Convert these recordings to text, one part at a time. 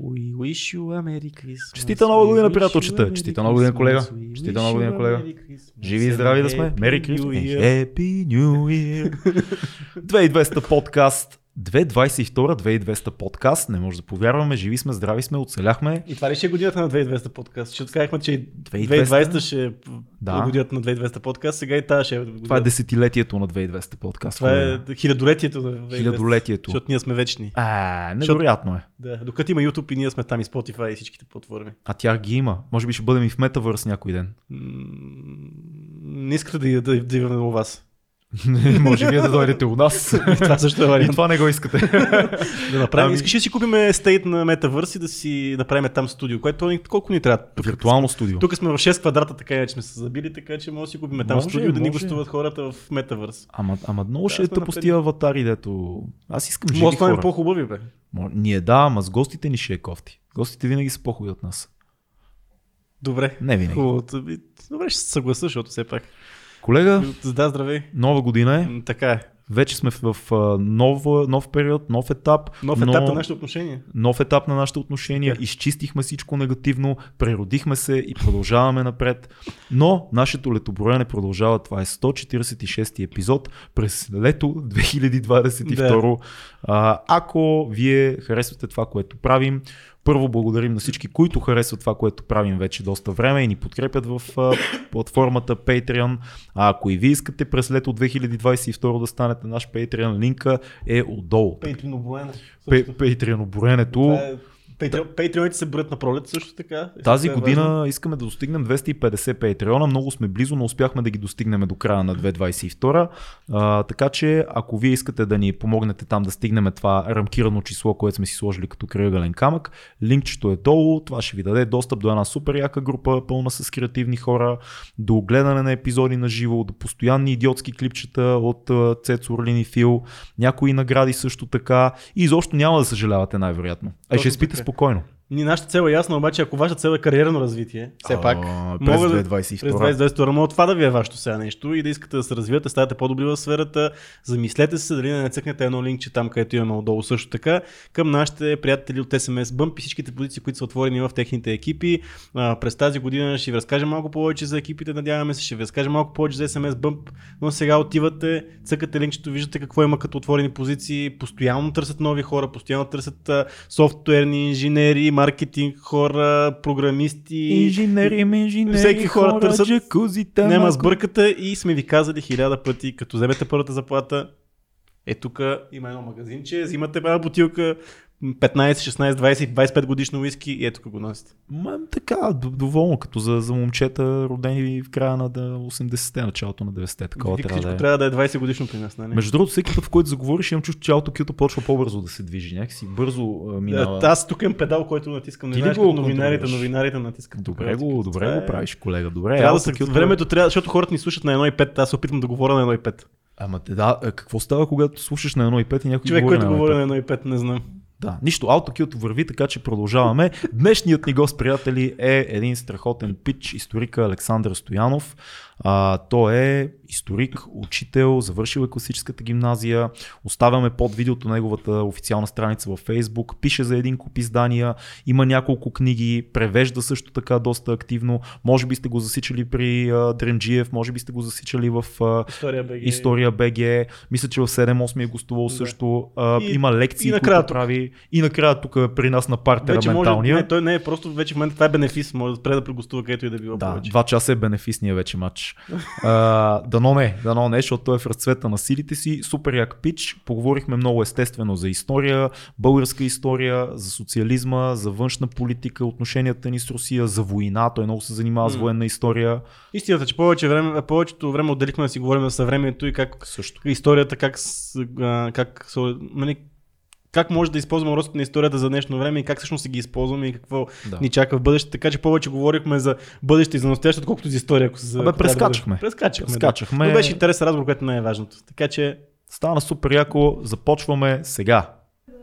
We wish you a Merry Christmas. Честита нова година, приятелчета. Merry Честита нова година, Christmas. колега. Честита нова година, колега. Merry Christmas Живи и здрави да сме. New Year. Happy New Year. 2200 подкаст. 2022, 2200 подкаст. Не може да повярваме. Живи сме, здрави сме, оцеляхме. И това ли ще е годината на 2200 подкаст? Защото казахме, че 2200? 2020 ще е Да. годината на 2200 подкаст, сега и тази ще е година. Това е десетилетието на 2200 подкаст. Това е хилядолетието на 2200. Хилядолетието. Защото ние сме вечни. А, невероятно е. Да, докато има YouTube и ние сме там и Spotify и всичките платформи. А тях ги има. Може би ще бъдем и в метавърс някой ден. М, Не искате да, да, да имаме у вас. Може вие да дойдете у нас. И това също е И вариант. това не го искате. Да направим. Ами- Искаш да си купим стейт на Metaverse и да си направим там студио, което колко ни трябва? Тук, Виртуално студио. тук сме в 6 квадрата, така иначе сме се забили, така че може да си купим там Може, студио да ни може. гостуват хората в Metaverse. Ама, ама много ще Да, е сме тъпо с напред. тия аватари, дето... Аз искам живи Може да станем по-хубави, бе. Ние да, ама с гостите ни ще е кофти. Гостите винаги са по-хубави от нас. Добре. Не винаги. Хубаво. Добре, ще се съгласа, защото все пак. Колега, Да, здравей. нова година е. Така е. Вече сме в, нов, нов период, нов етап. Нов но- етап на нашите отношения. нов етап на нашите отношения, Така. изчистихме всичко негативно, преродихме се и продължаваме напред. Но нашето летоброене продължава. Това е 146 епизод през лето 2022. А, ако вие харесвате това, което правим, първо благодарим на всички, които харесват това, което правим вече доста време и ни подкрепят в а, платформата Patreon. А ако и вие искате през лето 2022 да станете наш Patreon, линка е отдолу. Patreon оброене. Пе- Patreon оброенето. Патреоните се броят на пролет също така. Тази е важно. година искаме да достигнем 250 Патреона. Много сме близо, но успяхме да ги достигнем до края на 2022. А, така че, ако вие искате да ни помогнете там да стигнем това рамкирано число, което сме си сложили като крайъгълен камък, линкчето е долу. Това ще ви даде достъп до една супер яка група, пълна с креативни хора, до гледане на епизоди на живо, до постоянни идиотски клипчета от Цецо Орлин и Фил, някои награди също така. И изобщо няма да съжалявате най-вероятно. А ще спите така. спокойно. Ни, нашата цел е ясна, обаче ако вашата цел е кариерно развитие, все пак, А, през мога да- 2022. през 2022 мога това да ви е вашето сега нещо и да искате да се развивате, ставате по-добри в сферата, замислете се дали да не цъкнете едно линкче там, където имаме отдолу също така, към нашите приятели от SMS Bump и всичките позиции, които са отворени в техните екипи. А, през тази година ще ви разкажем малко повече за екипите, надяваме се, ще ви разкажем малко повече за SMS Bump, но сега отивате, цъкате линкчето, виждате какво има като отворени позиции, постоянно търсят нови хора, постоянно търсят софтуерни инженери, маркетинг хора, програмисти, Инженери, инженери, Всеки хора търсят- джакузите, няма малко. сбърката и сме ви казали хиляда пъти, като вземете първата заплата, е тук има едно магазинче, взимате една бутилка, 15, 16, 20, 25 годишно уиски и ето тук го носите. Ма, така, доволно, като за, за момчета, родени в края на да, 80-те, началото на 90-те. Такова Вика, трябва да е. трябва да е 20 годишно при нас, нали? Между другото, всеки път, в който заговориш, имам чувство, че аутокюто почва по-бързо да се движи. Някакси бързо а, минава. Да, аз тук имам педал, който натискам. Не Ти знаеш, го новинарите, новинарите натискат. Добре го, добре го е- правиш, колега. Добре, Трябва да се, времето трябва, защото хората ни слушат на 1.5, аз се опитвам да говоря на 1.5. Ама да, какво става, когато слушаш на 1.5 и някой Човек, говори който на 1.5? говори на 1.5, не знам. Да, нищо, аутокюто върви, така че продължаваме. Днешният ни гост, приятели, е един страхотен пич, историка Александър Стоянов. А, той е историк, учител, завършил е класическата гимназия. Оставяме под видеото неговата официална страница във Facebook. Пише за един куп издания, има няколко книги, превежда също така доста активно. Може би сте го засичали при а, Дремджиев, може би сте го засичали в а, История БГ. История БГ. Мисля, че в 7-8 е гостувал Да. също. А, И- има лекции, и които прави. И накрая тук при нас на партера Вече може, менталния. не, той не е просто вече в момента това е бенефис, може да спре да прегостува където и да било Да, повече. два часа е бенефисния вече матч. А, дано не, дано не, защото той е в разцвета на силите си. Супер як пич. Поговорихме много естествено за история, българска история, за социализма, за външна политика, отношенията ни с Русия, за война. Той много се занимава с военна история. Истината, че повече време, повечето време отделихме да си говорим за съвремието и как Също. историята, как, как, нали, как може да използваме уроците на историята за днешно време и как всъщност си ги използваме и какво Да. ни чака в бъдеще. Така че повече говорихме за бъдеще и за настояще, отколкото за история. Ако се, Абе, да бъде. прескачахме. Прескачахме. Да. Но беше интересен разговор, което не е. Така че Стана супер яко. Започваме сега.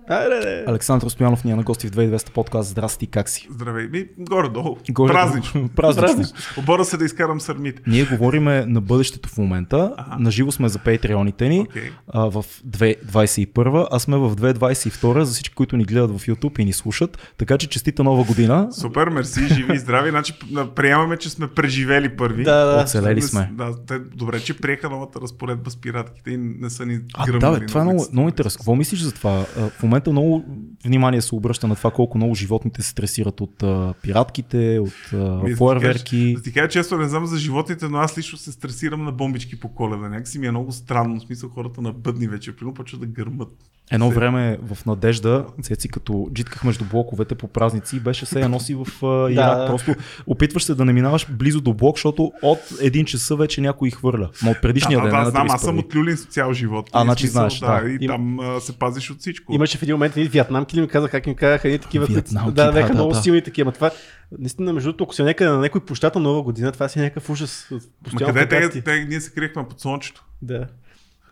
Айде, де. Александър Стоянов ни е на гости в 2200 подкаст. Здрасти, как си? Здравей. Ми, горе-долу. Горе- Празнично. Празнично. Обора се да изкарам сърмите. Ние говориме на бъдещето в момента. Аха. Наживо сме за патреоните ни Окей. а, в 2021, а сме в 2022 за всички, които ни гледат в YouTube и ни слушат. Така че честита нова година. Супер, мерси, живи и здрави. Значи приемаме, че сме преживели първи. Да, да. Оцелели сме. Да, те, добре, че приеха новата разпоредба с пиратките и не са ни А, гръмнали. да, бе, това е много, много интересно. Какво мислиш за това? А, В момента много внимание се обръща на това колко много животните се стресират от а, пиратките, от Ми, а, да ти кажа- фойерверки. Да ти кажа често, не знам за животните, но аз лично се стресирам на бомбички по коледа. Някакси ми е много странно. В смисъл хората на бъдни вече. Примерно почват да гърмат. Едно Се- време в Надежда, цеци като джитках между блоковете по празници, беше се я носи в а, Ирак. Да. Просто опитваш се да не минаваш близо до блок, защото от един часа вече някой хвърля. Но от предишния Да, ден. да, не да, на знам, аз 31. съм от люлин с цял живот. А, значи знаеш, да. да. И Им- там а, се пазиш от всичко. Имаше в един момент едни вьетнамки ли ми казаха, как им казаха, едни такива, които Виетнамки, да, да, бяха да, много да. силни такива. Това, наистина, между другото, ако си някъде на някой площад на нова година, това си е някакъв ужас. Ма къде те, те, ние се криехме под слънчето. Да.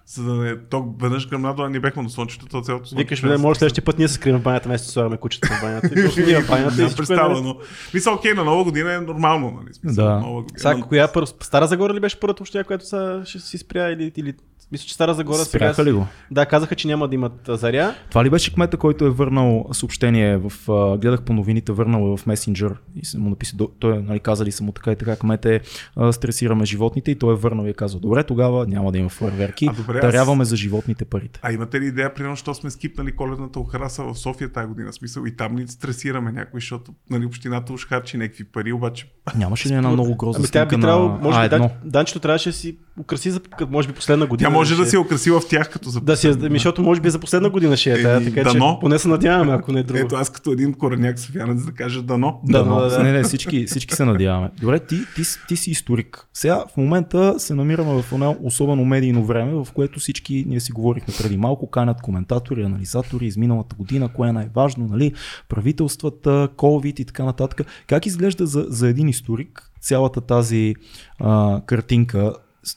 За да не, то веднъж към надолу не бяхме на слънчето, то цялото слънце. Викаш, бе, може следващия път ние се скрием в банята, вместо да слагаме кучета в банята. И просто ние в банята и Нямам всичко е представа, но... Мисля, окей, на нова година е нормално, нали? Смисъл, Да. Нова година. Сега, коя? Стара Загора ли беше първата община, която са, ще си спря или, или... Мисля, че Стара Загора Спряха сега... ли го? Да, казаха, че няма да имат заря. Това ли беше кмета, който е върнал съобщение в... гледах по новините, върнал е в месенджер и се му написа, до- той е, нали, казали са му така и така, кмет е, а, стресираме животните и той е върнал и е казал, добре, тогава няма да има фойерверки, А, добре, аз- даряваме за животните парите. А имате ли идея, примерно, що сме скипнали коледната охраса в София тази година? Смисъл и там ни стресираме някой, защото нали, общината уж харчи някакви пари, обаче Нямаше ли една много грозна Ами тя би снимка трябвало, на може би, А1? дан, Данчето трябваше да си украси за, може би последна година. тя може да ще- се украси в тях като за Да си, я- ми, защото може би за последна година ще е тая, така дано. че поне се надяваме, ако не е друго. Ето аз като един кореняк софиянец да кажа дано. Да, Да, но, да, да. Не, не, всички, всички се надяваме. Добре, ти, ти, си- ти си историк. Сега в момента се намираме в едно особено медийно време, в което всички, ние си говорихме преди малко, канят коментатори, анализатори из миналата година, кое е най-важно, нали, правителствата, COVID и така нататък. Как изглежда за, за един историк цялата тази а, картинка,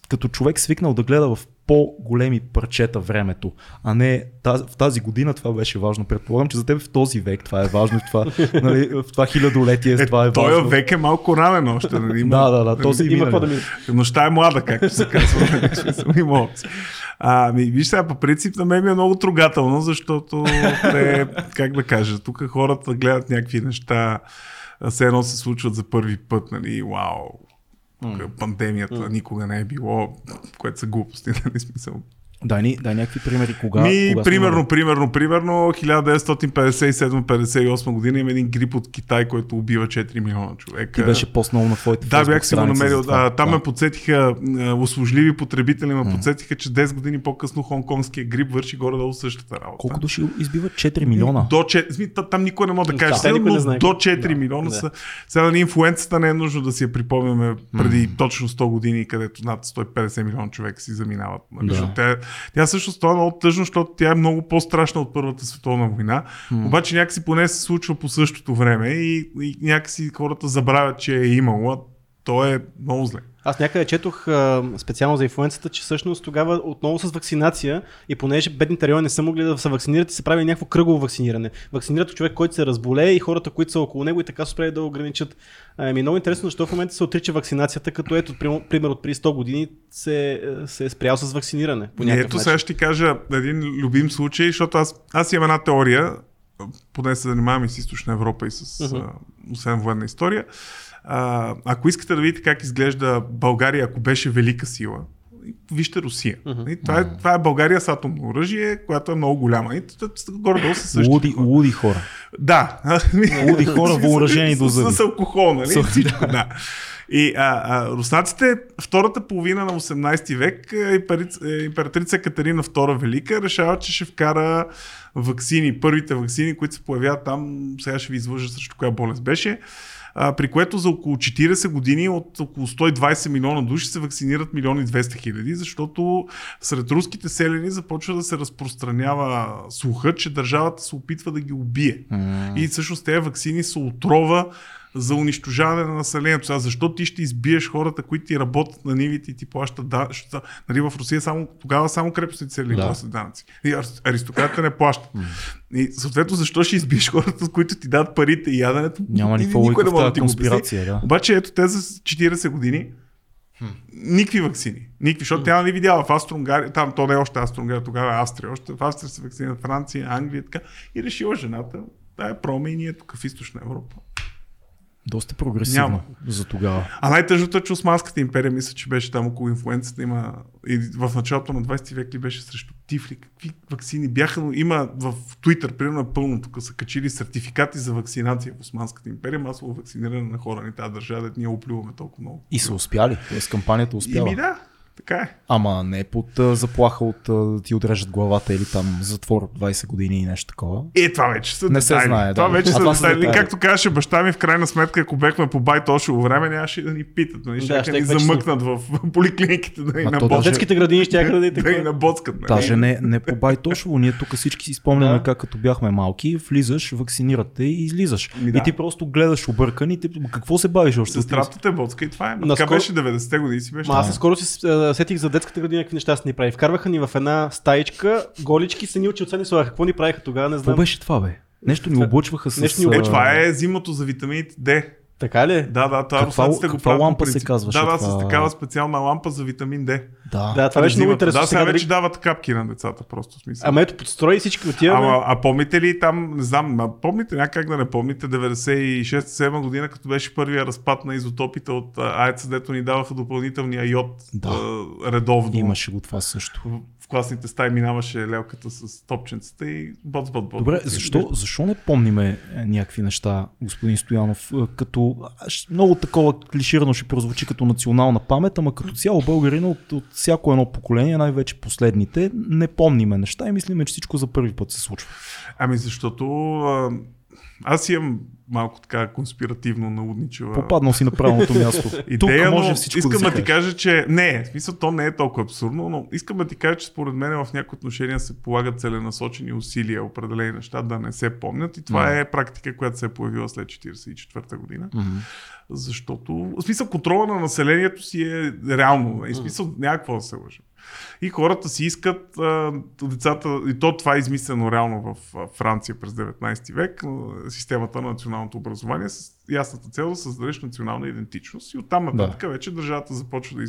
като човек свикнал да гледа в по-големи парчета времето, а не тази, в тази година това беше важно. Предполагам, че за теб в този век това е важно, в това, нали, в това хилядолетие Е, това е той важно. век е малко ранен още. Нали? Има- Да, да, да, този Има какво да ми... Нощта е млада, както се казва. В смисъл, Има опция. А, ми, виж сега, по принцип на мен ми е много трогателно, защото те, как да кажа, тук хората гледат някакви неща, все едно се случват за първи път, нали, вау, тук пандемията никога не е било, което са глупости, нали, смисъл. Дай, ни, дай някакви примери кога. Ми, кога примерно, примерно, примерно, 1957-58 година има един грип от Китай, който убива 4 милиона човека. Ти беше поснал на твоите Да, бях си го намерил. А, там Да. ме подсетиха, услужливи потребители ме подсетиха, че 10 години по-късно хонконгския грип върши горе-долу същата работа. Колко души избиват? 4 милиона. До 4, сми, та- там никой не може да каже, Да, сега, никой не но знае. до 4 Да, милиона да. са. Сега на инфлуенцията не е нужно да си я припомняме преди точно 100 години, където над 150 милиона човека си заминават. Нали? Да. Тя, също става много тъжно, защото тя е много по-страшна от Първата световна война. Обаче някакси поне се случва по същото време и, и някакси хората забравят, че е имало. То е много зле. Аз някъде четох а, специално за инфлуенцията, че всъщност тогава отново с вакцинация и понеже бедните райони не са могли да се вакцинират и се прави някакво кръгово вакциниране. Вакцинират човек, който се разболее и хората, които са около него и така се справи да ограничат. Ами много интересно, защо в момента се отрича вакцинацията, като ето, прим- пример от преди 100 години се, се е спрял с вакциниране. По Ето начин. сега ще ти кажа един любим случай, защото аз, аз имам една теория, поне се занимавам и с източна Европа и с а, освен военна история. А, ако искате да видите как изглежда България, ако беше велика сила, вижте Русия. И това, е, това е България с атомно оръжие, която е много голяма. И горе-долу са същите Луди, хора. луди хора. Да. Луди хора, въоръжени до зъби. С, с алкохол, нали? С- Всичко, да. И а, а, руснаците, втората половина на 18 век, е, е, императрица Катерина II Велика решава, че ще вкара вакцини, първите вакцини, които се появяват там, сега ще ви излъжа срещу коя болест беше, а, при което за около 40 години от около 120 милиона души се вакцинират милиони 200 хиляди, защото сред руските селени започва да се разпространява слуха, че държавата се опитва да ги убие. И всъщност тези вакцини са отрова за унищожаване на населението. Сега, защо ти ще избиеш хората, които ти работят на нивите и ти плащат да, защото, нали, в Русия само, тогава само крепостите цели Да. плащат данъци. И ар- аристократите не плащат. И съответно, защо ще избиеш хората, които ти дадат парите и яденето? Няма никаква никой не може да ти го обясни. конспирация. Да. Обаче ето те за 40 години никакви вакцини. Никакви, защото тя не видяла в Австро-Унгария, там то не е още Австро-Унгария, тогава е Австрия, още в Австрия се вакцинират Франция, Англия и така. И решила жената, да е проме и ние тук в източна Европа. Доста прогресивно Няма. за тогава. А най-тъжното е, че Османската империя, мисля, че беше там около инфлуенцията, има и в началото на 20 век ли беше срещу тифли, какви вакцини бяха, но има в Twitter, примерно е пълно, тук са качили сертификати за вакцинация в Османската империя, масово вакциниране на хора, ни тази държава, да ние оплюваме толкова много. И са успяли. Тоест кампанията успява. Ими да, така е. Ама не под а, заплаха от а, да ти отрежат главата или там затвор 20 години и нещо такова. Е, това вече са Не се детайли. знае, да. Това вече А са това са детайли. детайли. Както казваше баща ми, в крайна сметка, ако бехме по Байтошово време, нямаше да ни питат. Нали? Да, Ще щях ни вече замъкнат в поликлиниките да ни набоцкат. даже- детските градини ще да и Да ни така. набоцкат. нали? Даже не, не по Байтошово, ние тук всички си спомняме Да. как като бяхме малки, влизаш, вакцинирате и излизаш. Ми да. И ти просто гледаш объркан и ти, "Ма какво се бавиш още? Сестрата те боцка и това е. Така Наскоро- беше 90-те години си беше. Аз скоро си сетих за детската градина, какви неща са ни прави. Вкарваха ни в една стаичка, голички са ни учи от слагаха. Какво ни правиха тогава, не Какво знам. беше това, бе? Нещо ни облъчваха с... Нещо ни Е, а, това е зимото за витамините D. Така ли? Да, да, това Каква- руснаците го правят лампа се казваше Да, да, това? с такава специална лампа за витамин D. Да. Да, това беше много интересно. Да, сега Сега вече дали... дават капки на децата, просто в смисъл. Ама ето, подстрой и всички отиваме. Ама, а помните ли там, не знам, а помните някак да не помните, 96-7 година, като беше първия разпад на изотопите от а, АЕЦ, дето ни даваха допълнителния йод Да. редовно. Имаше го това също. В, класните стаи минаваше лелката с топченцата и боц, боц, боц. Добре, защо, защо не помниме е, някакви неща, господин Стоянов, е, като много такова клиширано ще прозвучи като национална памет, ама като цяло българина от, от всяко едно поколение, най-вече последните, не помниме неща и мислиме, че всичко за първи път се случва. Ами защото аз имам малко така конспиративно наудничева Попаднал си на правилното място. идея, Тук може но всичко искам да, да, ти кажа, че не, в смисъл то не е толкова абсурдно, но искам да ти кажа, че според мен в някои отношения се полагат целенасочени усилия, определени неща да не се помнят и това Мгм. е практика, която се е появила след 1944 година. Мгм. Защото, в смисъл, контрола на населението си е реално. В смисъл, няма какво да се лъжи. И хората си искат а, децата, и то това е измислено реално в Франция през 19 век, системата на националното образование с ясната цел да създадеш национална идентичност. И оттам нататък да. вече държавата започва да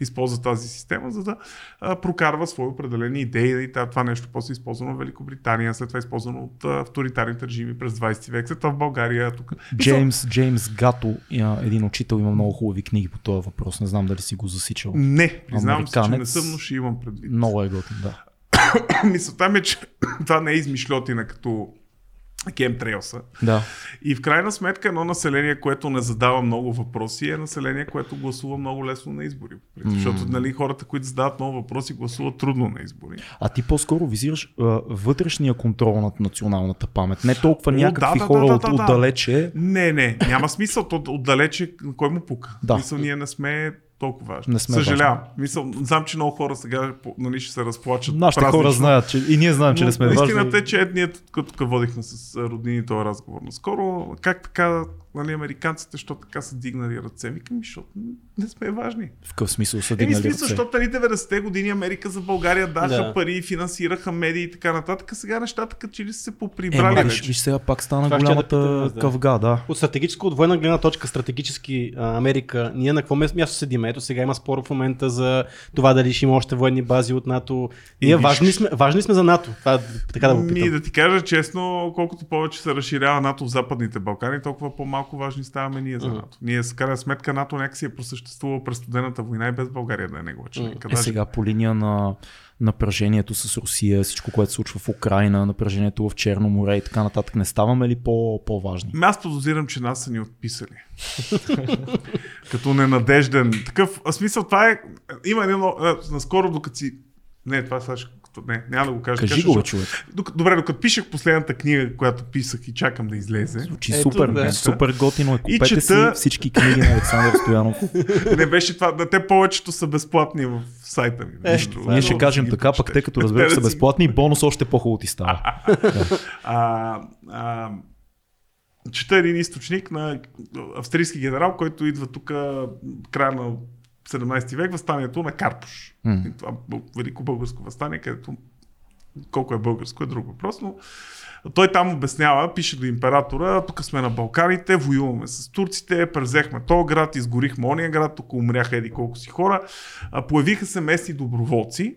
използва тази система, за да а, прокарва свои определени идеи. И това нещо после е използвано в Великобритания, след това е използвано от а, авторитарните режими през 20 век, след това в България. Тук. Джеймс, Джеймс Гато, един учител, има много хубави книги по този въпрос. Не знам дали си го засичал. Не, признавам се, че не съм, но ще имам предвид. Много е готин, да. Мисълта ми е, че това не е измишлетина като кемтрейлса. Да. И в крайна сметка едно население, което не задава много въпроси, е население, което гласува много лесно на избори. Mm. Защото нали, хората, които задават много въпроси, гласуват трудно на избори. А ти по-скоро визираш а, вътрешния контрол над националната памет. Не толкова О, някакви да, да, хора да, да, да. отдалече. Не, не, няма смисъл. То отдалече, кой му пука? Да. Мисъл, ние не сме толкова важни. Не сме Съжалявам. Мисъл, знам, че много хора сега нали, ще се разплачат. Нашите хора празнично. знаят, че и ние знаем, че Но не сме важни. Истината е, че ние тук, тук водихме с роднини този разговор наскоро. Как така, нали, американците, що така са дигнали ръце? Викам, защото не сме важни. В какъв смисъл са Еми, дигнали смисъл, ръце? защото нали 90-те години Америка за България даха Да. пари, финансираха медии и така нататък. Сега нещата като че ли са се Е, поприбрали ма, виж, виж сега пак стана Това я да голямата питам, да. къвга, да. От стратегическа, от военна гледна точка, стратегически а, Америка, ние на какво място седим? Ето сега има спор в момента за това дали ще има още военни бази от НАТО. Ние виж- важни сме, важни сме за НАТО. Това, така да го Ми, питам. да ти кажа честно, колкото повече се разширява НАТО в Западните Балкани, толкова по-малко важни ставаме ние за. НАТО. Ние с крайна сметка НАТО някакси е просъществувал през студената война и без България да е негова членка. Е сега по линия на напрежението с Русия, всичко, което се случва в Украина, напрежението в Черно море и така нататък, не ставаме ли по, по-важни? Ами Аз подозирам, че нас са ни отписали. Като ненадежден. Такъв а, смисъл, това е. Има едно. Наскоро, докато си. Не, това сега. Не, няма да го кажа. Кажи го, човек. Добре, докато пишех последната книга, която писах и чакам да излезе, Звучи Ето, супер, да. да. супер готино е. И Купете чета- си всички книги на Александър Стоянов. не беше това. Да, те повечето са безплатни в сайта ми. Е, другото. Ние ще Да кажем ги така, пък те като Те са да безплатни, бонус още по-хубаво ти става. А, а, чета един източник на австрийски генерал, който идва тук края на 17 век, възстанието на Карпуш. И Това велико българско възстание, където колко е българско е друг въпрос, но той там обяснява, пише до императора, тук сме на Балканите, воюваме с турците, презехме този град, изгорихме ония град, тук умряха еди колко си хора. Появиха се местни доброволци,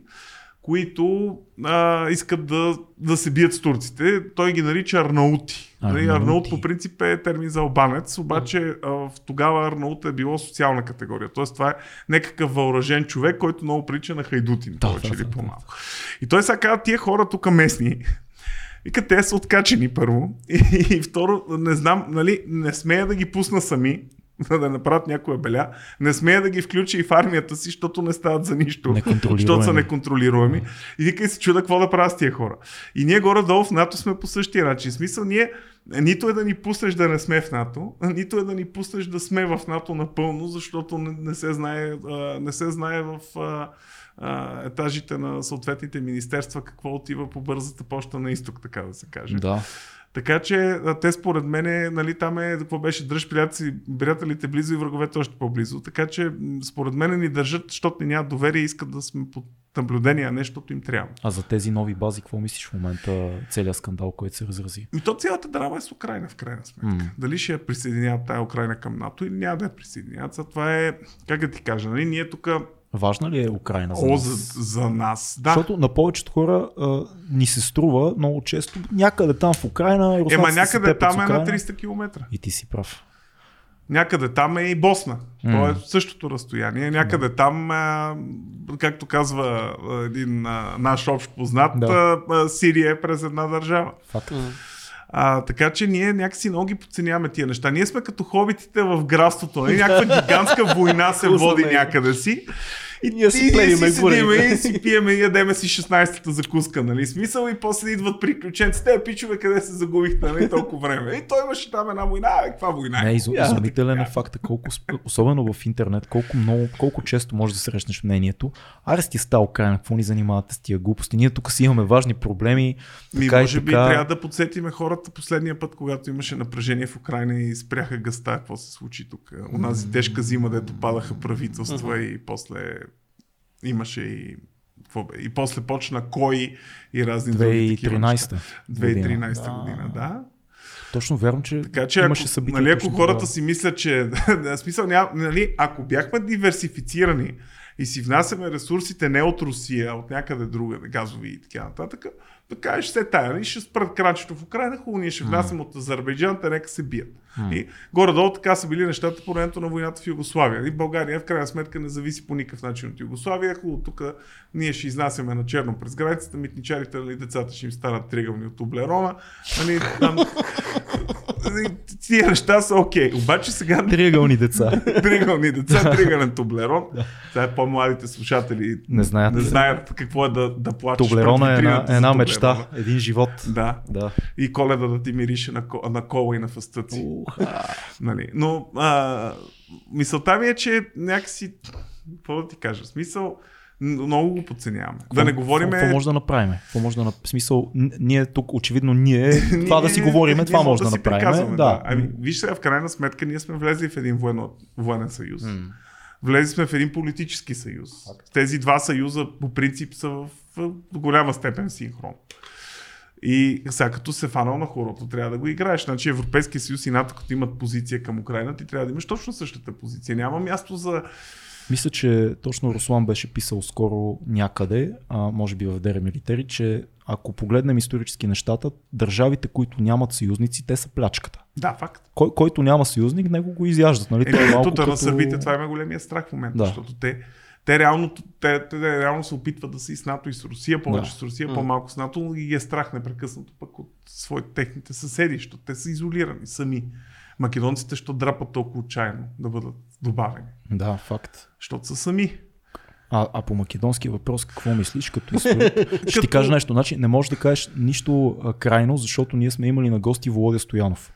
които а, искат да, да се бият с турците. Той ги нарича арнаути. Нали, Арнаути. Арнаут по принцип е термин за албанец, обаче а, в тогава Арнаут е било социална категория. Тоест това е някакъв въоръжен човек, който много прилича на хайдутин, Да, повече да, или да, по-малко. И той сега казва, тия хора тук местни, Вика, те са откачени първо. И, и второ, не знам, нали, не смея да ги пусна сами, за да направят някоя беля. Не смея да ги включи и в армията си, защото не стават за нищо. Защото са неконтролируеми. И вика и се чуда какво да правят с тия хора. И ние горе-долу в НАТО сме по същия начин. В смисъл, ние нито е да ни пуснеш да не сме в НАТО, нито е да ни пуснеш да сме в НАТО напълно, защото не, не се знае, а, не се знае в а, а, етажите на съответните министерства какво отива по бързата почта на изток, така да се каже. Да. Така че те според мен, нали, там е, какво беше, дръж приятели, приятелите близо и враговете още по-близо. Така че според мен ни държат, защото ни нямат доверие и искат да сме под наблюдение, а не защото им трябва. А за тези нови бази, какво мислиш в момента, целият скандал, който се разрази? И то цялата драма е с Украина, в крайна сметка. М. Дали ще я присъединяват тая Украина към НАТО или няма да я присъединяват. За това е, как да ти кажа, нали, ние тук, Важна ли е Украина за о, нас? за, за нас, да. Защото на повечето хора а, ни се струва много често някъде там в Украина. Ема руснаците се някъде там е на Украина. 300 км. И ти си прав. Някъде там е и Босна. М. То е същото разстояние. Някъде там, а, както казва един а, наш общ познат, Да. а, а, Сирия е през една държава. Факт. А, така че ние някакси много ги подценяваме тия неща. Ние сме като хобитите в графството. Нали? Някаква гигантска война се води някъде си. И Ние си си горе. и си пиеме и ядеме си 16-та закуска, нали? Смисъл и после идват приключенците, те пичове къде се загубихте, нали? Толкова време. И той имаше там една война, а, каква война? Не, Я, изумителен е факта, колко, особено в интернет, колко много, колко често можеш да срещнеш мнението. Аре сте стал Украина, какво ни занимавате с тия глупости? Ние тук си имаме важни проблеми. Ми, Така и може би така. трябва да подсетиме хората последния път, когато имаше напрежение в Украина и спряха гъста, какво се случи тук. Унази тежка зима, дето падаха правителства и после имаше и? И после почна кой и разни други такива неща. 2013. 2013 година, да. Точно вярно, че, Така че имаше ако, събития. нали, ако хората тогава. си мислят, че да, смисъл, няма, нали, ако бяхме диверсифицирани и си внасяме ресурсите не от Русия, а от някъде друга, газови и така нататък, да кажеш все тая, нали, ще спрат крачето в Украина, хубаво, ние ще внасяме от Азербайджан, те нека се бият. И горе-долу така са били нещата по времето на войната в Югославия. И България в крайна сметка не зависи по никакъв начин от Югославия. Хубаво, тук ние ще изнасяме на черно през границата, митничарите, нали, децата ще им станат тригълни от облерона. Нали, там, нали, тия неща са окей. Обаче сега Триъгълни деца. тригълни деца, тригълен Тоблерон. Сега по-младите слушатели Не знаят. не знаят какво е да, да плачеш. Тоблерона пред е една, една мечта, един живот. Да. Да. И коледа да ти мирише на, на кола и на фастъци. Нали? Но а, мисълта ми е, че някакси, какво да ти кажа, смисъл, много го подценяваме. да не говорим... Какво може да направим? Какво може да направим? В смисъл, ние тук очевидно ние, това да си говорим, това може да, си направим. Да. Ами, виж сега, в крайна сметка, ние сме влезли в един военно, военен съюз. Влезли сме в един политически съюз. Тези два съюза по принцип са в, в голяма степен синхрон. И сега като се фанал на хорото, трябва да го играеш. Значи Европейския съюз и НАТО, като имат позиция към Украина, ти трябва да имаш точно същата позиция. Няма място за... Мисля, че точно Руслан беше писал скоро някъде, а, може би в Дере Милитери, че ако погледнем исторически нещата, държавите, които нямат съюзници, те са плячката. Да, факт. Кой, който няма съюзник, него го изяждат. Нали? Е, Това е малко ето, на като... сърбите това има големия страх в момента, Да. защото те, те, реално, те, те, реално се опитват да са и с НАТО и с Русия, повече Да. с Русия, по-малко с НАТО, но ги е страх непрекъснато пък от своите техните съседи, защото те са изолирани сами. Македонците ще драпат толкова отчаяно да бъдат добавени, Да, факт. защото са сами. А, а по македонски въпрос какво мислиш като историк? Ще ти кажа нещо. Значи, не можеш да кажеш нищо а, крайно, защото ние сме имали на гости Володя Стоянов,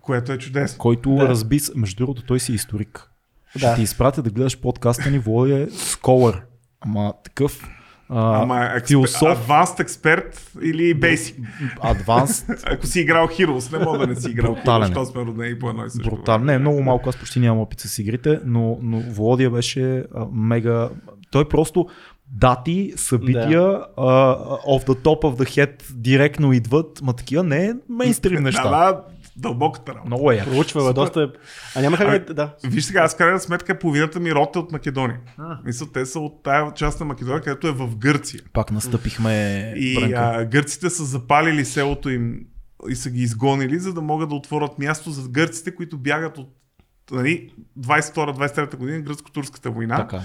Което е чудесно. който Да. разби... Между другото, той си историк. Ще Да. ти изпратя да гледаш подкаста ни. Володя е сколър. Ама такъв а, Ама философ, Advanced експерт или Basic? адванс, Ако си играл Heroes, не мога да не си играл Брутален е. Heroes, защото сме родени по едно и също. брутал. Не, много малко, аз почти нямам опит с игрите, но, но Володия беше а, мега... Той просто дати, събития, да. off the top of the head директно идват, ма такива не е мейнстрим неща. Да, да, дълбоката работа. Много е. Проучва, бе, доста е... А няма как да... да. Виж сега, аз крайна сметка половината ми род е от Македония. Мисля, те са от тая част на Македония, където е в Гърция. Пак настъпихме И а, гърците са запалили селото им и са ги изгонили, за да могат да отворят място за гърците, които бягат от нали, 22-23 година, гръцко-турската война. Така.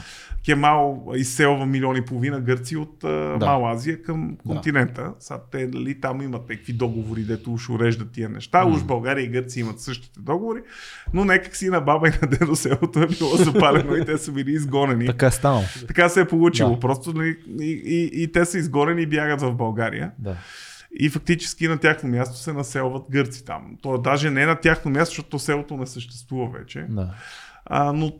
Кемал изселва милиони и половина гърци от Да. Мала Азия към континента. Сега те нали, там имат някакви договори, дето уж уреждат тия неща. Уж България и Гърция имат същите договори, но някак си на баба и на дедо селото е било запалено и те са били изгонени. Така е станало. Така се е получило. Да. Просто нали, и, и, и те са изгонени и бягат в България. Да. И фактически на тяхно място се населват гърци там. То даже не е на тяхно място, защото селото не съществува вече. да. А, но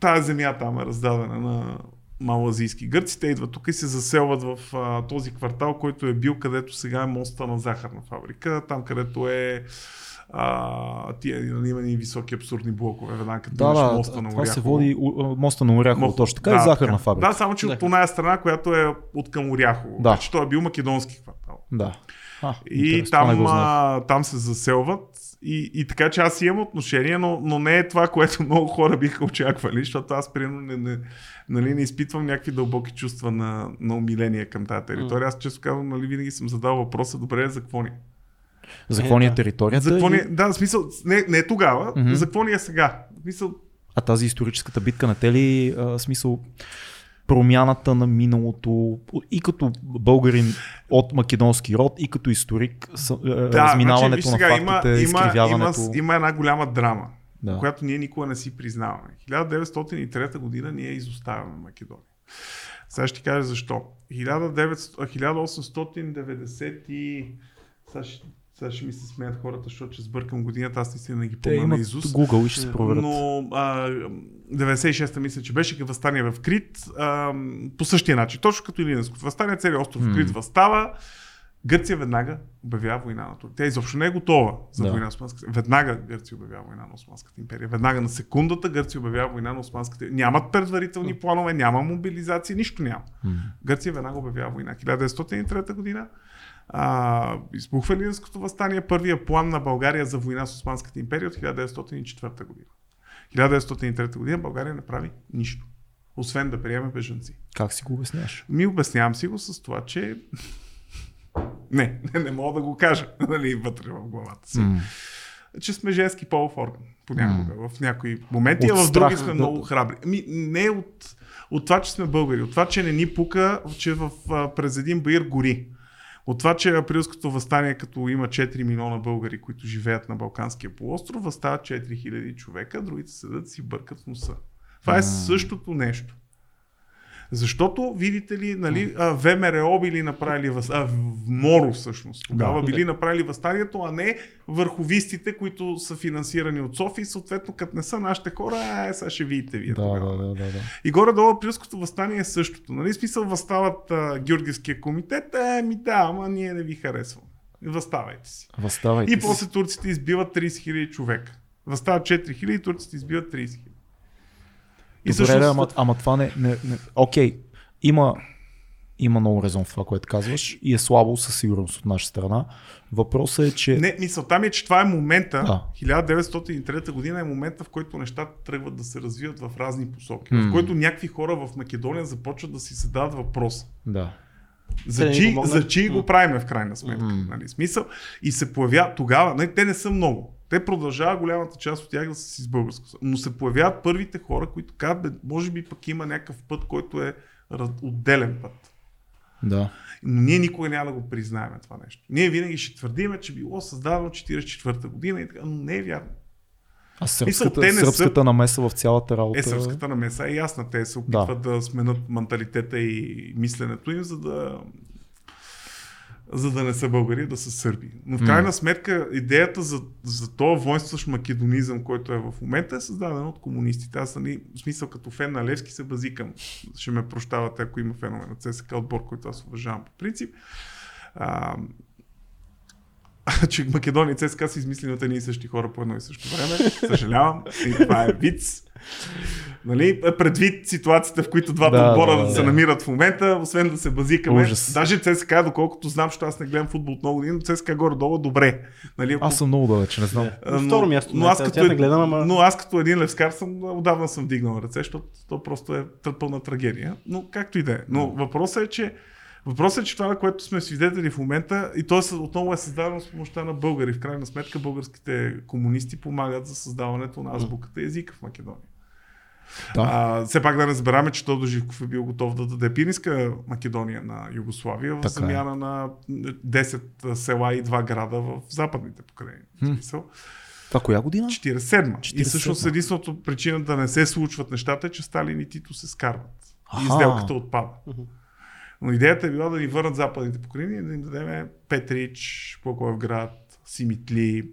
тази земя там е раздадена на малазийски гърци. Те идват тук и се заселват в а, този квартал, който е бил където сега е моста на захарна фабрика. Там където е а, тия нали, има и високи абсурдни блокове, веднага като Да, да, моста на това се Оряхово. води моста на Оряхово, Мост- точно така, и захарна фабрика. Да, само че Да. от оная страна, която е от към Оряхово. Да. Значи той е бил македонски квартал. Да. А, И там, а, там се заселват. И, и така че аз имам отношение, но, но не е това, което много хора биха очаквали, защото аз примерно не, не, нали, не изпитвам някакви дълбоки чувства на, на умиление към тази територия. Аз често казвам, нали, винаги съм задал въпроса, добре, за какво ни? е? За какво ни е да. територията? За какво ни... и- е? Да, в смисъл, не, не тогава, Мгм. за какво ни е сега? В смисъл, А тази историческата битка на те ли, а, смисъл, промяната на миналото и като българин от македонски род и като историк, с, а, разминаването значи, виж на фактите, има, има, изкривяването. има една голяма драма, Да. която ние никога не си признаваме. 1903 година ние изоставяме Македония. Сега ще ти кажа защо. 1900, а, 1890 и... Сега ще, сега ще ми се смеят хората, защото ще сбъркам годината, аз наистина не ги помня на Изус. Google и ще се проверят. Но а, 96-та мисля, че беше възстание в Крит а, по същия начин. Точно като Илинското възстание, целият остров М. Крит възстава. Гърция веднага обявява война на Турция. Тя изобщо не е готова за Да. война на Османската Веднага Гърция обявява война на Османската империя. Веднага на секундата Гърция обявява война на Османската империя. Нямат предварителни планове, няма мобилизация, нищо няма. Гърция веднага обявява война. 1903 година а, избухва Лиденското възстание. Първия план на България за война с Османската империя от 1904 година. 1903 година България не прави нищо. Освен да приеме бежанци. Как си го обясняваш? Ми обяснявам си го с това, че не, не, не мога да го кажа нали, вътре в главата си. М. Че сме женски полов орган. Понякога. В някои моменти, От а в други сме да- много храбри. Ами, не от, от това, че сме българи. От това, че не ни пука, че в, през един баир гори. От това, че априлското възстание, като има 4 милиона българи, които живеят на Балканския полуостров, възстават 4000 човека, другите седат си бъркат в носа. Това е същото нещо. Защото, видите ли, нали, а, ВМРО били направили в Моро всъщност. Тогава Да. били направили възстанието, а не върховистите, които са финансирани от София и съответно като не са нашите хора, а, сега ще видите вие. Да, тогава. да, да, да, да. И горе-долу априлското възстание е същото. Нали? Смисъл възстават а, Георгиевския комитет, е, ми да, ама ние не ви харесваме. Възставайте си. Възставайте И после турците избиват 30 000 човека. Възстават 4 000 и турците избиват 30 000. И Добре, да, ама, ама това не, не, не... Окей, има, има много резон в това, което казваш и е слабо със сигурност от наша страна. Въпросът е, че... Не, мисълта ми е, че това е момента, Да. 1903 година е момента, в който нещата тръгват да се развиват в разни посоки. М. В който някакви хора в Македония започват да си задават въпрос. Да. За чи, за чи го правиме в крайна сметка. Нали, смисъл. И се появява тогава, нали, те не са много. Те продължават голямата част от тях да са си с българско. Но се появяват първите хора, които казват, бе, може би пък има някакъв път, който е отделен път. Да. Но ние никога няма да го признаем това нещо. Ние винаги ще твърдиме, че било създадено 44-та година и така, но не е вярно. А Мисъл, сръбската, те не са- сръбската намеса в цялата работа... Е, сръбската намеса е ясна. Те се опитват да, сменят менталитета и мисленето им, за да за да не са българи, да са сърби. Но в крайна сметка идеята за, за този воинстващ македонизъм, който е в момента, е създадена от комунистите. Аз, нали, в смисъл като фен на Левски се базикам. Ще ме прощавате, ако има фенове на ЦСК отбор, който аз уважавам по принцип. А, че Македония и ЦСКА са измислени от едни и същи хора по едно и също време. Съжалявам. И това е виц. Нали, предвид ситуацията, в които двата Да, отбора да, да, да. се намират в момента, освен да се базикаме. Ужас. Даже ЦСКА, доколкото знам, защото аз не гледам футбол от много години, но ЦСКА горе-долу добре. Нали, ако- Аз съм много далеч, не знам. а, На второ място, но аз, като, не гледам, ама- но аз като един левскар съм, отдавна съм вдигнал ръце, защото то просто е пълна трагедия. Но както и да е. Но въпросът е, че Въпросът е, че това, на което сме свидетели в момента, и то е, отново е създадено с помощта на българи. В крайна сметка българските комунисти помагат за създаването на азбуката езика в Македония. Да. А, все пак да забравяме, че Тодор Живков е бил готов да даде пиринска Македония на Югославия в е. замяна на 10 села и 2 града в западните покрайни. В смисъл. Това коя година? 47. И 47. всъщност единственото причина да не се случват нещата е, че Сталин и Тито се скарват. И сделката отпада. Но идеята е била да ни върнат западните покрайнини и да им дадем Петрич, Плоковград, Симитли,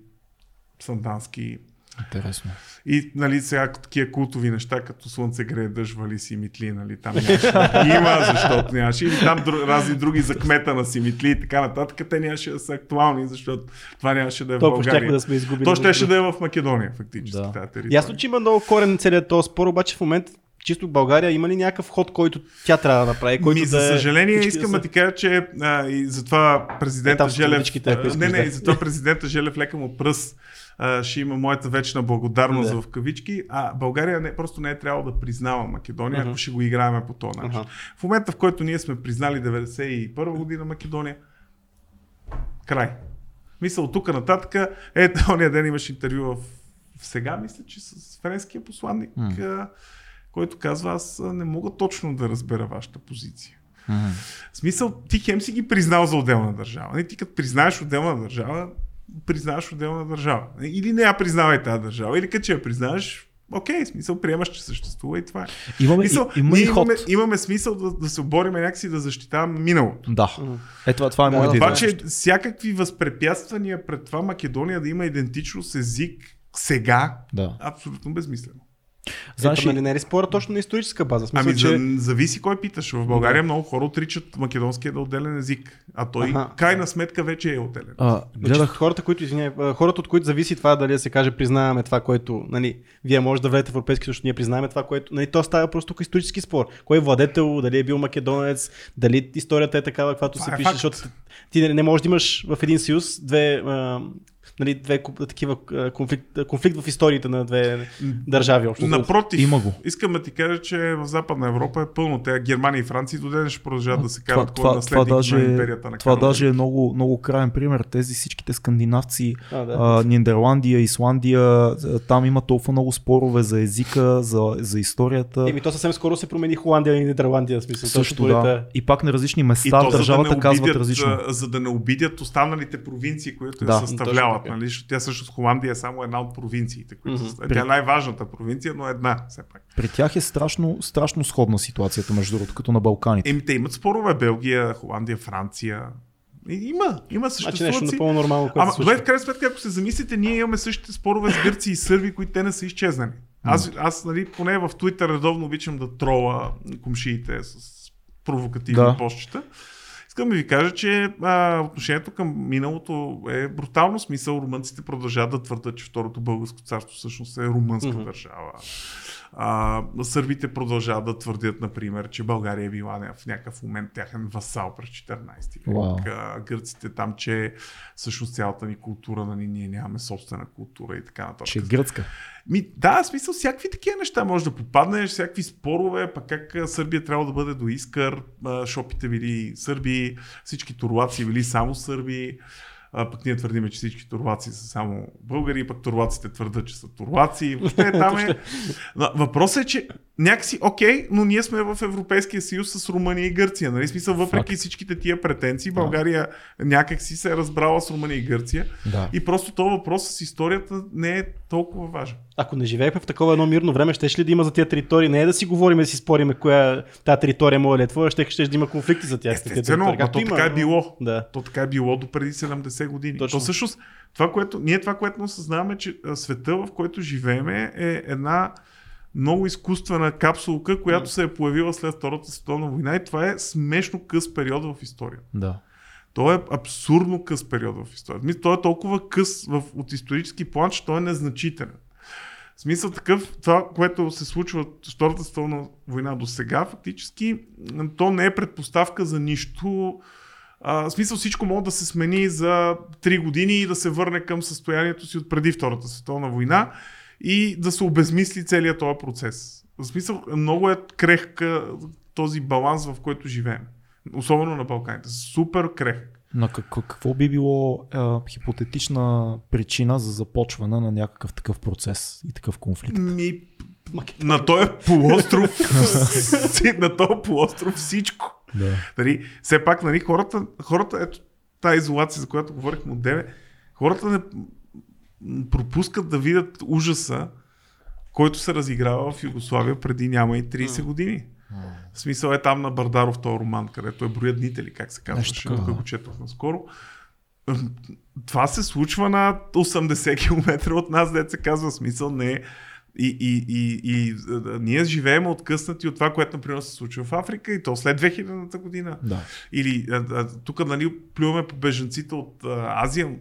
Сандански. Интересно. И нали, сега такива култови неща, като Слънце грее, дъжд вали Симитли, нали, там нямаше да има, защото нямаше. Или там дру, разни други за кмета на Симитли и така нататък. Те нямаше да са актуални, защото това нямаше да е в Толкова щяхме България. да сме изгубили. То щеше да е в Македония, фактически. Да. Тази територия. Ясно, че има много корен целият този спор, обаче в момента чисто България има ли някакъв ход, който тя трябва да направи? Който Ми, за да е- съжаление, искам да ти кажа, че а, и затова президента Е, Желев... а, не, не, да. и затова президента Желев лека му пръст а, ще има моята вечна благодарност Да. в кавички, а България не, просто не е трябвало да признава Македония, Мгм. ако ще го играем по този начин. Аха. В момента, в който ние сме признали 91 година Македония, край. Мисля, от тук нататък, ето, ония ден имаш интервю в, сега, мисля, че с френския посланник, М. който казва, аз не мога точно да разбера вашата позиция. Мгм. В смисъл, ти хем си ги признал за отделна държава. Не, ти като признаеш отделна държава, признаваш отделна държава. Или не я признавай тази държава, или като че я признаеш, окей, в смисъл, приемаш, че съществува и това е. Имаме, Мисъл, и, има имаме, имаме смисъл да, да се обориме някакси да защитаваме миналото. Да. Е, това, това е Да, моята идея. Обаче всякакви възпрепятствания пред това Македония да има идентичност език сега, Да. абсолютно безмислено. Знаеш, нали не е ли спора точно на историческа база? Смисъл, Ами че... за, зависи кой питаш. В България много хора отричат македонския да е отделен език, а той Аха. крайна сметка вече е отделен. а, Гледах... гледах Хората, които, извиняй, а, хората, от които зависи това дали да се каже признаваме това, което, нали, вие може да влезете в Европейски съюз, ние признаваме това, което, нали, то става просто тук исторически спор. Кой е владетел, дали е бил македонец, дали историята е такава, каквато се е пише, факт. защото ти не, не можеш да имаш в един съюз две, а, нали, две такива конфликт, конфликт в историите на две държави общо. Напротив, Има го. искам да ти кажа, че в Западна Европа е пълно. Те Германия и Франция до ден ще продължават да се това, карат кой е това, това, наследник даже, на империята на това Карл даже е много, много крайен пример. Тези всичките скандинавци, А, да. а, Нидерландия, Исландия, там има толкова много спорове за езика, за, за историята. Еми, то съвсем скоро се промени Холандия и Нидерландия, в смисъл. Също да. И пак на различни И места то, в за държавата да не казват обидят, различно. За да не обидят останалите провинции, които Да, я съставляват. Така. Нали? Тя също Холандия е само една от провинциите. Които Мгм. са... Тя е най-важната провинция, но една все пак. При тях е страшно, страшно сходна ситуацията, между другото, като на Балканите. Еми, те имат спорове. Белгия, Холандия, Франция. Има, има Значи съществуват нещо си. напълно нормално, което Ама, добре, в крайна сметка, ако се замислите, ние имаме същите спорове с гърци и сърби, които те не са изчезнали. Аз, аз нали, поне в Twitter редовно обичам да трола комшиите с провокативни Да. да. Искам да ви кажа, че а, отношението към миналото е брутално смисъл. Румънците продължават да твърдат, че Второто българско царство всъщност е румънска mm-hmm. държава. А, сърбите продължават да твърдят, например, че България е била в някакъв момент тяхен васал през 14 век. А, гърците там, че всъщност цялата ни култура, нали, ние нямаме собствена култура и така нататък. Че е гръцка. Ми, да, в смисъл, всякакви такива неща може да попаднеш, всякакви спорове, пък как Сърбия трябва да бъде до Искър, шопите били сърби, всички турлаци били само сърби. А, пък ние твърдиме, че всички турлаци са само българи, пък турлаците твърдат, че са турлаци. Въобще там е... Въпросът е, че някакси окей, но ние сме в Европейския съюз с Румъния и Гърция. Нали? Смисъл, въпреки Факт. всичките тия претенции, България някакси се е разбрала с Румъния и Гърция. Да. И просто този въпрос с историята не е толкова важен. Ако не живеехме в такова едно мирно време, ще ли да има за тия територии? Не е да си говорим, да си спориме коя тази територия моя ли е твоя, ще, ще да има конфликти за тях. Естествено, територии. а Както то така е било. Да. То така е било до преди 70 години. Точно. То всъщност, това, което, ние това, което не осъзнаваме, че света, в който живееме, е една много изкуствена капсулка, която се е появила след Втората световна война и това е смешно къс период в историята. Да. То е абсурдно къс период в историята. Той е толкова къс в, от исторически план, че той е незначителен. В смисъл такъв, това, което се случва от Втората световна война до сега, фактически, то не е предпоставка за нищо. А, в смисъл всичко може да се смени за 3 години и да се върне към състоянието си от преди Втората световна война и да се обезмисли целият този процес. В смисъл много е крехка този баланс, в който живеем. Особено на Балканите. Супер крехък. На как, какво би било е, хипотетична причина за започване на някакъв такъв процес и такъв конфликт? Ми, на този полуостров, на този полуостров всичко. Да. Нали, все пак, нали, хората, хората, ето тази изолация, за която говорихме от 9, хората не пропускат да видят ужаса, който се разиграва в Югославия преди няма и 30 години. В смисъл е там на Бардаров този роман, където е броя дните ли, как се казваше, така, тук го четох наскоро. Това се случва на 80 км от нас, се казва смисъл, не е. И, и, и, и ние живеем откъснати от това, което, например, се случва в Африка и то след 2000-та година. Да. Или тук, нали, плюваме по бежанците от Азия,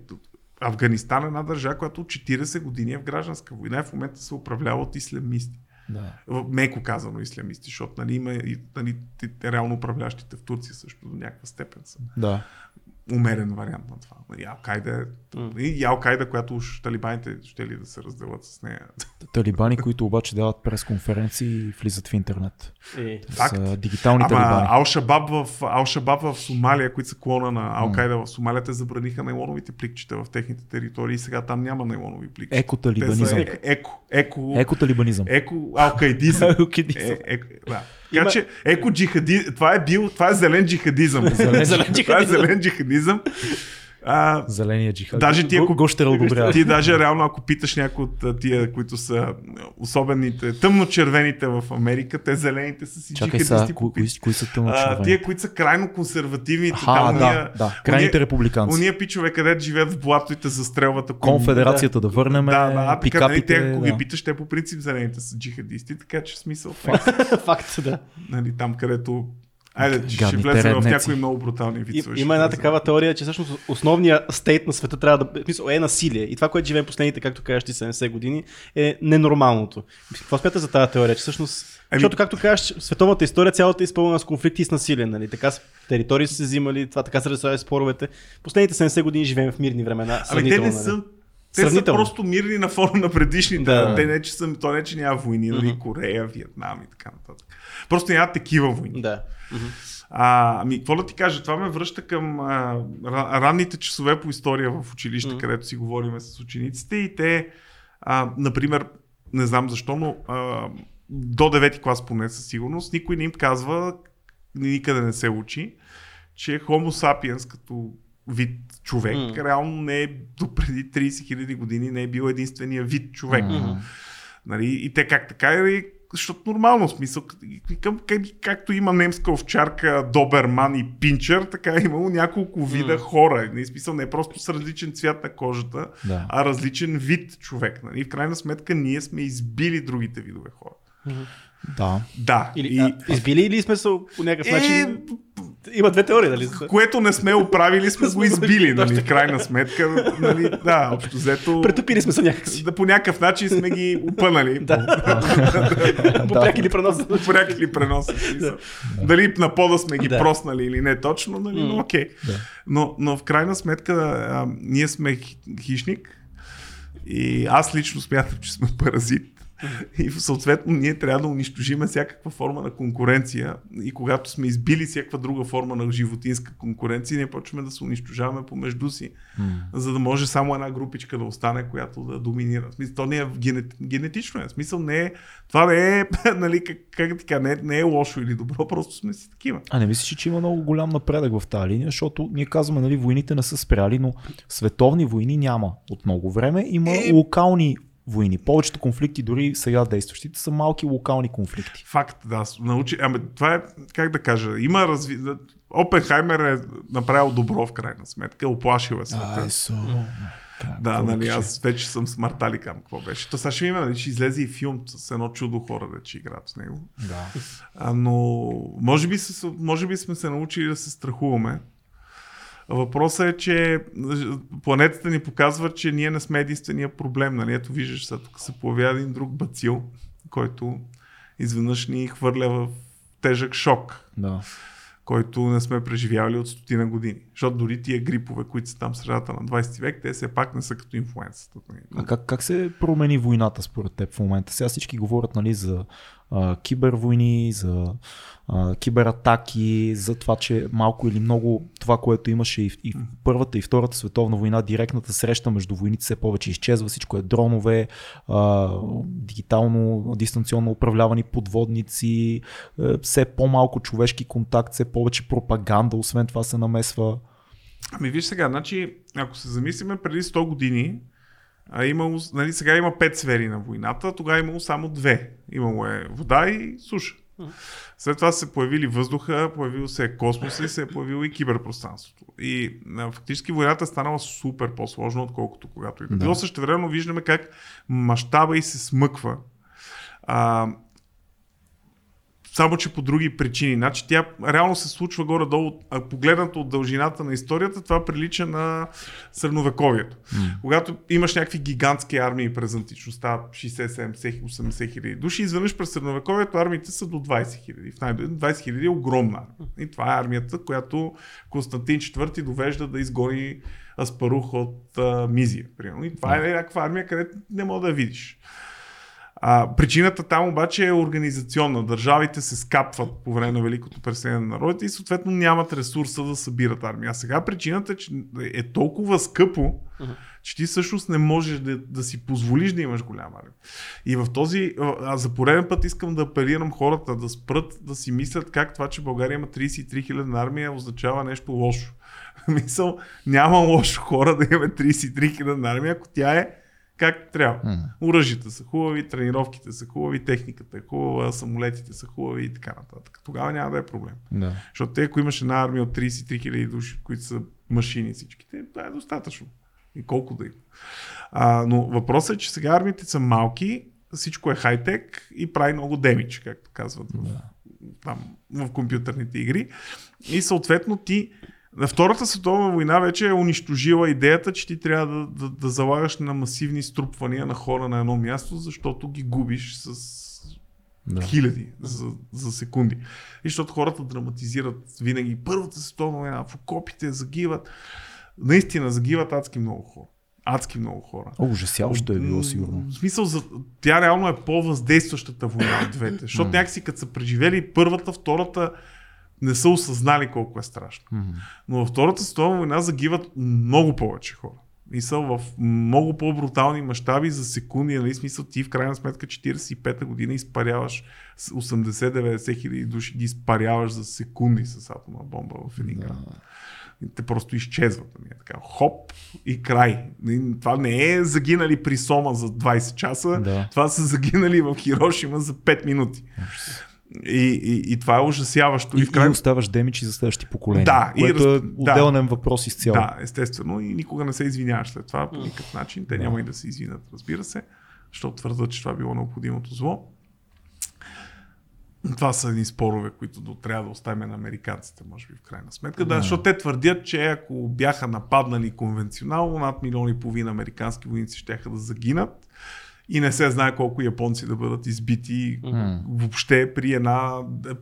Афганистан е една държава, която от 40 години е в гражданска война и в момента се управлява от ислямисти. да. Меко казано ислямисти, защото нали, има и нали, реално управлящите в Турция също до някаква степен са Да. Умерен вариант на това. Нали, Алкайда е... И Алкайда, която уж талибаните ще ли да се разделят с нея. Талибани, които обаче дават пресконференции и влизат в интернет. Е, Факт. Са дигитални Ама талибани. Ал-Шабаб в, Ал-Шабаб в Сомалия, които са клона на Алкайда в Сомалия, те забраниха нейлоновите пликчета в техните територии и сега там няма нейлонови пликчета. Еко-талибанизъм. е- еко, еко, Еко-талибанизъм. еко алкайдизъм. Еко-талибанизъм. Е, е, да. Така че еко джихади... това е бил, това е зелен джихадизъм. Зелен Зелен това е джихадизъм. зелен джихадизъм. А, Зеления джихад. Даже ти, ако- Го ще одобрява. ти даже реално, ако питаш някой от а, тия, които са особените, тъмно-червените в Америка, те зелените са си Чакай сега, кои, кои, кои са тъмно а, тия, които са крайно консервативни, Аха, там да, уния, да. Крайните уния- републиканци. уния пичове, където живеят в блато и те застрелват. Ако Конфедерацията да върнем, Да, да, а, така, нали, пикапите. те, ако да. ги питаш, те по принцип зелените са джихадисти, така че смисъл. Факт, да. нали, там, където Айде, ще влезем в някои много брутални вицове. има една такава теория, че всъщност основният стейт на света трябва да в смисъл, е насилие. И това, което живеем последните, както кажеш ти, 70 години, е ненормалното. Какво смятате за тази теория? Че всъщност, Ами- защото, както кажеш, световната история цялата е изпълнена с конфликти и с насилие. Нали? Така с територии са се взимали, това така се решавали споровете. Последните 70 години живеем в мирни времена. Ами те не нали? са. Те са просто мирни на фона на предишните. Да. Те не, че са, то не, че няма войни, нали, Корея, Виетнам и така нататък. Просто няма такива войни. Да. А, ами, какво да ти кажа? Това ме връща към а, ра- ранните часове по история в училище, Мгм. където си говориме с учениците и те, а, например, не знам защо, но а, до 9 клас поне със сигурност, никой не им казва, никъде не се учи, че Homo sapiens като вид човек, Мгм. реално не е до преди 30 000 години не е бил единствения вид човек. Мгм. Нали? И те как така е, защото нормално смисъл, към, как, както има немска овчарка, доберман и пинчер, така е имало няколко вида М. хора. Не, смисъл не е просто с различен цвят на кожата, Да. а различен вид човек. Нали? В крайна сметка ние сме избили другите видове хора. Да. Да. Или, и, а, избили или сме се по някакъв е, начин... Има две теории, нали? което не сме оправили, сме го избили. Нали? В крайна сметка, нали? да, общо взето. Претопили сме се някакси. Да, по някакъв начин сме ги опънали. Да. По пряк или пренос. пряк или пренос. Дали на пода сме ги проснали или не точно, нали, но окей. Но, но в крайна сметка а, ние сме хи- хищник и аз лично смятам, че сме паразит. И съответно ние трябва да унищожиме всякаква форма на конкуренция и когато сме избили всякаква друга форма на животинска конкуренция, ние почваме да се унищожаваме помежду си, за да може само една групичка да остане, която да доминира. В смисъл, то не е генет, генетично е. В смисъл не е, това не е, нали, как, как така, не, не е лошо или добро, просто сме си такива. А не мислиш, че има много голям напредък в тази линия, защото ние казваме, нали, войните не са спряли, но световни войни няма от много време. Има Е. локални войни. Повечето конфликти, дори сега действащите, са малки локални конфликти. Факт, да. Научи... Ами, това е, как да кажа, има разви... Опенхаймер е направил добро в крайна сметка, оплашил е света. со. Да, нали, аз вече съм смартали към какво беше. То сега ще има, нали, ще излезе и филм с едно чудо хора, да че играят с него. Да. А, но може би, се, може би сме се научили да се страхуваме. Въпросът е, че планетата ни показва, че ние не сме единствения проблем. Нали? Ето виждаш, сега тук се появява един друг бацил, който изведнъж ни хвърля в тежък шок, да. който не сме преживявали от стотина години. Защото дори тия грипове, които са там в средата на 20 век, те все пак не са като инфлуенцията. А как, как се промени войната според теб в момента? Сега всички говорят нали, за а, кибервойни, за а, кибератаки, за това, че малко или много това, което имаше и в, и в Първата и Втората световна война, директната среща между войните все повече изчезва, всичко е дронове, а, дигитално, дистанционно управлявани подводници, е, все по-малко човешки контакт, все повече пропаганда, освен това се намесва. Ами виж сега, значи, ако се замислиме преди 100 години, а имало, нали, сега има пет сфери на войната, тогава е имало само две. Имало е вода и суша. След това се появили въздуха, появил се е космоса и се е появило и киберпространството. И а, фактически войната е станала супер по-сложна, отколкото когато и да. Било. Също време виждаме как мащаба и се смъква. А, само че по други причини. Значи тя реално се случва горе-долу, погледнато от дължината на историята, това прилича на средновековието. Mm. Когато имаш някакви гигантски армии през античността, 60, 70, 80 хиляди души, изведнъж през средновековието армиите са до 20 хиляди. В най- 20 хиляди е огромна армия. И това е армията, която Константин IV довежда да изгони Аспарух от а, Мизия. Примерно. И това е някаква армия, където не мога да я видиш. А, причината там обаче е организационна. Държавите се скапват по време на Великото преселение на народите и съответно нямат ресурса да събират армия. А сега причината е, че е толкова скъпо, че ти всъщност не можеш да, да си позволиш да имаш голяма армия. И в този, а за пореден път искам да апелирам хората да спрат да си мислят как това, че България има 33 хилядна армия означава нещо лошо. Мисъл, няма лошо хора да имаме 33 хилядна армия, ако тя е как трябва. М. Оръжията са хубави, тренировките са хубави, техниката е хубава, самолетите са хубави и така нататък. Тогава няма да е проблем. Да. Защото те, ако имаш една армия от 33 хиляди души, които са машини всичките, това е достатъчно. И колко да има. А, но въпросът е, че сега армиите са малки, всичко е хай-тек и прави много демидж, както казват в, там, в компютърните игри. И съответно ти на Втората световна война вече е унищожила идеята, че ти трябва да, да, да залагаш на масивни струпвания на хора на едно място, защото ги губиш с Да. хиляди за, за секунди. И защото хората драматизират винаги Първата световна война, в окопите загиват. Наистина загиват адски много хора. Адски много хора. О, ужасяващо е било сигурно. В смисъл, за, тя реално е по-въздействащата война от двете. Защото някакси като са преживели първата, втората, не са осъзнали колко е страшно. Мгм. Но във Втората световна война загиват много повече хора. И са в много по-брутални мащаби за секунди. Нали? Смисъл, ти в крайна сметка 45-та година изпаряваш с 80-90 хиляди души, ги изпаряваш за секунди с атомна бомба в един град. И те просто изчезват. Нали? Така, хоп и край. Това не е загинали при Сома за 20 часа, Да. това са загинали в Хирошима за 5 минути. И, и, и това е ужасяващо. И, И, в крайна и оставаш демичи за следващи поколения. Да, и което раз- е да. отделен въпрос изцяло. Да, естествено. И никога не се извиняваш след това по никакъв начин. Те няма и да се извинят, разбира се, защото твърдят, че това било необходимото зло. Това са едни спорове, които до, трябва да оставим на американците, може би в крайна сметка. Да, защото те твърдят, че ако бяха нападнали конвенционално, над милион и половина американски войници ще да загинат и не се знае колко японци да бъдат избити въобще при една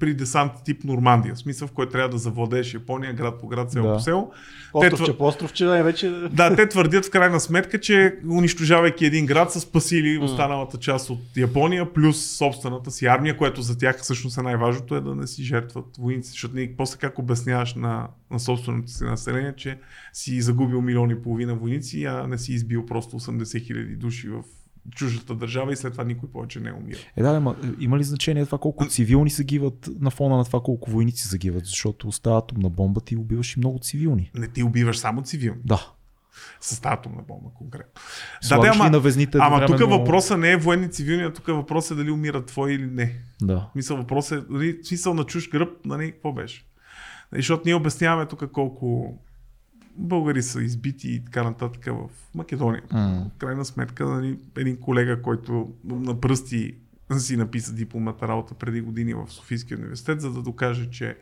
при десант тип Нормандия. В смисъл, в който трябва да завладееш Япония град по град, село Да. по село. Островче твър- по островче, да, вече... да, те твърдят в крайна сметка, че унищожавайки един град са спасили останалата част от Япония, плюс собствената си армия, което за тях всъщност е най-важното е да не си жертват войници. Защото ние после как обясняваш на, на собственото си население, че си загубил милиони и половина войници, а не си избил просто 80 хиляди души в чуждата държава и след това никой повече не умира. Е, да, ма, има ли значение това колко цивилни загиват на фона на това колко войници загиват? Защото остава атомна бомба ти убиваш и много цивилни. Не ти убиваш само цивилни. Да. С атомна бомба конкретно. Слагаш ама- ли на везните Ама тук едновременно- въпросът не е военни цивилни, а тук въпросът е дали умират твои или не. Да. Мисъл, въпрос е, нали, смисъл на чуж гръб, нали, какво беше? Нали, Защото ние обясняваме тук колко българи са избити и така нататък в Македония. М. В крайна сметка, нали, един колега, който на пръсти си написа дипломата работа преди години в Софийския университет, за да докаже, че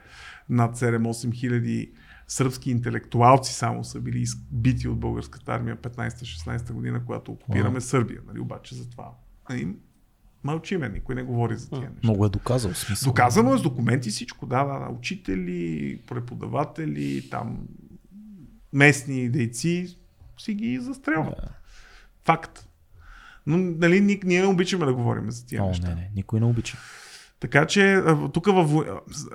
над 7-8 хиляди сръбски интелектуалци само са били избити от българската армия 15-16 година, когато окупираме Сърбия. Нали, обаче за това нали, мълчиме, никой не говори за тия неща. Много е доказал смисъл. Доказано е с документи всичко, да, да, да. Учители, преподаватели, там местни дейци си ги застрелват. Да. Факт. Но нали, ни- ние не обичаме да говорим за тия О, неща. не, не, никой не обича. Така че тук във...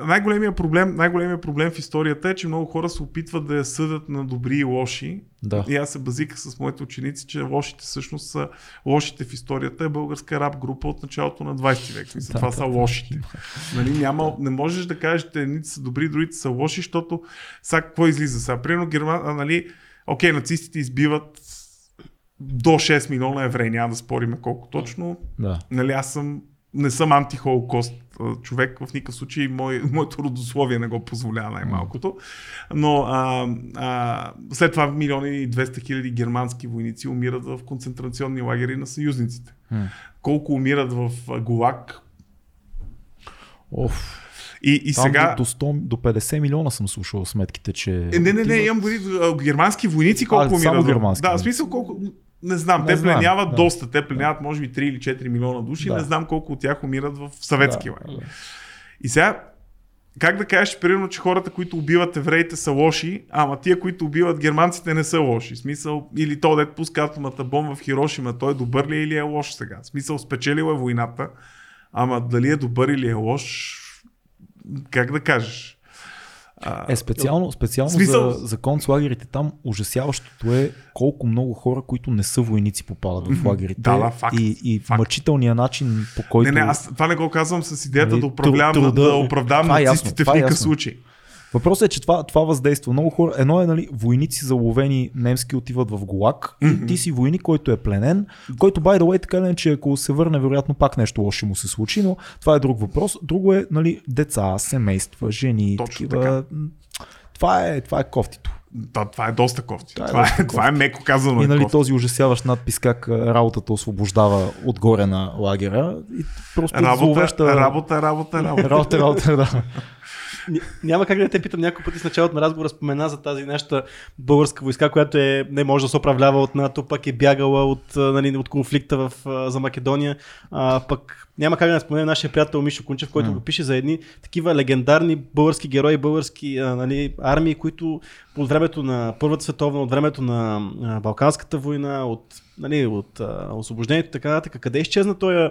най-големия проблем, най-големия проблем в историята е, че много хора се опитват да я съдат на добри и лоши. Да. И аз се базиках с моите ученици, че лошите всъщност са лошите в историята е българска рап група от началото на 20 век. Мисля, Да, това да, са да. лошите. Нали, няма, не можеш да кажеш, че едните са добри, другите са лоши, защото сега какво излиза сега? Примерно Герман, нали, окей, нацистите избиват до 6 милиона евреи, няма да спориме колко точно. Да. Нали, аз съм, не съм антихолокост човек, в никакъв случай мой, моето родословие не го позволява най-малкото. Но а, а, след това милиони и 200 хиляди германски войници умират в концентрационни лагери на съюзниците. М. Колко умират в ГУЛАГ. Оф. И, и Там сега... до, до, 100, до 50 милиона съм слушал сметките, че... Е, не, не, не, имам германски войници колко А, умират. само германски Да, в смисъл колко... Не знам, Не те знам, пленяват да. доста. Те пленяват може би 3 или 4 милиона души. Да. Не знам колко от тях умират в съветски Да, лагери. да. И сега, как да кажеш, примерно, че хората, които убиват евреите са лоши, ама тия, които убиват германците не са лоши. Смисъл, или то дет пуска атомната бомба в Хирошима, той е добър ли е или е лош сега? Смисъл, спечелил е войната, ама дали е добър или е лош, как да кажеш? А, Е, специално, специално Смисъл- за, за концлагерите там ужасяващото е колко много хора, които не са войници попадат в лагерите. Да, да, факт, И, и факт. мъчителният начин по който... Не, не, аз това не го казвам с идеята Нали, да оправдавам, труда- да оправдавам е ясно, нацистите в е никакъв ясно. случай. Въпросът е, че това, това въздейства. Много хора. Едно е, нали, войници заловени немски отиват в ГУЛАГ. Мгм. И ти си войник, който е пленен, който, by the way, така не, че ако се върне, вероятно пак нещо лошо му се случи, но това е друг въпрос. Друго е, нали, деца, семейства, жени, Точно такива. Това е, това е кофтито. Да, това е доста кофти. Това е Това е, доста това е меко казано. И е нали, кофти. този ужасяващ надпис как работата освобождава отгоре на лагера. И просто Работа, зловеща... работа, работа, работа. Работа, работа, да. Ня- Няма как да те питам няколко пъти с началото на разговора спомена за тази нашата българска войска, която е, не може да се управлява от НАТО, пък е бягала от, нали, от конфликта в, за Македония. А, пък няма как да не споменем нашия приятел Мишо Кунчев, който М. го пише за едни такива легендарни български герои, български а, нали, армии, които от времето на Първата световна, от времето на а, Балканската война, от, нали, от а, освобождението и така нататък. Къде изчезна този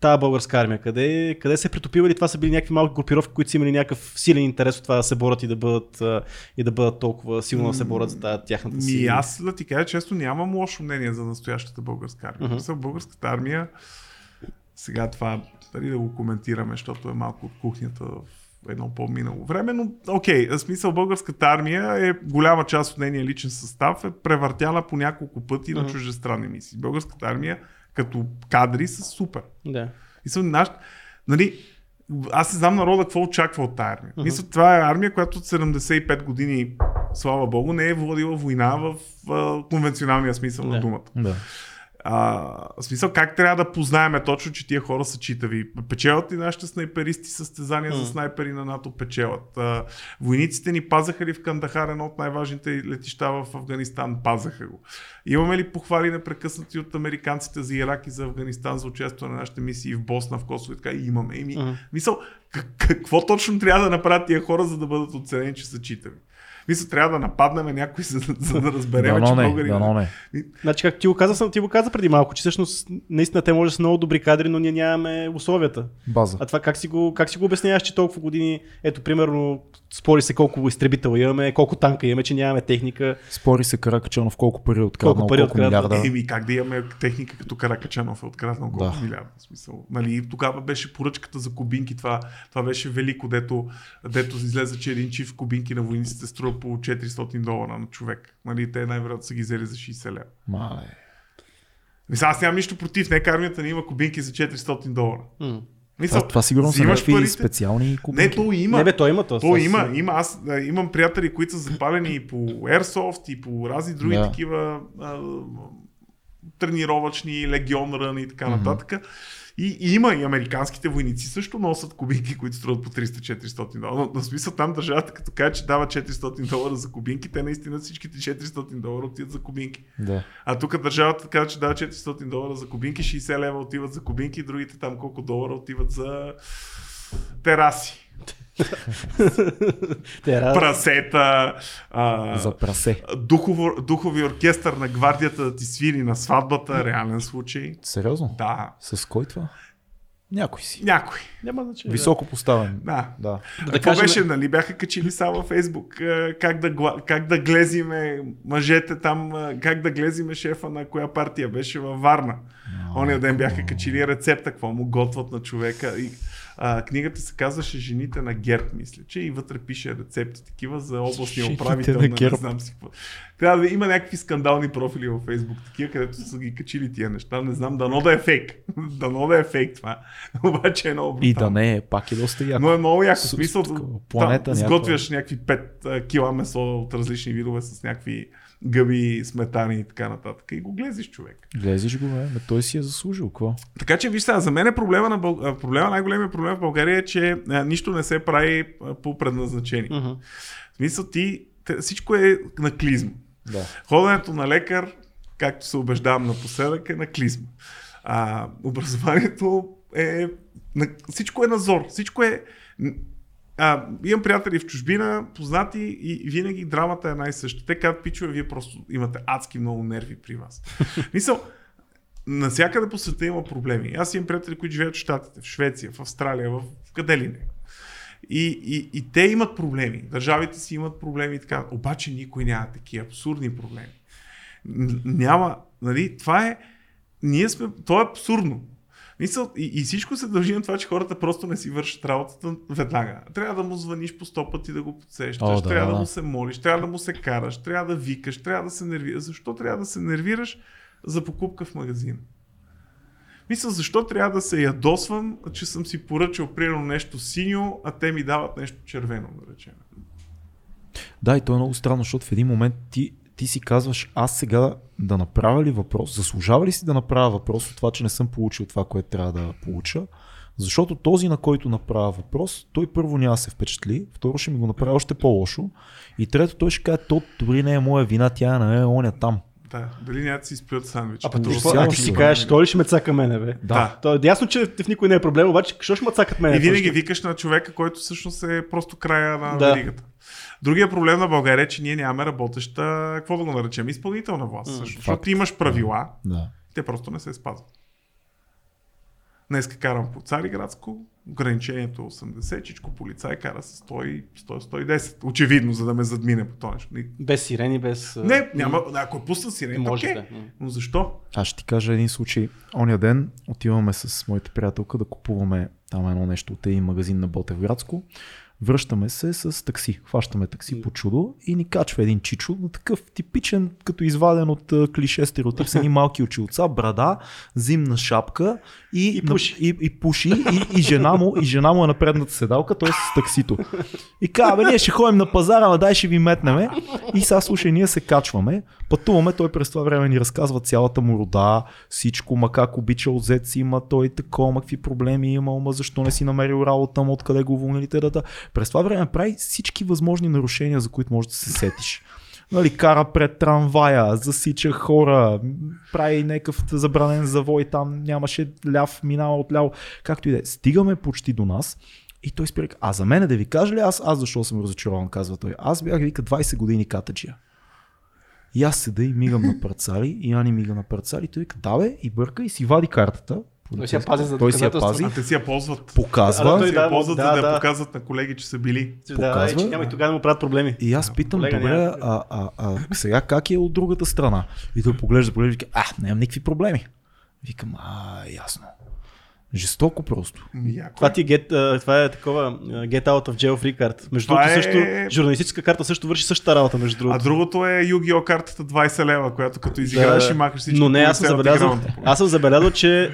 тази българска армия? Къде, къде се е притопила или това са били някакви малки групировки, които са имали някакъв силен интерес от това да се борят и да бъдат, и да бъдат толкова силно да се борят за тази тяхната си? Ми, аз да ти кажа често нямам лошо мнение за настоящата българска армия. Uh-huh. Българската армия, сега това, дали да го коментираме, защото е малко от кухнята в едно по-минало време, но окей, в смисъл българската армия е голяма част от нейния личен състав е превъртяна по няколко пъти на Мгм. чуждестранни мисии. Българската армия като кадри са супер. Да. И съм наш... Нали, аз не знам народа какво очаква от тази армия. Мисля, това е армия, която от 75 години, слава богу, не е водила война в а, конвенционалния смисъл Да. на думата. да. А, в смисъл, как трябва да познаеме точно, че тия хора са читави? Печелят ли нашите снайперисти състезания за М. снайпери на НАТО? Печелят. А, войниците ни пазаха ли в Кандахар, едно от най-важните летища в Афганистан? Пазаха го. Имаме ли похвали непрекъснати от американците за Ирак и за Афганистан за участие на нашите мисии в Босна, в Косово и така? И имаме. Еми, Мгм. Мисъл, какво точно трябва да направят тия хора, за да бъдат оценени, че са читави? Мисля, трябва да нападнем някой, за, за да разберем, че Дано не, българи... дано не. Значи, как ти го каза, съм- ти го каза преди малко, че всъщност наистина те може да са много добри кадри, но ние нямаме условията. База. А това как си го, как си го обясняваш, че толкова години, ето примерно, спори се колко изтребител имаме, колко танка имаме, че нямаме техника. Спори се Каракачанов колко пари е откраднал, Колко пари е колко откраднал. милиарда. Еми, как да имаме техника като Каракачанов е откраднал колко Да. милиарда. В смисъл. Нали, тогава беше поръчката за кубинки, това, това беше велико, дето, дето излезе, че един чиф кубинки на войниците струва по 400 долара на човек. Нали, те най-вероятно са ги взели за 60 лева. Мале. Мисля, аз нямам нищо против, нека армията ни има кубинки за 400 долара. М. Мисля, Това, това сигурно са някакви парите- специални Не, кубинки. то има. Не бе, той има то. То има, има. Аз а, имам приятели, които са запалени и по Airsoft, и по разни други Да. такива а, тренировъчни, легион рън и така Мгм. нататък. И, и има и американските войници също носят кубинки, които струват по 300-400 долара. Но, на смисъл там държавата, като каже, че дава 400 долара за кубинки, те наистина всичките 400 долара отиват за кубинки. Да. А тук държавата казва, че дава 400 долара за кубинки, 60 лева отиват за кубинки, другите там колко долара отиват за тераси. Ра- прасета, а, За прасе. духово, духови оркестър на гвардията да ти свири на сватбата, реален случай. Сериозно? Да, С кой това? Някой си. някой. Няма значение. Високо поставен. Да. Да. Да, Какво кажем, беше, нали? Бяха качили само във Фейсбук как да, как да глезиме мъжете там, как да глезиме шефа на коя партия беше във Варна. Ония ден бяха качили рецепта, какво му готват на човека. И, а, книгата се казваше Жените на ГЕРБ, мисля, че и вътре пише рецепти такива за областния управител на не знам си какво. Трябва да има някакви скандални профили във Фейсбук, такива, където са ги качили тия неща. Не знам, дано да е фейк. дано да е фейк това. Обаче е много И да не е, пак е доста яко. Но е много яко. С- смисъл, такова, там планета някаква. сготвяш някакви 5 кила месо от различни видове с някакви гъби, сметани и така нататък. И го глезиш човек. Глезиш го, бе. Ме той си е заслужил. Какво? Така че виж сега, за мен е проблема, на Бъл... а, проблема най-големият проблем в България е, че а, нищо не се прави а, по предназначение. Мгм. В смисъл ти, всичко е на клизма. Да. Ходенето на лекар, както се убеждавам напоследък, е на клизма. А, образованието е... На, всичко е назор. Всичко е... А, имам приятели в чужбина, познати и винаги драмата е най-съща. Те казват, пичове, вие просто имате адски много нерви при вас. Мисъл, насякъде по света има проблеми. Аз имам приятели, които живеят в Штатите, в Швеция, в Австралия, в къде ли не. И, и, и те имат проблеми. Държавите си имат проблеми и така. Обаче никой няма такива абсурдни проблеми. Няма, нали, това е, ние сме, то е абсурдно. Мисъл, и, и всичко се дължи на това, че хората просто не си вършат работата веднага. Трябва да му звъниш по сто пъти да го подсещаш, О, да, трябва да, му се молиш, трябва да му се караш, трябва да викаш, трябва да се нервираш. Защо трябва да се нервираш за покупка в магазин? Мисля, защо трябва да се ядосвам, че съм си поръчал примерно нещо синьо, а те ми дават нещо червено, да речем. Да, и то е много странно, защото в един момент ти, ти си казваш, аз сега да направя ли въпрос, заслужава ли си да направя въпрос от това, че не съм получил това, което трябва да получа, защото този, на който направя въпрос, той първо няма да се впечатли, второ ще ми го направи още по-лошо и трето той ще каже, то дори не е моя вина, тя е оня там. Да, дали няма да си изплюят сандвич. А пък ти, Ужасяващо а ти си е. кажеш, той ли ще ме цака мене, бе? Да. То е ясно, че в никой не е проблем, обаче защо ще ме цакат мене? И винаги Защо? викаш на човека, който всъщност е просто края на Да. веригата. Другия проблем на България е, че ние нямаме работеща, какво да го наречем, изпълнителна власт. М, Също, защото ти имаш правила, Да. те просто не се спазват. Днеска карам по Цариградско, ограничението е 80, чичко полицай кара с 100, 100-110. Очевидно, за да ме задмине по това нещо. Не, Без сирени, без... Не, няма, ако е пусна сирена, може окей. да. Но защо? Аз ще ти кажа един случай. Оня ден отиваме с моята приятелка да купуваме там едно нещо от един магазин на Ботевградско. Връщаме се с такси. Хващаме такси по чудо и ни качва един чичо на такъв типичен, като изваден от клише стереотип, с едни малки очилца, брада, зимна шапка и, И пуши. и, и пуши и, и, жена му, и жена му е на предната седалка, т.е. с таксито. И казва, бе, ние ще ходим на пазара, ама дай ще ви метнеме. И сега слушай, ние се качваме, пътуваме, той през това време ни разказва цялата му рода, всичко, ма как обичал зет си, има той такова, какви проблеми има, ма защо не си намерил работа, ма откъде го уволнили, да. През това време прави всички възможни нарушения, за които можеш да се сетиш. Нали, кара пред трамвая, засича хора, прави някакъв забранен завой, там нямаше ляв, минава от ляво, както и да е. Стигаме почти до нас и той спира, а за мен да ви кажа ли аз, аз защо съм разочарован, казва той. Аз бях, вика, 20 години катаджия. И аз седа и мигам на парцали, и Ани мига на парцали, той вика, да бе, и бърка и си вади картата. Той си я пази за той си я пази, А те си я ползват. показва, А, Те той си да, я ползват, да, за да, да. показват на колеги, че са били. Да, показва. е, че няма и тогава да му правят проблеми. И аз питам, Колега, добре, няма. а, а, а, сега как е от другата страна? И той поглежда, поглежда и вика, а, нямам никакви проблеми. Викам, а, ясно. Жестоко просто. Ами, Яко. Това ти е get, а, това е такова а, get out of jail free card. Между Това другото е- също, журналистическа карта също върши същата работа, между А другото. другото е Yu-Gi-Oh картата 20 лева, която като изиграваш и махаш всички. Но не, аз съм забелязал, аз съм забелязал, че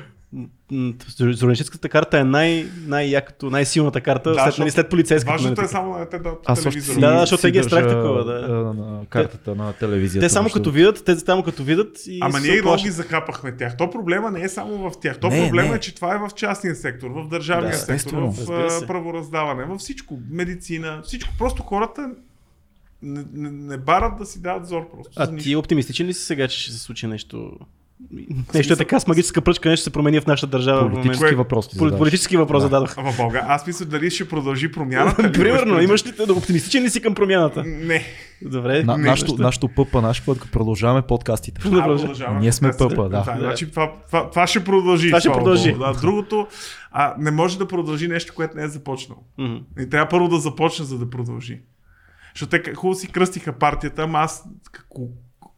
журналистическата карта е най- най-якото, най-силната карта Да, след, защото нали, след полицейската. Важното е само да те дадат по Аз телевизора. Да, да, защото те ги е страх такова, да. на картата на телевизията. Те само като видят, те само като видят и Ама ние много ги захапахме тях. То проблема не е само в тях. То Не, проблема не. е, че това е в частния сектор, в държавния Да, сектор, в правораздаване, във всичко. Медицина, всичко. Просто хората не, не, не барат да си дават зор просто. А ти оптимистичен ли си сега, че ще се случи нещо? Нещо е така с магическа пръчка, нещо се промени в нашата държава. Политически Кое- въпрос ти задаваш. Политически въпрос Да. зададох. А в България, аз мисля дали ще продължи промяната. Примерно, имаш ли да оптимистичен ли си към промяната? Не. Добре. На, Не, нашото, нашото пъпа, наш път, като продължаваме подкастите. А, продължаваме. Ние сме да, пъпа, да. да. Значи, това, това, това ще продължи. Това ще продължи. Да, другото, а, не може да продължи нещо, което не е започнало. Мгм. И трябва първо да започне, за да продължи. Защото те хубаво си кръстиха партията, ама аз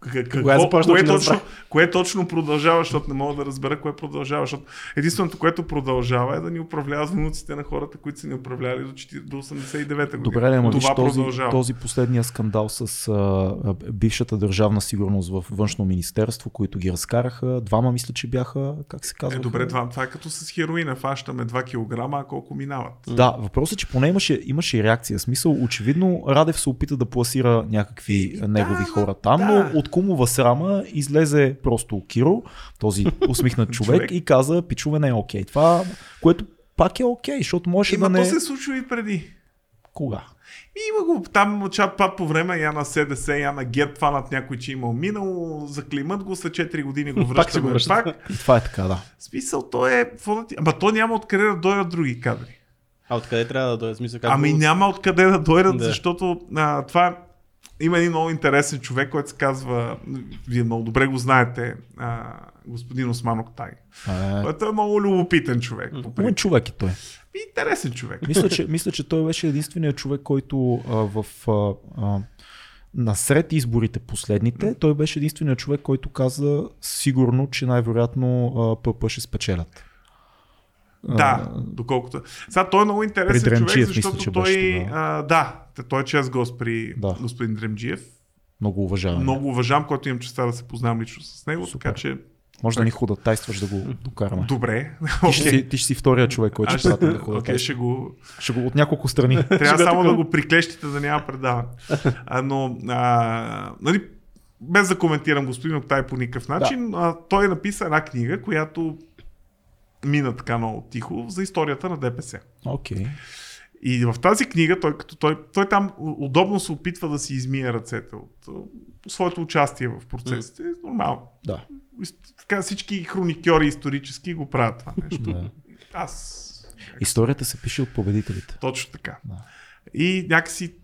какво, какво, е започнал, кое, че не точно, кое точно продължава, защото не мога да разбера кое продължава. Защото единственото, което продължава е да ни управляват внуците на хората, които са ни управляли до, 40 до 89-та година. Добре, ама виж Това този, продължава. този последния скандал с а, бившата държавна сигурност в външно министерство, които ги разкараха. Двама мисля, че бяха, как се казва? Е, добре, това, това е като с хероина. Фащаме 2 кг, а колко минават. Да, въпросът е, че поне имаше, имаше и реакция. В Смисъл, очевидно, Радев се опита да пласира някакви негови да, хора там, да. но от кумова срама излезе просто Киро, този усмихнат човек, Човек. и каза, пичове не е окей. Това, което пак е окей, защото може Има, да не... то се случва и преди. Кога? И има го там чат пат по време, я на СДС, я на ГЕТ, фанат някой, че имал минало, заклимат го, след 4 години го Пак връщаме го връщат. пак. И това е така, да. Смисъл, то е... Ама то няма откъде да дойдат други кадри. А откъде трябва да дойде? Смисъл, как Ами го- няма откъде да дойдат, Да. защото а, това е... Има един много интересен човек, който се казва, вие много добре го знаете, а, господин Осман Октай. Е, Който е много любопитен човек. Умен човек е той. Интересен човек. Мисля, че, мисля, че той беше единственият човек, който а, в. А, а, насред изборите последните, той беше единственият човек, който каза сигурно, че най-вероятно а, ПП ще спечелят. А, Да, доколкото. Сега той е много интересен човек, мисля, защото че той. беше тогава. а, да, той е чест гост при Да. господин Дремджиев. Много уважавам. Много уважавам, който имам честа да се познавам лично с него, Супер. така че Може да ни ходатайстваш да го докараме. добре. Ти, ще си, ти ще си втория човек, който ще пратим да ходатайства. ще го... Ще го от няколко страни. Трябва само да го приклещите да няма предаване. А, но, а, нали, без да коментирам господин Октай по никакъв начин, а, той написа една книга, която мина така много тихо за историята на ДПС. Окей. И в тази книга, той, като той, той там удобно се опитва да си измие ръцете от своето участие в процесите. Нормално. Да. Така всички хроникьори исторически го правят това нещо. да. Аз Историята се пише от победителите. точно така. Да. И някакси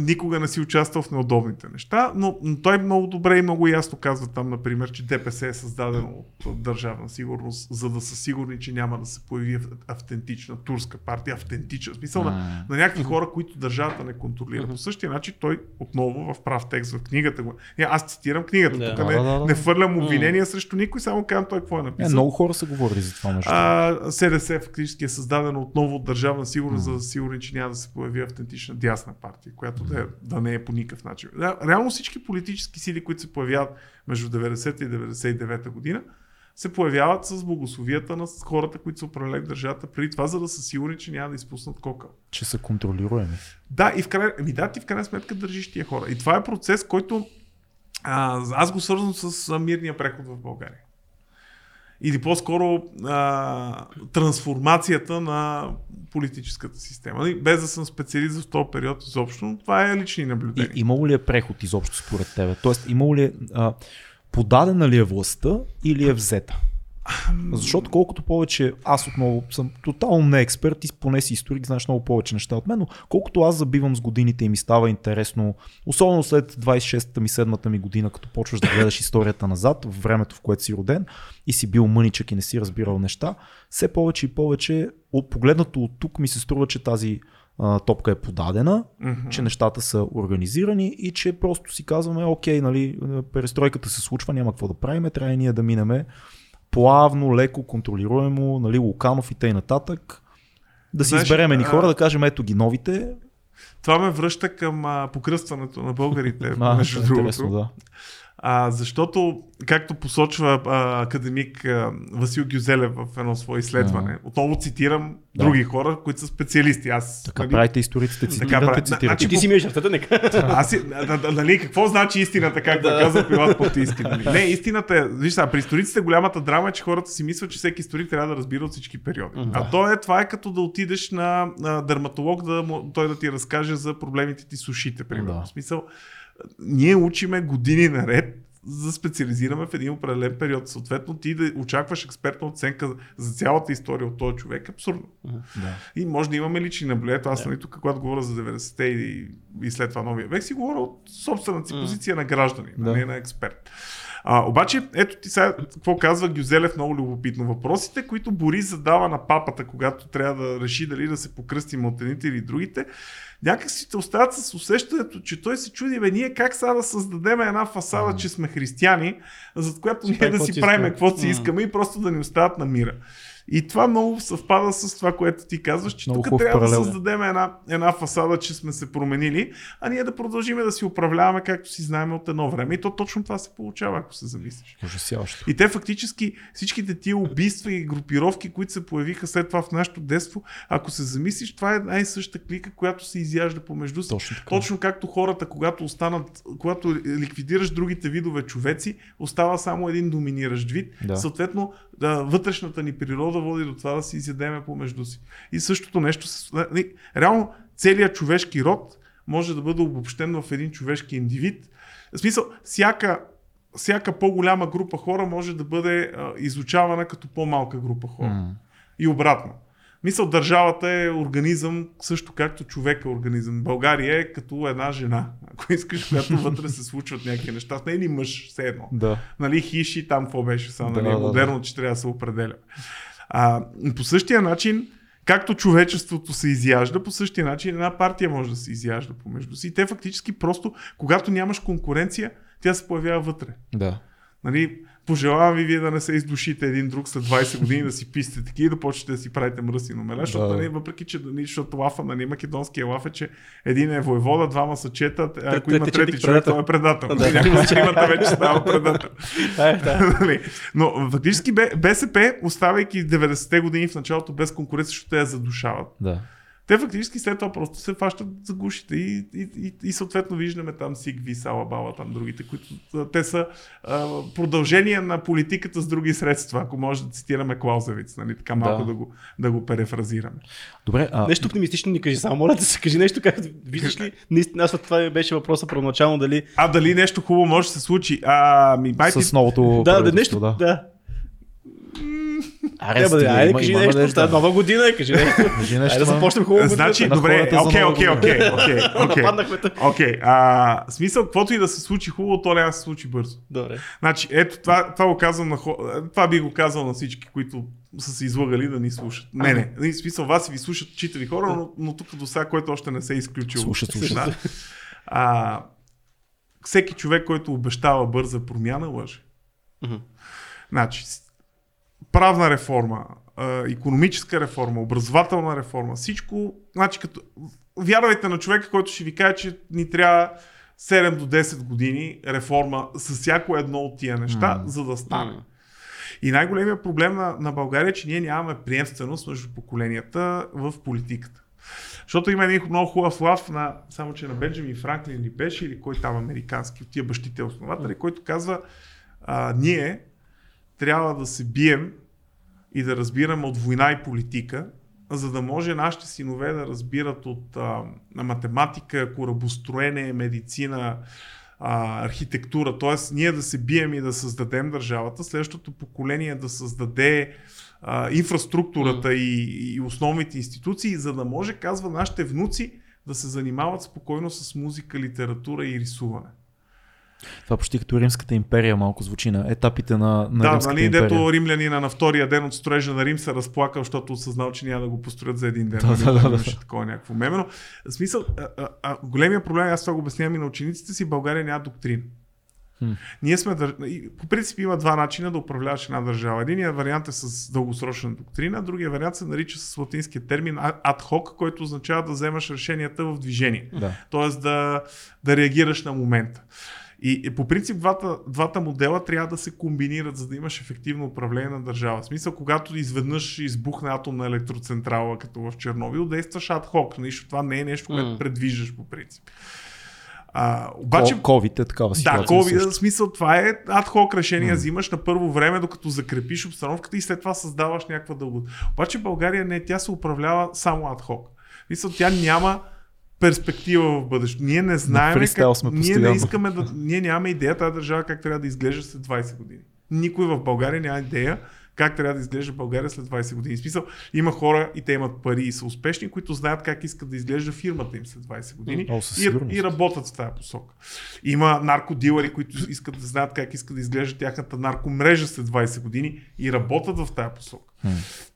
никога не си участвал в неудобните неща, но, но той много добре и много ясно казва там, например, че ДПС е създадено от държавна сигурност, за да са сигурни, че няма да се появи автентична турска партия, автентична, в смисъл на, на някакви хора, които държавата не контролира. По същия начин той отново в прав текст в книгата го. Не, аз цитирам книгата, Да. тук Да, не, да, да. не фърлям обвинения срещу никой, само казвам той какво е Не, написал. много хора са говорили за това нещо. А, СДС фактически е създадено отново от държавна сигурност, за да са сигурни, че няма да се появи автентична дясна партия, която да, е, да не е по никакъв начин. Ре- Реално всички политически сили, които се появяват между 90 и 99 година, се появяват с благословията на хората, които са управляли държавата преди това, за да са сигурни, че няма да изпуснат кокъл. Че са контролируеми. Да, и в край, ами да, ти в крайна сметка държиш тия хора. И това е процес, който а, аз го свързвам с мирния преход в България. Или по-скоро а, трансформацията на политическата система. Без да съм специалист в този период изобщо, това е лични И, наблюдения. имало ли е преход изобщо според тебе? Тоест, имало ли е, а, подадена ли е властта или е взета? Защото колкото повече, аз отново съм тотално не експерт, ти поне си историк, знаеш много повече неща от мен, но колкото аз забивам с годините и ми става интересно, особено след 26-та ми, 7-та ми година, като почваш да гледаш историята назад, в времето в което си роден и си бил мъничък и не си разбирал неща, все повече и повече, от погледнато от тук ми се струва, че тази а, топка е подадена, Мгм. че нещата са организирани и че просто си казваме, окей, нали, перестройката се случва, няма какво да правим, трябва и ние да минеме плавно, леко, контролируемо, нали, Луканов и т.н. нататък. Да си Знаеш, изберем ни а- хора, да кажем, ето ги новите. Това ме връща към а, покръстването на българите, А, между другото. да. А, защото, както посочва а, академик а, Васил Гюзелев в едно свое изследване, отново цитирам Да. други хора, които са специалисти. Аз, Така нали, правите историците, цитирате, правят. цитирате. Значи, Ти си ми жертвата, нека. аз да, да, нали, какво значи истината, както да. казва Пилат Палтийски? Нали? Не, истината е, виж сега, при историците голямата драма е, че хората си мислят, че всеки историк трябва да разбира от всички периоди. А то е, това е като да отидеш на, на дерматолог, да той да ти разкаже за проблемите ти с ушите, примерно. Да. В смисъл, ние учиме години наред за да специализираме в един определен период. Съответно, ти да очакваш експертна оценка за цялата история от този човек е абсурдно. Да. И може да имаме лични наблюдения. Аз нали, тук, когато говоря за 90-те и, и след това новия век, си говоря от собствената си позиция на граждани, Да. да. не на експерт. А, обаче, ето ти сега какво казва Гюзелев много любопитно. Въпросите, които Борис задава на папата, когато трябва да реши дали да се покръстим от едните или другите, някак си те остават с усещането, че той се чуди, бе, ние как сега да създадем една фасада, че сме християни, зад която ние да си правим каквото си искаме и просто да ни остават на мира. И това много съвпада с това, което ти казваш, че Много тук трябва да паралел. създадем една, една фасада, че сме се променили, а ние да продължим да си управляваме както си знаем от едно време. И то точно това се получава, ако се замислиш. Ужасяващо. И те фактически всичките тия убийства и групировки, които се появиха след това в нашето детство, ако се замислиш, това е най-съща клика, която се изяжда помежду си. Точно така. Точно както хората, когато останат, когато ликвидираш другите видове човеци, остава само един доминиращ вид. Да. Съответно, да, вътрешната ни природа води до това да се изядеме помежду си. И същото нещо нали, Реално, целият човешки род може да бъде обобщен в един човешки индивид. В смисъл, всяка, всяка по-голяма група хора може да бъде а, изучавана като по-малка група хора. М. И обратно. Мисъл, държавата е организъм, също както човек е организъм. България е като една жена, ако искаш, която вътре се случват някакви неща. С нея или мъж, все едно. Да. Нали, хиши там какво беше сега, Да, нали, да, да. модерно, че трябва да се определя. А, по същия начин, както човечеството се изяжда, по същия начин една партия може да се изяжда помежду си. И те фактически просто, когато нямаш конкуренция, тя се появява вътре. Да. Нали, пожелавам ви вие да не се издушите един друг след 20 години, да си писате таки и да почнете да си правите мръсни номера, защото, Да. нали, въпреки че нали, защото лафа, нали, македонския лаф е, че един е войвода, двама са чета, а ако има трети човек, той е предател. Да. Някой си имате вече става предател. Е, да. Нали, Но фактически БСП, оставайки 90-те години в началото без конкуренция, защото те я задушават. Да. Те фактически след това просто се фащат за гушите и, и, и, и съответно виждаме там Сигви, Салабала, там другите, които те са а, продължение на политиката с други средства, ако може да цитираме Клаузевиц, нали, така малко Да. да, го, да го перефразираме. Добре, а, Нещо оптимистично ни кажи, само моля да се кажи нещо, как виждаш ли, наистина, аз това беше въпроса първоначално, дали... А дали нещо хубаво може да се случи? А, ми, бай ти, с новото Да, да, нещо, да. Аре, Е, стига, айде, има- кажи има нещо, надежда. нова година, е, кажи нещо. Кажи Айде нещо. да ма. започнем хубаво. Значи, на добре, окей, окей, окей, окей, окей, окей. А, Смисъл, каквото и да се случи хубаво, то няма да се случи бързо. Добре. Значи, ето това, това го казвам на хора. Това би го казал на всички, които са се излагали да ни слушат. Не, не. В смисъл, вас ви слушат читави хора, но, но тук до сега, който още не се е изключил. Слушат, слушат. Да. А, всеки човек, който обещава бърза промяна, лъже. Значи, правна реформа, економическа реформа, образователна реформа, всичко, значи като, вярвайте на човека, който ще ви каже, че ни трябва 7 до 10 години реформа с всяко едно от тия неща, М. за да стане. М. И най-големият проблем на, на България е, че ние нямаме приемственост между поколенията в политиката. Защото има един много хубав лав на, само че на Бенджамин Франклин ли беше или кой там американски, от тия бащите основатели, който казва, а, ние трябва да се бием и да разбираме от война и политика, за да може нашите синове да разбират от а, на математика, корабостроене, медицина, а, архитектура. Тоест, ние да се бием и да създадем държавата, следващото поколение да създаде а, инфраструктурата и, и основните институции, за да може, казва нашите внуци, да се занимават спокойно с музика, литература и рисуване. Това почти като Римската империя малко звучи на етапите на, на да, Римската нали, империя. дето римлянина на втория ден от строежа на Рим се разплакал, защото осъзнал, че няма да го построят за един ден. Да, Нали, да, да, да. Имаше такова някакво меме. Но, в смисъл, а, а, а, големия проблем, аз това го обяснявам и на учениците си, България няма доктрина. Хм. Ние сме, по принцип има два начина да управляваш една държава. Единият вариант е с дългосрочна доктрина, другия вариант се нарича с латинския термин адхок, който означава да вземаш решенията в движение Да. т.е. Да, да реагираш на момента. И, и по принцип двата, двата модела трябва да се комбинират, за да имаш ефективно управление на държава. В смисъл, когато изведнъж избухне атомна електроцентрала, като в Чернобил, действаш адхок. Нищо, това не е нещо, което предвиждаш по принцип. А, обаче, COVID е такава ситуация. да, COVID, в смисъл, това е адхок решение, М. взимаш на първо време, докато закрепиш обстановката и след това създаваш някаква дълго. Обаче България не, тя се управлява само адхок. Мисъл, тя няма перспектива в бъдещето. Ние не знаем как, сме ние не искаме да, ние нямаме идея тази държава как трябва да изглежда след 20 години. Никой в България няма идея как трябва да изглежда България след 20 години. В смисъл, има хора и те имат пари и са успешни, които знаят как искат да изглежда фирмата им след 20 години О, и, и работят в тази посока. Има наркодилъри, които искат да знаят как искат да изглежда тяхната наркомрежа след 20 години и работят в тази посока.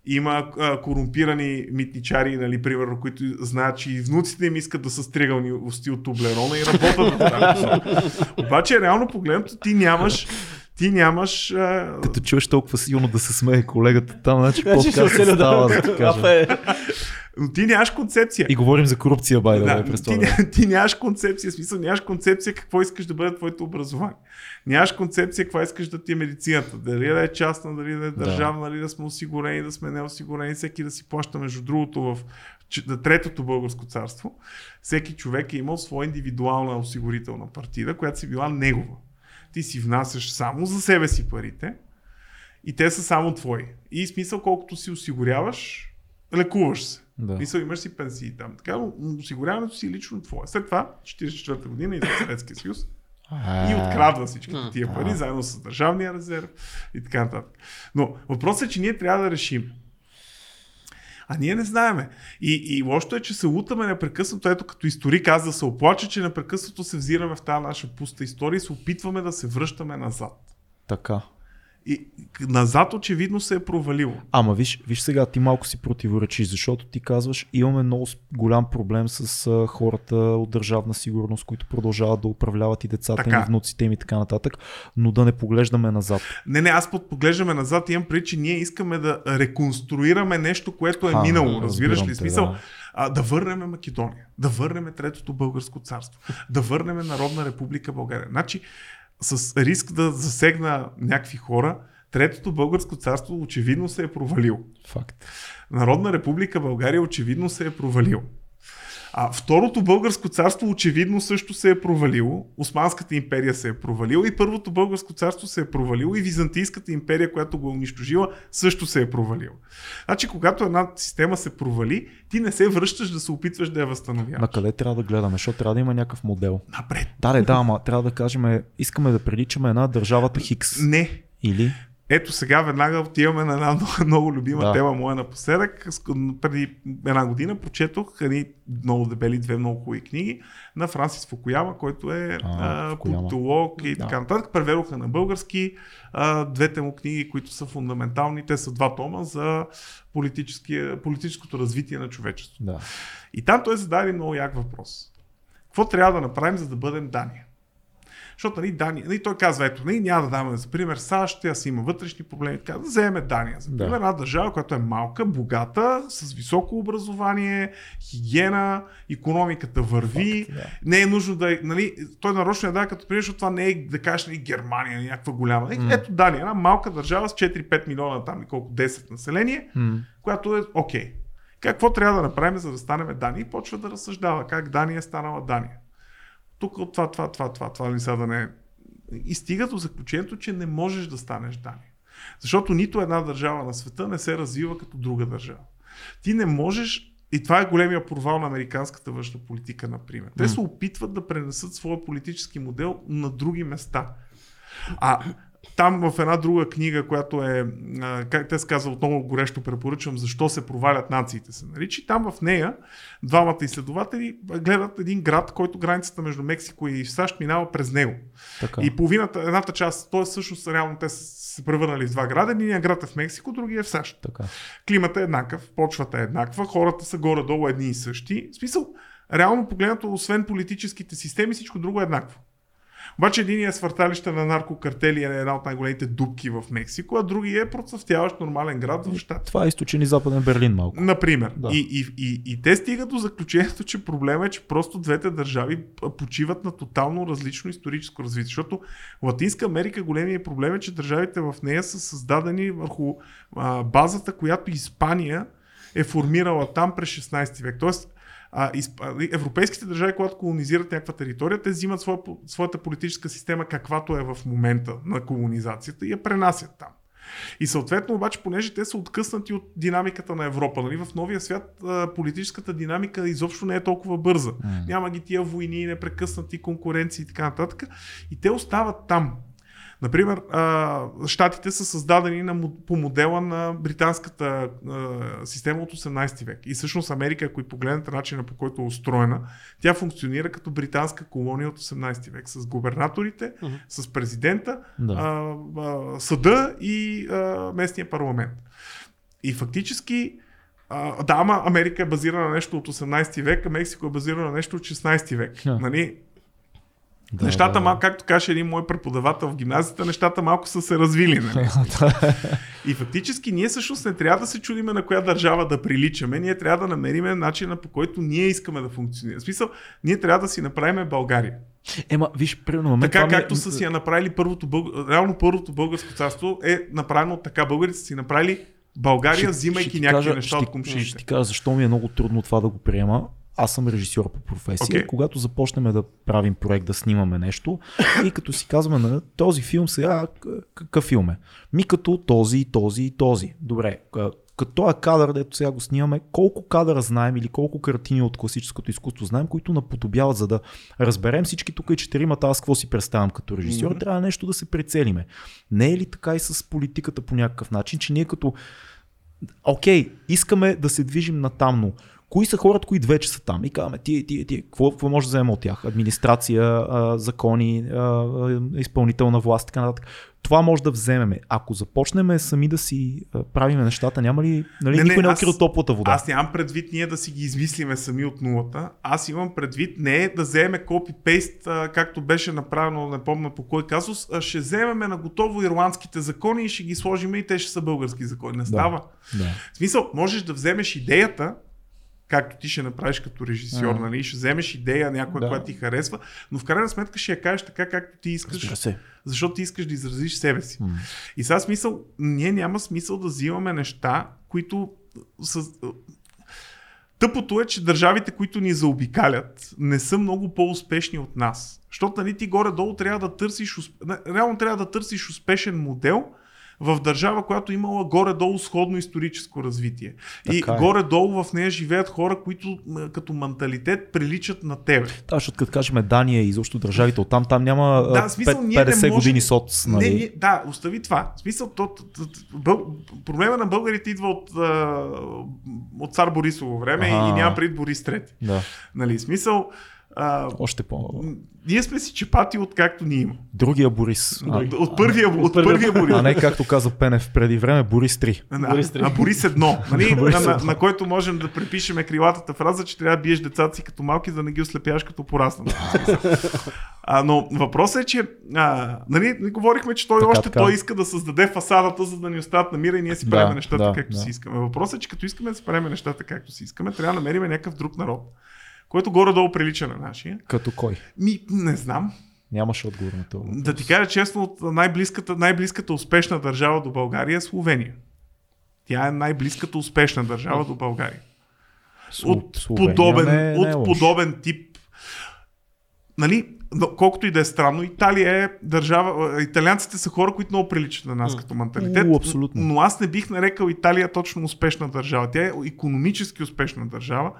Има а, корумпирани митничари, нали, примерно, които знаят, че и внуците им искат да са стригани усти от тублерона и работят в тази. Обаче, реално погледнато, ти нямаш ти нямаш... А... Като чуеш толкова силно да се смее колегата там, значи Значи оцеля става, да ти кажа. Но ти нямаш концепция. И говорим за корупция, бай да, Да, през ти, ня- ти нямаш концепция, смисъл нямаш концепция какво искаш да бъде твоето образование. Нямаш концепция какво искаш да ти е медицината. Дали да е частна, дали да е държавна, дали да сме осигурени, да сме неосигурени, всеки да си плаща между другото в на третото българско царство. Всеки човек е имал своя индивидуална осигурителна партида, която си била негова. Ти си внасяш само за себе си парите и те са само твои. И смисъл колкото си осигуряваш, лекуваш се. Да. Мисъл, имаш си пенсии там. Така, но осигуряването си е лично твое. След това, 44-та година, идва Съветския съюз и открадва всички тия пари, заедно с държавния резерв и така нататък. Но въпросът е, че ние трябва да решим. А ние не знаеме. И, и лошото е, че се лутаме непрекъснато. Ето като историк аз да се оплача, че непрекъснато се взираме в тази наша пуста история и се опитваме да се връщаме назад. Така. И назад очевидно се е провалило. Ама виж, виж сега, ти малко си противоречиш, защото ти казваш, имаме много голям проблем с а, хората от държавна сигурност, които продължават да управляват и децата Така. им, и внуците им и така нататък, но да не поглеждаме назад. Не, не, аз под поглеждаме назад и имам преди, че ние искаме да реконструираме нещо, което е А, минало. Разбираш ли? те, Смисъл, да. а, да върнем Македония, да върнем Третото българско царство, да върнем Народна република България. Значи, с риск да засегна някакви хора, Третото българско царство очевидно се е провалило. Факт. Народна република България очевидно се е провалил. А второто българско царство очевидно също се е провалило. Османската империя се е провалила и първото българско царство се е провалило и Византийската империя, която го е унищожила, също се е провалила. Значи, когато една система се провали, ти не се връщаш да се опитваш да я възстановяваш. На къде трябва да гледаме? Защото трябва да има някакъв модел. Напред. Да, да, ама трябва да кажем, искаме да приличаме една държавата Хикс. Не. Или? Ето сега веднага отиваме на една много, много любима Да. тема моя напоследък. Преди една година прочетох едни много дебели, две много хубави книги на Франсис Фукуяма, който е А, а, Фукуяма. култолог и Да. така нататък. Преведоха на български а, двете му книги, които са фундаментални. Те са два тома за политическото развитие на човечеството. Да. И там той зададе много як въпрос. Какво трябва да направим, за да бъдем Дания? Защото нали, Дания, нали, той казва, ето, нали, няма да даваме за пример САЩ, тя си има вътрешни проблеми, така да вземем Дания. За Да. пример, една държава, която е малка, богата, с високо образование, хигиена, економиката върви, Факт, да. не е нужно да е, нали, той нарочно я дава като пример, защото това не е да кажеш нали, Германия, някаква голяма. Нали, Ето Дания, една малка държава с 4-5 милиона, там колко 10 население, която е окей. Какво трябва да направим, за да станем Дания? И почва да разсъждава как Дания е станала Дания. Тук от това, това, това, това, това, нали не... И стига до заключението, че не можеш да станеш Дания. Защото нито една държава на света не се развива като друга държава. Ти не можеш и това е големия провал на американската външна политика, например. Те се опитват да пренесат своя политически модел на други места. А там в една друга книга, която е, как те се казва, отново горещо препоръчвам, защо се провалят нациите се нарича. И там в нея двамата изследователи гледат един град, който границата между Мексико и САЩ минава през него. Така. И половината, едната част, т.е. всъщност реално те са се превърнали в два града. Единият град е в Мексико, другия е в САЩ. така. Климата е еднакъв, почвата е еднаква, хората са горе-долу едни и същи. В смисъл, реално погледнато, освен политическите системи, всичко друго е еднакво. Обаче един е свърталище на наркокартели, е една от най-големите дупки в Мексико, а другия е процъфтяващ нормален град в щата. Това е източен и западен Берлин малко. Например. Да. И, и, и, и те стигат до заключението, че проблема е, че просто двете държави почиват на тотално различно историческо развитие. Защото Латинска Америка големият проблем е, че държавите в нея са създадени върху а, базата, която Испания е формирала там през 16 век. Тоест, а, изп... европейските държави, когато колонизират някаква територия, те взимат своя, своята политическа система, каквато е в момента на колонизацията и я пренасят там. И съответно, обаче, понеже те са откъснати от динамиката на Европа, нали, в новия свят политическата динамика изобщо не е толкова бърза. М. Няма ги тия войни, непрекъснати конкуренции и така нататък. И те остават там. Например, щатите са създадени на, по модела на британската а, система от 18 век. И всъщност Америка, ако и погледнете начина по който е устроена, тя функционира като британска колония от 18 век. С губернаторите, Мгм. с президента, Да. а, а, съда и а, местния парламент. И фактически, а, да, ама Америка е базирана на нещо от 18 век, а Мексико е базирана на нещо от 16 век. Да. Нали? Да, нещата, да, да. малко, както каже един мой преподавател в гимназията, нещата малко са се развили. Нали? И фактически ние всъщност не трябва да се чудиме на коя държава да приличаме, ние трябва да намериме начина по който ние искаме да функционира. В смисъл, ние трябва да си направим България. Ема, виж, примерно, на мен Така ми е- както са си я направили първото българ... реално първото българско царство е направено така. Българите са си направили България, Ще- взимайки ще някакви кажа- неща ще от ти- Ще ти кажа защо ми е много трудно това да го приема. Аз съм режисьор по професия. Окей. Когато започнем да правим проект, да снимаме нещо и като си казваме на този филм сега, какъв филм е? Ми като този, този и този. Добре, като този кадър, дето сега го снимаме, колко кадъра знаем или колко картини от класическото изкуство знаем, които наподобяват, за да разберем всички тук и четиримата, аз какво си представям като режисьор, Мгм. трябва нещо да се прецелиме. Не е ли така и с политиката по някакъв начин, че ние като окей, искаме да се движим натамно. Кои са хората, които вече са там? И казваме, тия, тия, тия, какво, какво може да вземем от тях? Администрация, а, закони, а, изпълнителна власт, така нататък. Това може да вземеме. Ако започнем сами да си правиме нещата, няма ли, нали, Не, не, никой не е аз- открил топлата вода? Аз нямам предвид ние да си ги измислиме сами от нулата. Аз имам предвид не да вземе копи-пейст, както беше направено, не помня по кой казус, а ще вземеме на готово ирландските закони и ще ги сложим и те ще са български закони. Не става. Да. В смисъл, можеш да вземеш идеята, както ти ще направиш като режисьор, нали? Ще вземеш идея някоя, Да. която ти харесва, но в крайна сметка ще я кажеш така, както ти искаш, защото ти искаш да изразиш себе си. М. И сега смисъл, ние няма смисъл да взимаме неща, които са... Тъпото е, че държавите, които ни заобикалят, не са много по-успешни от нас. Защото нали, ти горе-долу трябва да търсиш, реално трябва да търсиш успешен модел, в държава, която имала горе-долу сходно историческо развитие. и Така е. горе-долу в нея живеят хора, които като менталитет приличат на тебе. Да, защото като кажем Дания и изобщо държавите от там, там няма Да, смисъл, пет- ние не 50 можем- години соц. Нали? Не, не, да, остави това. В смисъл, то, то, бъл... проблема на българите идва от, от цар Борисово време Аха. и няма пред Борис III. Да, Нали, смисъл, а, още по... ние сме си чепати от както ни има. Другия Борис. А, От, от първия, от първия- първия Борис. а не както каза Пенев преди време, Борис 3. На, Борис III. на Борис едно, нали? Борис на, на, едно. на, който можем да припишеме крилатата фраза, че трябва да биеш децата си като малки, за да не ги ослепяваш като пораснат. А, но въпросът е, че а, нали, не говорихме, че той Така, още така. той иска да създаде фасадата, за да ни остават на мира и ние си Да, правим нещата да, както да. си искаме. Въпросът е, че като искаме да си правим нещата както си искаме, трябва да намерим някакъв друг народ, който горе-долу прилича на нашия. Като кой? Ми, не знам. Нямаше отговор на това. Да ти кажа честно, от най-близката, най-близката успешна държава до България е Словения. Тя е най-близката успешна държава до България. От, Словения подобен, не е- не е от подобен тип. Нали, колкото и да е странно, Италия е държава. Италианците са хора, които много приличат на нас като менталитет. У, абсолютно. Но аз не бих нарекал Италия точно успешна държава. Тя е економически успешна държава.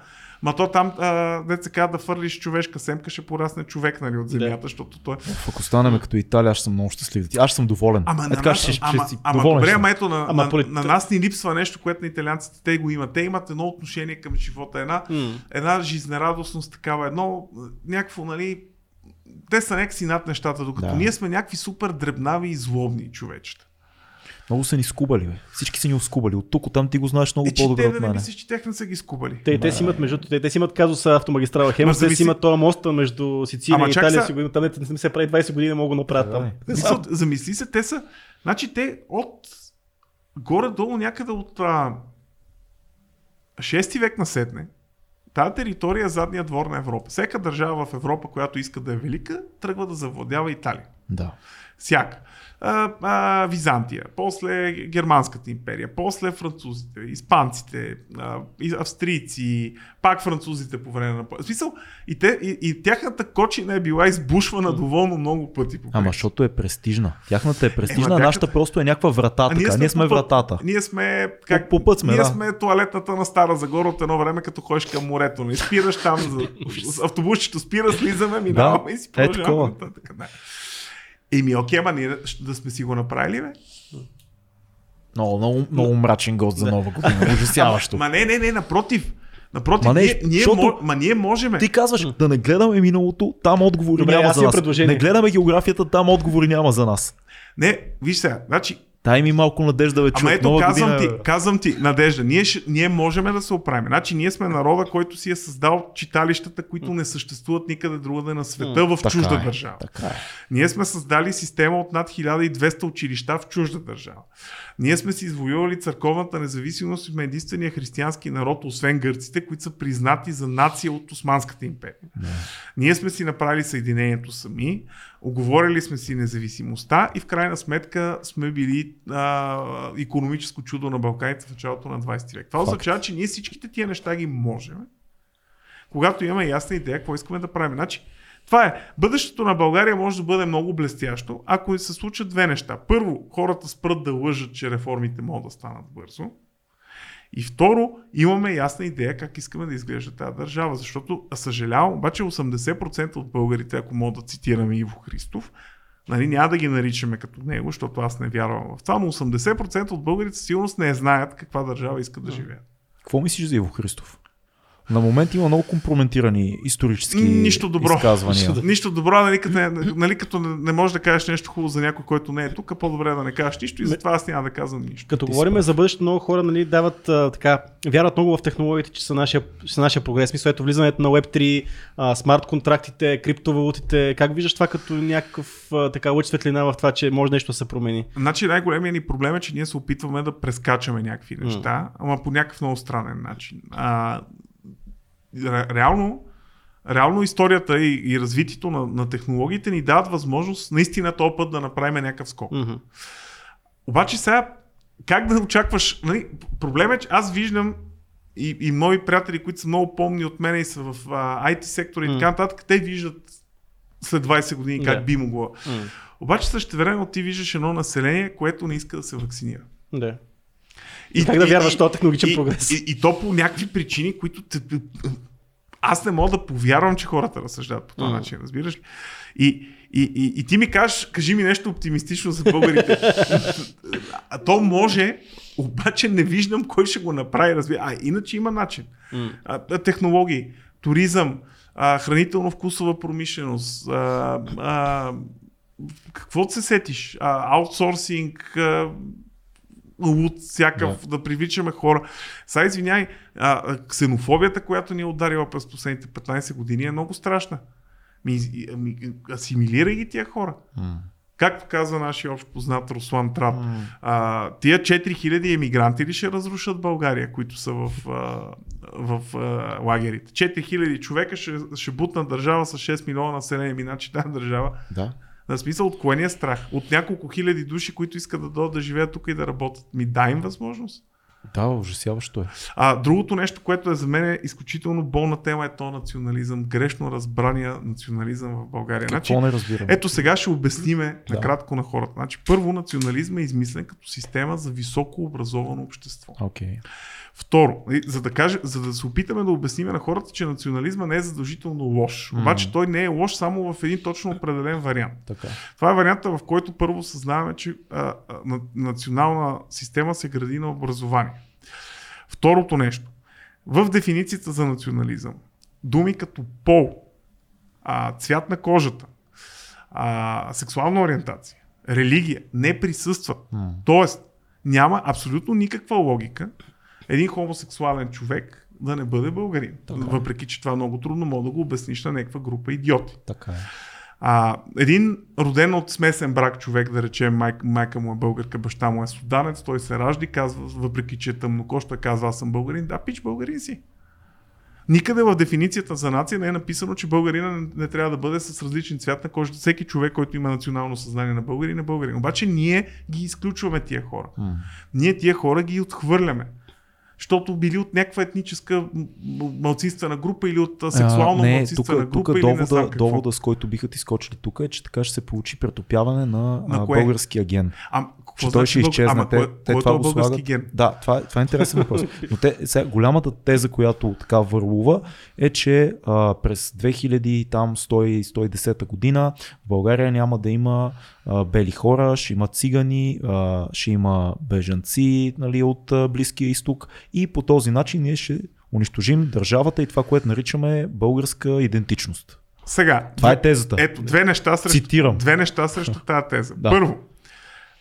Ма то там, а, дет се казва, да фърлиш човешка семка, ще порасне човек нали, от земята, защото той Оф, Ако станем като Италия, аз ще съм много щастлив. Аз ще съм доволен. Ама, е, на така нас, ще, ще, ама, си ама доволен. добре, ще ама ето на, Ама на, полит- на, нас ни липсва нещо, което на италианците те го имат. Те имат едно отношение към живота, една, М. една жизнерадостност такава, едно някакво, нали, те са някакси над нещата, докато Да. ние сме някакви супер дребнави и злобни човечета. Много са ни скубали, бе. Всички са ни оскубали. От тук, от там ти го знаеш много Е, по-добре от да не мен. мислиш, че тех не са ги скубали. Те, те си имат между те, те си имат казуса автомагистрала Хемус, те си имат този моста между Сицилия Ама и Италия, са- си го имат там, не, се прави 20 години, не могат да направят Да, там. бе. Мисъл, замисли се, те са, значи те от горе-долу някъде от а, 6 век насетне, тази територия е задния двор на Европа. Всяка държава в Европа, която иска да е велика, тръгва да завладява Италия. Да. Всяка. А, а, Византия, после Германската империя, после французите, испанците, а, австрийци, пак французите по време на... Смисъл, и, те, и, и тяхната кочина е била избушвана доволно много пъти. По Ама защото е престижна. Тяхната е престижна, а тяхната- нашата просто е някаква врата. А. Ние сме по път. вратата. Ние сме, как, по път сме, ние да. сме туалетната на Стара Загора от едно време, като ходиш към морето. Не спираш там, за... автобусчето спира, слизаме, минаваме и си е продължаваме. такова. Еми, окей, ама ние да сме си го направили, бе? Много, много, много мрачен гост за нова година. Ужасяващо. Ма не, не, не, напротив. Напротив, Ма не, ние, ние, защото- ма ние можеме. Ти казваш да не гледаме миналото, там отговори Добре, няма за нас. предложение. Не гледаме географията, там отговори няма за нас. Не, виж сега, значи, Дай ми малко надежда, бе, Ама ето, казвам година, ти, казвам ти, Надежда, ние, ние можем да се оправим. Значи ние сме народа, който си е създал читалищата, които не съществуват никъде другаде на света в Така чужда е, държава. Така е. Ние сме създали система от над 1200 училища в чужда държава. Ние сме си извоювали църковната независимост и сме единствения християнски народ, освен гърците, които са признати за нация от Османската империя. Ние сме си направили съединението сами, оговорили сме си независимостта и в крайна сметка сме били а, економическо чудо на Балканите в началото на 20 век. Това Факт. означава, че ние всичките тия неща ги можем, когато имаме ясна идея какво искаме да правим. Значи, това е. Бъдещето на България може да бъде много блестящо, ако се случат две неща. Първо, хората спрат да лъжат, че реформите могат да станат бързо. И второ, имаме ясна идея как искаме да изглежда тази държава. Защото, съжалявам, обаче 80% от българите, ако мога да цитираме Иво Христов, нали, няма да ги наричаме като него, защото аз не вярвам в това, но 80% от българите сигурност не знаят каква държава искат да живеят. Какво мислиш за Иво Христов? На момент има много компрометирани исторически Нищо добро. изказвания. Нищо добро, нали като, не, нали, като не, можеш да кажеш нещо хубаво за някой, който не е тук, по-добре да не кажеш нищо и затова аз няма да казвам нищо. Като Ти говорим за бъдещето, много хора нали, дават а, така, вярват много в технологиите, че са нашия, са нашия прогрес. Мисля, ето влизането на Web3, а, смарт контрактите, криптовалутите. Как виждаш това като някакъв а, така лъч светлина в това, че може нещо да се промени? Значи най-големият ни проблем е, че ние се опитваме да прескачаме някакви неща, ама по някакъв много странен начин. А, реално, реално историята и, и развитието на, на технологиите ни дават възможност наистина този път да направим някакъв скок. Мгм. Обаче сега, как да очакваш? Нали, проблемът е, че аз виждам и, и мои приятели, които са много помни от мен и са в а, IT сектора и така нататък, те виждат след 20 години как Да. би могло. М. Обаче също време ти виждаш едно население, което не иска да се вакцинира. Да. Как да вярваш този технологичен и, прогрес? И, и, то по някакви причини, които те, аз не мога да повярвам, че хората разсъждават по този М. начин, разбираш ли? И, и, и, и ти ми кажеш, кажи ми нещо оптимистично за българите. а то може, обаче не виждам кой ще го направи. Разбира. А иначе има начин. М. А, технологии, туризъм, а, хранително-вкусова промишленост, а, а, какво се сетиш? А, аутсорсинг, а, луд всякакъв, да. да привличаме хора. Сега извиняй, а, ксенофобията, която ни е ударила през последните 15 години е много страшна. Ми, ми, асимилирай ги тия хора. М. Както казва нашия общ познат Руслан Трап, М. а, тия 4000 емигранти ли ще разрушат България, които са в, а, в а, лагерите? 4000 човека ще, ще бутнат държава с 6 милиона население, ми значи тази държава. Да. На смисъл от кое ни е страх? От няколко хиляди души, които искат да дойдат да живеят тук и да работят. Ми дай им възможност. Да, ужасяващо е. А другото нещо, което е за мен е изключително болна тема е то национализъм, грешно разбрания национализъм в България. Значи, Какво не разбирам? ето сега ще обясниме Да. накратко на хората. Значи, първо, национализъм е измислен като система за високо образовано общество. Окей. Второ, за да, каже, за да се опитаме да обясним на хората, че национализма не е задължително лош. Обаче той не е лош само в един точно определен вариант. Така. Това е варианта, в който първо съзнаваме, че а, а, на, национална система се гради на образование. Второто нещо. В дефиницията за национализъм, думи като пол, а, цвят на кожата, а, сексуална ориентация, религия не присъстват. М. Тоест, няма абсолютно никаква логика един хомосексуален човек да не бъде българин. Така е. Въпреки, че това много трудно мога да го обясниш на някаква група идиоти. Така е. А, един роден от смесен брак човек, да речем майка, майка му е българка, баща му е суданец, той се ражда и казва, въпреки че е тъмнокоща, казва аз съм българин. Да, пич, българин си. Никъде в дефиницията за нация не е написано, че българина не, не трябва да бъде с различен цвят на кожата. Всеки човек, който има национално съзнание на българин е българин. Обаче ние ги изключваме тия хора. М. Ние тия хора ги отхвърляме. Защото били от някаква етническа малцинствена група или от сексуално А, не, малцинствена група тук или довода, довода, с който биха ти скочили тук е, че така ще се получи претопяване на, На кое? българския ген. А, Че той ще бъл- изчезне. Ама, те, кой, те кой това е го български слагат. ген? Да, това, е- това е интересен въпрос. Но те, сега, голямата теза, която така върлува, е, че а, през 2100-110 година в България няма да има а, бели хора, ще има цигани, а, ще има бежанци нали, от а, Близкия изток и по този начин ние ще унищожим държавата и това, което наричаме българска идентичност. Сега, Това е тезата. ето, две неща срещу, Цитирам. две неща срещу тази теза. Да. Първо,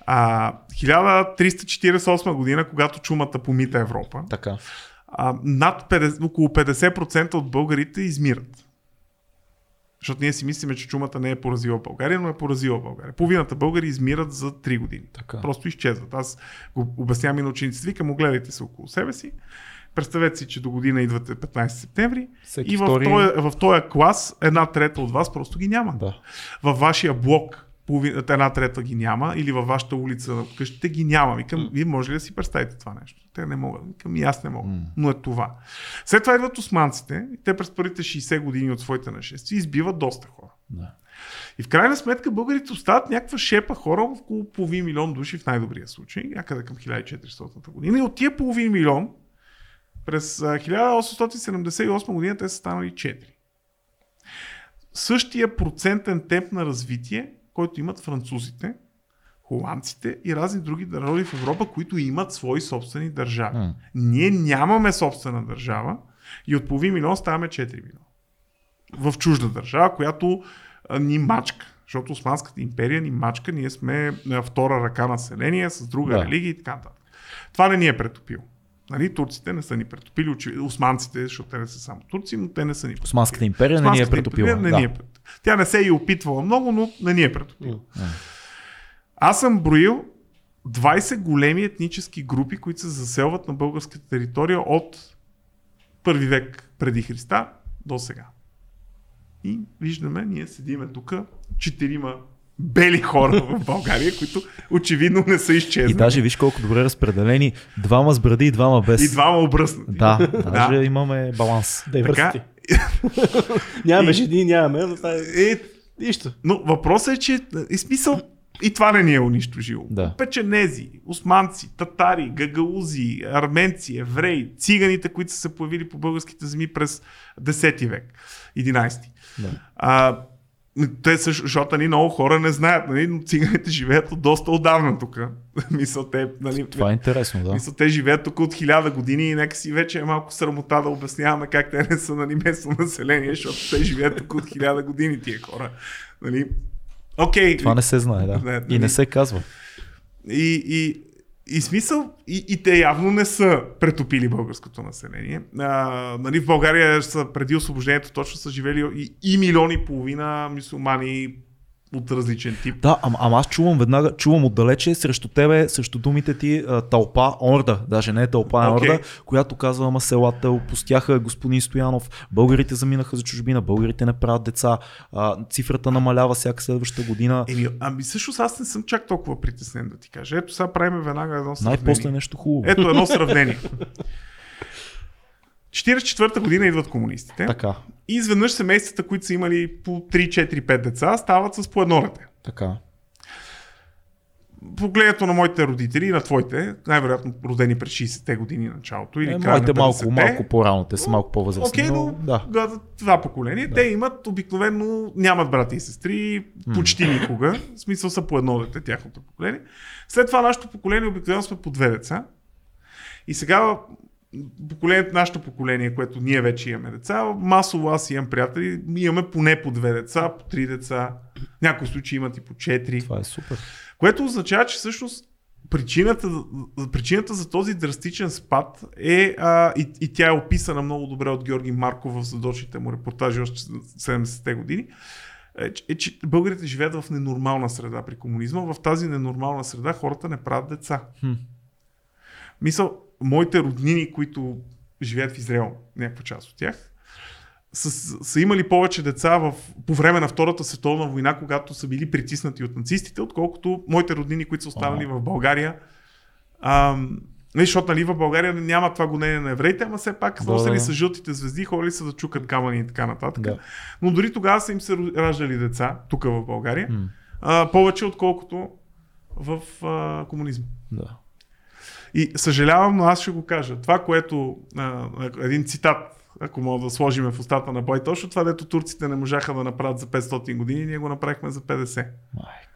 а, 1348 година, когато чумата помита Европа, Така. а, над 50, около 50% от българите измират. Защото ние си мислиме, че чумата не е поразила България, но е поразила България. Половината българи измират за 3 години. Така. Просто изчезват. Аз го обяснявам и на учениците. Викам, огледайте се около себе си. Представете си, че до година идвате 15 септември Всеки и в, втори- този, в този клас една трета от вас просто ги няма. Да. Във вашия блок половин, една трета ги няма или във вашата улица на къщите ги няма. Викам, вие може ли да си представите това нещо? Те не могат. Викам, и аз не мога. Но е това. След това идват османците и те през първите 60 години от своите нашествия избиват доста хора. Да. И в крайна сметка българите остават някаква шепа хора, около половин милион души в най-добрия случай, някъде към 1400 година. И от тия половин милион през а, 1878 година те са станали 4. Същия процентен темп на развитие, който имат французите, холандците и разни други народи в Европа, които имат свои собствени държави. М. Ние нямаме собствена държава и от половин милион ставаме 4 милиона. В чужда държава, която ни мачка. Защото Османската империя ни мачка, ние сме втора ръка население с друга Да. религия и така нататък. Това не ни е претопило. Нали, турците не са ни претопили, очи- османците, защото те не са само турци, но те не са ни претопили. Османската империя не ни е Османската претопила. империя Не да. ни е Тя не се е и опитвала много, но не ни е претопила. Аз съм броил 20 големи етнически групи, които се заселват на българската територия от първи век преди Христа до сега. И виждаме, ние седиме тук, четирима бели хора в България, които очевидно не са изчезнали. И даже виж колко добре разпределени. Двама с бради и двама без. И двама обръснати. Да, даже имаме баланс. Diversity. Така, Нямаме И- жени, нямаме. но това е- е, Нищо. Но въпросът е, че и смисъл и това не ни е унищожило. Да. Печенези, османци, татари, гагалузи, арменци, евреи, циганите, които са се появили по българските земи през 10 век, 11. Да. А, те също, защото нали, много хора не знаят, нали, но циганите живеят от доста отдавна тук. Мисля, те, нали, Това е интересно, да. мисля, те живеят тук от хиляда години и нека си вече е малко срамота да обясняваме как те не са нали, местно население, защото те живеят тук от хиляда години тия хора. Нали? Окей. Това не се знае, да. Не, И нали? не се казва. И, и, и смисъл, и, и те явно не са претопили българското население. А, нали, в България са преди освобождението точно са живели и, и милиони и половина мусулмани от различен тип. Да, ама, ама аз чувам веднага, чувам отдалече срещу тебе, срещу думите ти а, тълпа, орда, даже не е тълпа, а Окей. орда, която казва, ама селата опустяха господин Стоянов, българите заминаха за чужбина, българите не правят деца, а, цифрата намалява всяка следваща година. Еми, ами всъщност аз не съм чак толкова притеснен да ти кажа. Ето сега правим веднага едно сравнение. Най-после нещо хубаво. Ето едно сравнение. 44-та година идват комунистите Така, и изведнъж семействата, които са имали по 3-4-5 деца, стават с по едно дете. така. Погледното на моите родители и на твоите, най-вероятно родени през 60-те години началото или Е, края моите на малко, 50-те. малко по-рано, те са малко по-възрастни. Окей, но, но да. да. това поколение, да. те имат обикновено, нямат брати и сестри, почти никога, в смисъл са по едно дете, тяхното поколение. След това нашето поколение обикновено сме по две деца. И сега поколението, нашето поколение, което ние вече имаме деца, масово аз имам приятели, имаме поне по две деца, по три деца, в някои случаи имат и по четири. Това е супер. Което означава, че всъщност причината, причината за този драстичен спад е, а, и, и тя е описана много добре от Георги Марков в задочните му репортажи още 70-те години, е, че- е, че българите живеят в ненормална среда при комунизма. В тази ненормална среда хората не правят деца. Хм. Мисъл, моите роднини, които живеят в Израел, някаква част от тях, са, са имали повече деца в, по време на Втората световна война, когато са били притиснати от нацистите, отколкото моите роднини, които са останали в България. Ам, не, защото нали, в България няма това гонение на евреите, ама все пак Да, носили да. са жълтите звезди, ходили са да чукат камъни и така нататък. Да. Но дори тогава са им се раждали деца, тук в България, М. а, повече отколкото в а, комунизма. Да. И съжалявам, но аз ще го кажа. Това, което а, един цитат, ако мога да сложим в устата на Бой, точно това, дето турците не можаха да направят за 500 години, ние го направихме за 50. Майко.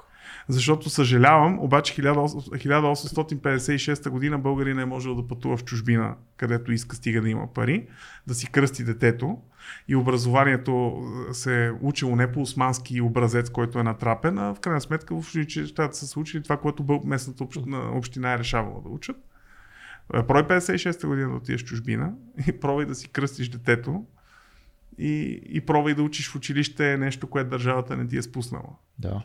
Защото съжалявам, обаче 1856 година българин не е можел да пътува в чужбина, където иска, стига да има пари, да си кръсти детето. И образованието се е учило не по османски образец, който е натрапен, а в крайна сметка в училищата са се учили това, което местната община е решавала да учат. Е, Прой 56-та година да отидеш в чужбина и пробвай да си кръстиш детето и, и пробвай да учиш в училище нещо, което държавата не ти е спуснала. Да.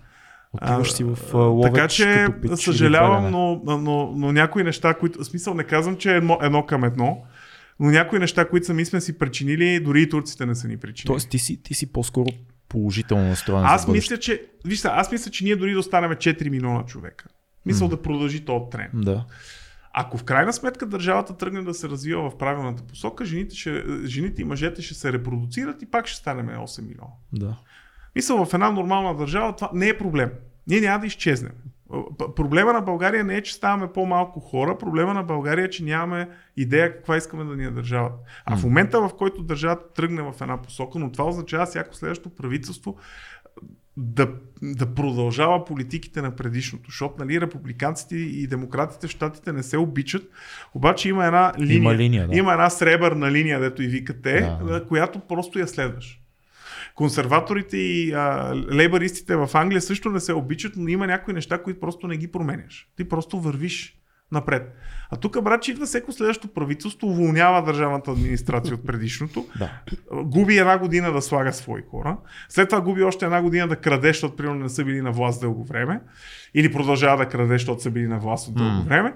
Отиваш си в Ловеч, Така че като пич съжалявам, но, но, но някои неща, които. В смисъл не казвам, че е едно, едно към едно, но някои неща, които сами сме си причинили, дори и турците не са ни причинили. Тоест ти си, ти си по-скоро положително настроен аз мисля, че. Виж сега, аз мисля, че ние дори да останем 4 милиона човека. Мисля да продължи този тренд. Да. Ако в крайна сметка държавата тръгне да се развива в правилната посока, жените, ще, жените и мъжете ще се репродуцират и пак ще станем 8 милиона. Да. Мисля, в една нормална държава това не е проблем. Ние няма да изчезнем. Проблема на България не е, че ставаме по-малко хора, проблема на България е, че нямаме идея каква искаме да ни е държавата. А в момента, в който държавата тръгне в една посока, но това означава всяко следващо правителство да, да продължава политиките на предишното, защото нали, републиканците и демократите в щатите не се обичат, обаче има една линия, Има линия, да. има една сребърна линия, дето и викате, Да, която просто я следваш. Консерваторите и а, лейбаристите в Англия също не се обичат, но има някои неща, които просто не ги променяш. Ти просто вървиш напред. А тук, брат, че идва всеко следващо правителство, уволнява държавната администрация от предишното, Да. губи една година да слага свои хора, след това губи още една година да краде, защото примерно не са били на власт дълго време, или продължава да краде, защото са били на власт от дълго време.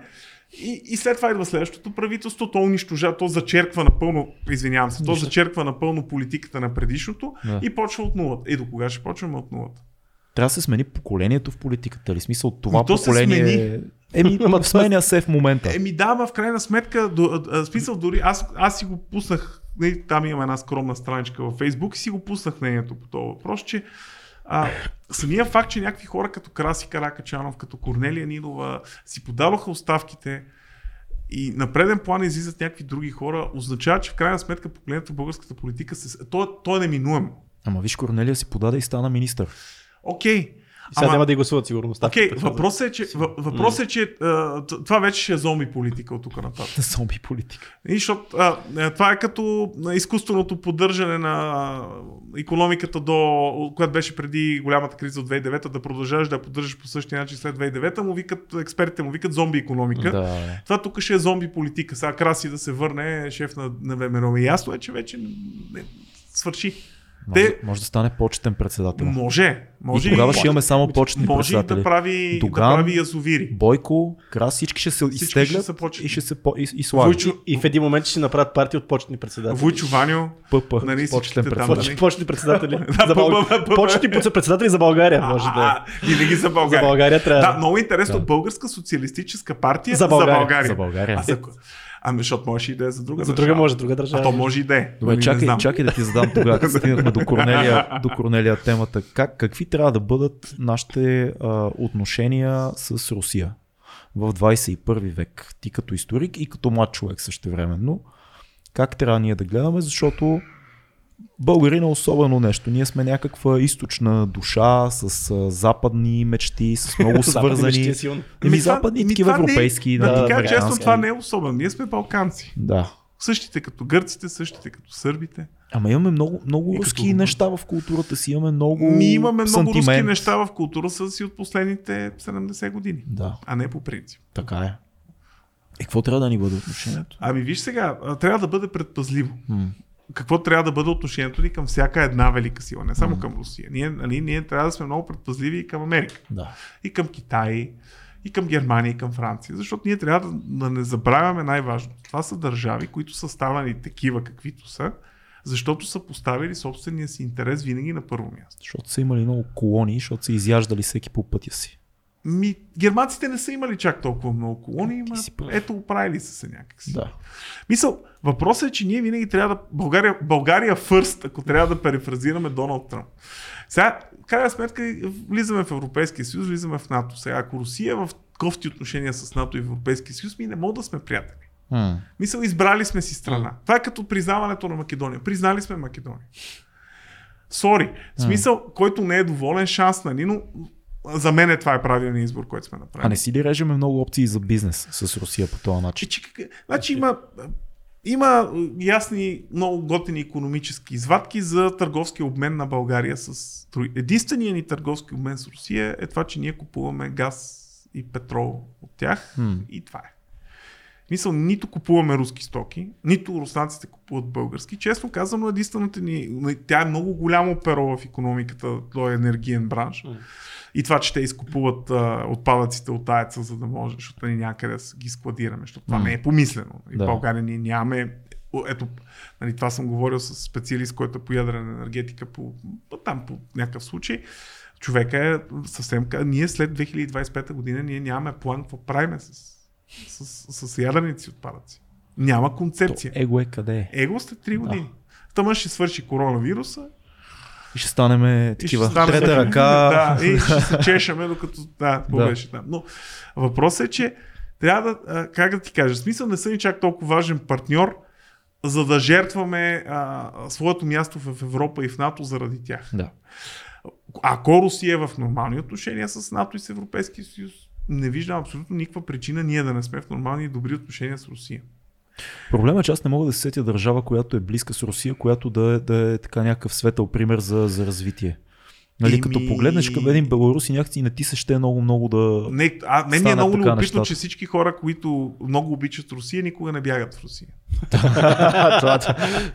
И, и след това идва следващото правителство, то унищожава, то зачерква напълно, извинявам се, то зачерква напълно политиката на предишното Да. и почва от нулата. И до кога ще почваме от нулата? Трябва да се смени поколението в политиката ли? Смисъл това то се поколение... смени. Еми, Ама сменя се в момента. Еми да, ма в крайна сметка, до, а, а, смисъл дори, аз, аз си го пуснах, там имам една скромна страничка във Фейсбук и си го пуснах мнението по този въпрос, че А, самия факт, че някакви хора като Краси Каракачанов, като Корнелия Нинова си подадоха оставките и на преден план излизат някакви други хора, означава, че в крайна сметка погледнато в българската политика, се, то, то е неминуемо. Ама виж, Корнелия си подаде и стана министър. Окей, И сега Ама- няма да и гласуват сигурно. Окей, ставката. въпросът е, че, въ- въпросът е, че това вече ще е зомби политика от тук нататък. Зомби политика. И защото а, а, това е като изкуственото поддържане на економиката до, която беше преди голямата криза от 2009, да продължаваш да я поддържаш по същия начин след 2009, му викат, експертите му викат зомби економика. Да. Това тук ще е зомби политика. Сега Краси да се върне шеф на, на ВМРО. И ясно е, че вече не, свърши. Може, Те- може да стане почетен председател. Може. Може и тогава ще имаме само почетни може и председатели. да прави, Доган, да прави язовири. Бойко, Крас, всички ще се Всички изтеглят ще са и ще се по- и, и слагат. Войчо, И в един момент ще направят партия от почетни председатели. Войчо Ваню. ПП, Нали, почетен председател. Поч- Почетни председатели. за Да, Бълг... б- б- б- Почетни председатели за България, може да А, Винаги за е. За България. България трябва Да, много интересно. Българска социалистическа партия За България. България. За България. А. Ами, защото може и да е за друга За държава. друга може, друга А държава. то може и да е. Добре, Нали, чакай, чакай да ти задам тогава, стигнахме до Корнелия, до Корнелия темата. Как, какви трябва да бъдат нашите а, отношения с Русия в 21 век? Ти като историк и като млад човек същевременно. Как трябва ние да гледаме, защото българина е особено нещо. Ние сме някаква източна душа с а, западни мечти, с много свързани. е. Ами това- западни, такива е- европейски. Да, ти кажа честно, американски. това не е особено. Ние сме балканци. Да. Същите като гърците, същите като сърбите. Ама имаме много, много И като руски румън. неща в културата си, имаме много Ми имаме много руски неща в култура са си от последните 70 години. Да, А не по принцип. така е. И какво трябва да ни бъде отношението? Ами виж сега, трябва да бъде предпазливо. М. какво трябва да бъде отношението ни към всяка една велика сила, не само към Русия. Ние, нали, ние трябва да сме много предпазливи и към Америка, Да. и към Китай, и към Германия, и към Франция, защото ние трябва да, да не забравяме най-важно. Това са държави, които са станали такива каквито са, защото са поставили собствения си интерес винаги на първо място. Защото са имали много колонии, защото са изяждали всеки по пътя си. Ми, германците не са имали чак толкова много колонии, ма, си прав. ето оправили са се някакси. Да. Мисъл, въпросът е, че ние винаги трябва да... България, България фърст, ако трябва да перефразираме Доналд Тръмп. Сега, крайна сметка, влизаме в Европейския съюз, влизаме в НАТО. Сега, ако Русия е в кофти отношения с НАТО и Европейския съюз, ми не мога да сме приятели. М. Мисъл, избрали сме си страна. Това е като признаването на Македония. Признали сме Македония. Сори. Смисъл, който не е доволен, шанс, нали, но за мен е това е правилният избор, който сме направили. А не си ли режеме много опции за бизнес с Русия по този начин? Че, че, как- значи има, има ясни, много готини економически извадки за търговски обмен на България с. Единственият ни търговски обмен с Русия е това, че ние купуваме газ и петрол от тях Хм. и това е. Мисъл, нито купуваме руски стоки, нито руснаците купуват български. Честно казано, единствената ни, тя е много голямо перо в економиката, този енергиен бранш. И това, че те изкупуват а, отпадъците от АЕЦа, за да може, защото ние някъде да ги складираме, защото това не е помислено. И Да. в България ние нямаме. Ето, нали, това съм говорил с специалист, който е по ядрена енергетика, по, там по някакъв случай. Човека е съвсем. Ние след 2025 година ние нямаме план какво правиме с, с, с ядрените си отпадъци. Няма То концепция. его е къде е? Его след 3 години. Тъмън ще свърши коронавируса И ще станем и такива. ще станем- Трета ръка. Да, и ще се чешаме, докато. Да, какво Да. беше там. Но въпросът е, че трябва да. Как да ти кажа? Смисъл не са ни чак толкова важен партньор, за да жертваме а, своето място в Европа и в НАТО заради тях. Да. Ако Русия е в нормални отношения с НАТО и с Европейския съюз, не виждам абсолютно никаква причина ние да не сме в нормални и добри отношения с Русия. Проблема е, че аз не мога да се сетя държава, която е близка с Русия, която да е, да е така някакъв светъл пример за, за развитие. Нали, Еми- като погледнеш към един Беларус и някакси не ти се ще много много да... Не, а, мен ми е много любопитно, нещата. че всички хора, които много обичат Русия, никога не бягат в Русия. това,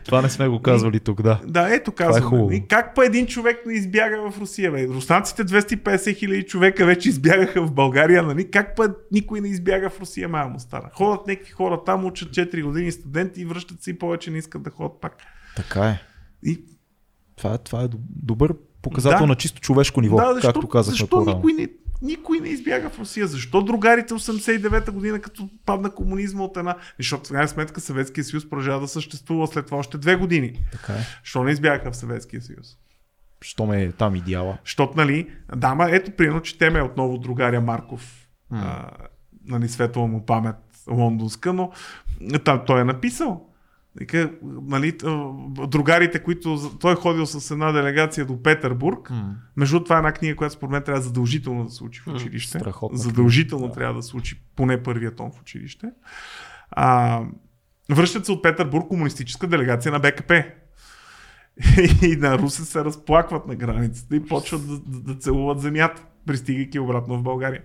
това не сме го казвали тук, да. Да, ето е казвам. хубаво. И как па един човек не избяга в Русия? Бе? Руснаците 250 хиляди човека вече избягаха в България, нали? Как па никой не избяга в Русия, мая му стара? Ходят някакви хора там, учат 4 години студенти и връщат се и повече не искат да ходят пак. Така е. И, Това е, това е доб- добър показател Да. на чисто човешко ниво, да, защо, както казахме защо по-рано. никой не, никой не избяга в Русия? Защо другарите 89-та година, като падна комунизма от една... Защото в крайна сметка Съветския съюз продължава да съществува след това още две години. Така е. Защо не избягаха в Съветския съюз? що ме е там идеала. Защото, нали, дама, ето, примерно, четеме отново другаря Марков, а, нали, светла му памет, лондонска, но там той е написал. Вика, нали, другарите, които... Той е ходил с една делегация до Петербург. М. Между това е една книга, която според мен трябва задължително да се учи в училище. страхотна задължително книга, трябва да се учи поне първия том в училище. А, връщат се от Петербург комунистическа делегация на БКП. И на руси се разплакват на границата и почват да, да, да целуват земята, пристигайки обратно в България.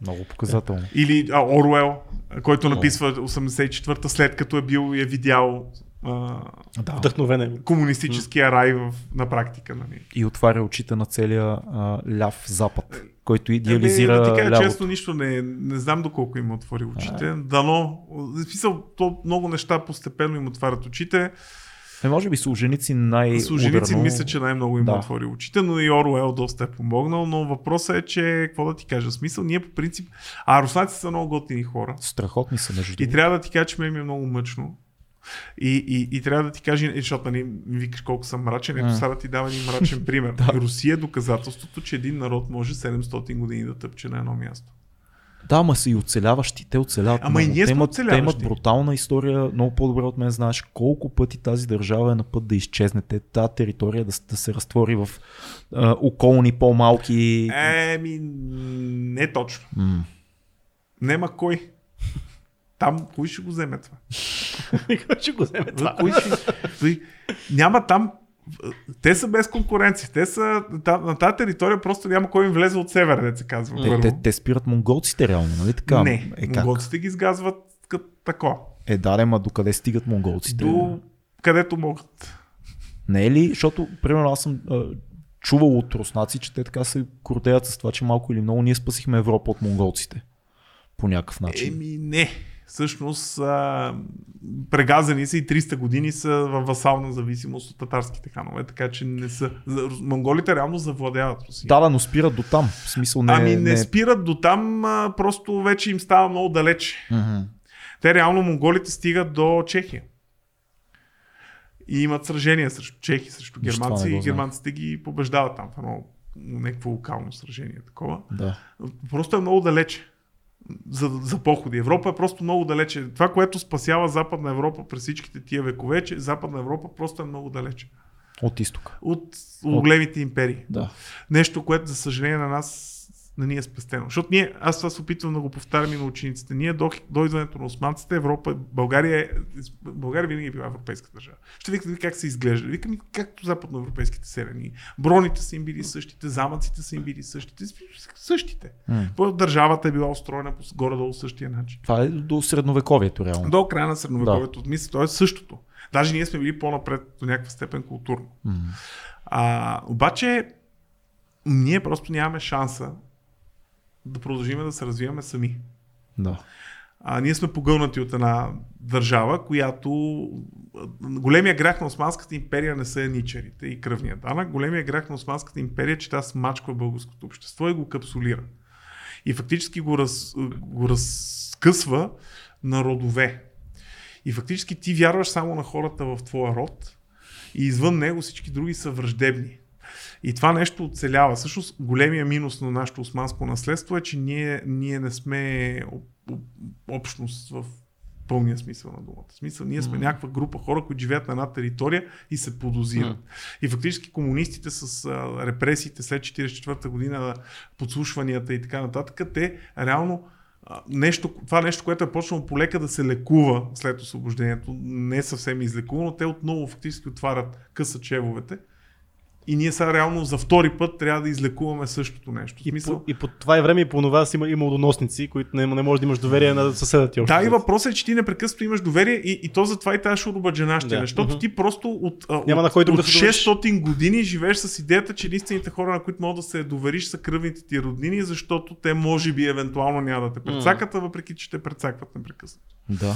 Много показателно. Или а, Оруел, който написва 84-та, след като е бил и е видял а, Да. Вдъхновен е. комунистическия рай в, на практика. Нали. И отваря очите на целия а, ляв запад, който идеализира да ти кажа, честно, нищо не, не знам доколко им отвори очите. Дано, в смисъл, то много неща постепенно им отварят очите. Е, може би служеници най Служеници мисля, че най-много им Да. отвори очите, но и Оруел доста е помогнал, но въпросът е, че, какво да ти кажа, смисъл, ние по принцип, а руснаците са много готини хора. Страхотни са между И трябва да ти кажа, че ми е много мъчно. И, и, и трябва да ти кажа, защото нали, викаш колко съм мрачен, ето сега да ти дам един мрачен пример. Да. Русия е доказателството, че един народ може 700 години да тъпче на едно място. Да, ма са и оцеляващи. Те оцеляват. Ама и много. ние те имат, те имат брутална история. Много по-добре от мен знаеш колко пъти тази държава е на път да изчезне. Те, тази територия да, да се разтвори в а, околни по-малки. Еми, не точно. М. Нема кой. Там, кой ще го вземе това? Кой ще го вземе това? Кой ще... Няма там... Те са без конкуренция. Те са... та- На тази територия просто няма кой им влезе от север, де се казва. Те, те, те спират монголците реално, нали така? не, е, как? монголците ги сгазват като тако. Е, да, ма докъде стигат монголците? До където могат. Не е ли? Защото, примерно, аз съм а, чувал от руснаци, че те така се гордеят с това, че малко или много ние спасихме Европа от монголците. По някакъв начин. Еми не. Всъщност а, прегазани са и 300 години са в васална зависимост от татарските ханове, така че не са. Монголите реално завладяват Русия. Да, да, но спират до там. В смисъл не, ами не, спират до там, а, просто вече им става много далече. Мгм. Те реално монголите стигат до Чехия. И имат сражения срещу чехи, срещу германци не и германците ги побеждават там в едно някакво локално сражение такова. Да. Просто е много далече за, за походи. Европа е просто много далече. Това, което спасява Западна Европа през всичките тия векове, че Западна Европа просто е много далече От изтока. от, от големите империи. Да. Нещо, което за съжаление на нас не ни е спестено. Защото ние, аз това се опитвам да го повтарям и на учениците. Ние до, до идването на османците, Европа, България, е, България винаги е била европейска държава. Ще викате ви как се изглежда. Викам както западноевропейските селени. Броните са им били същите, замъците са им били същите. Същите. Държавата е била устроена по горе-долу същия начин. Това е до средновековието реално. До края на средновековието, да. мисля, то е същото. Даже ние сме били по-напред до някаква степен културно. А, обаче, ние просто нямаме шанса да продължим да се развиваме сами. Да. А, ние сме погълнати от една държава, която големия грях на Османската империя не са еничарите и кръвния данък. Големия грях на Османската империя е, че тя смачква българското общество и го капсулира. И фактически го, раз, го разкъсва на родове. И фактически ти вярваш само на хората в твоя род и извън него всички други са враждебни. И това нещо оцелява. Всъщност големия минус на нашето османско наследство е, че ние, ние не сме об- об- общност в пълния смисъл на думата. Смисъл, ние сме М. някаква група хора, които живеят на една територия и се подозират. И фактически комунистите с а, репресиите след 1944 година, подслушванията и така нататък, те реално нещо, това нещо, което е почнало полека да се лекува след освобождението, не е съвсем излекувано, те отново фактически отварят къса чевовете и ние сега реално за втори път трябва да излекуваме същото нещо. И, смисъл, по, и по това и време и по това си има, има доносници, които не, не можеш да имаш доверие на съседа ти. Да, и въпросът е, че ти непрекъснато имаш доверие и, и то затова и тази шурубаджанащина, Да. защото Мгм. ти просто от, а, Няма от, на кой друг от да се довериш. 600 години живееш с идеята, че единствените хора, на които мога да се довериш са кръвните ти роднини, защото те може би евентуално няма да те прецакат, а въпреки че те прецакват непрекъснато. Да.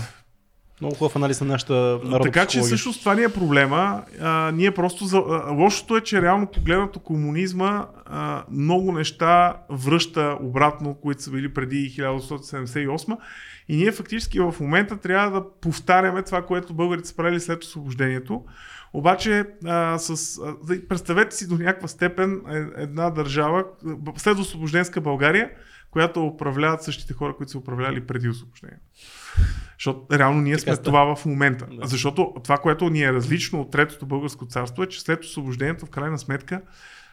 Много хубав анализ на нашата народна Така че всъщност това ни е проблема. А, ние просто за... лошото е, че реално погледнато комунизма а, много неща връща обратно, които са били преди 1878 и ние фактически в момента трябва да повтаряме това, което българите са правили след освобождението. Обаче, а, с, а, представете си до някаква степен е- една държава, след освобожденска България, която управляват същите хора, които са управляли преди освобождението. Защото реално ние Така сме това в момента. Да. Защото това, което ни е различно от Третото българско царство е, че след освобождението в крайна сметка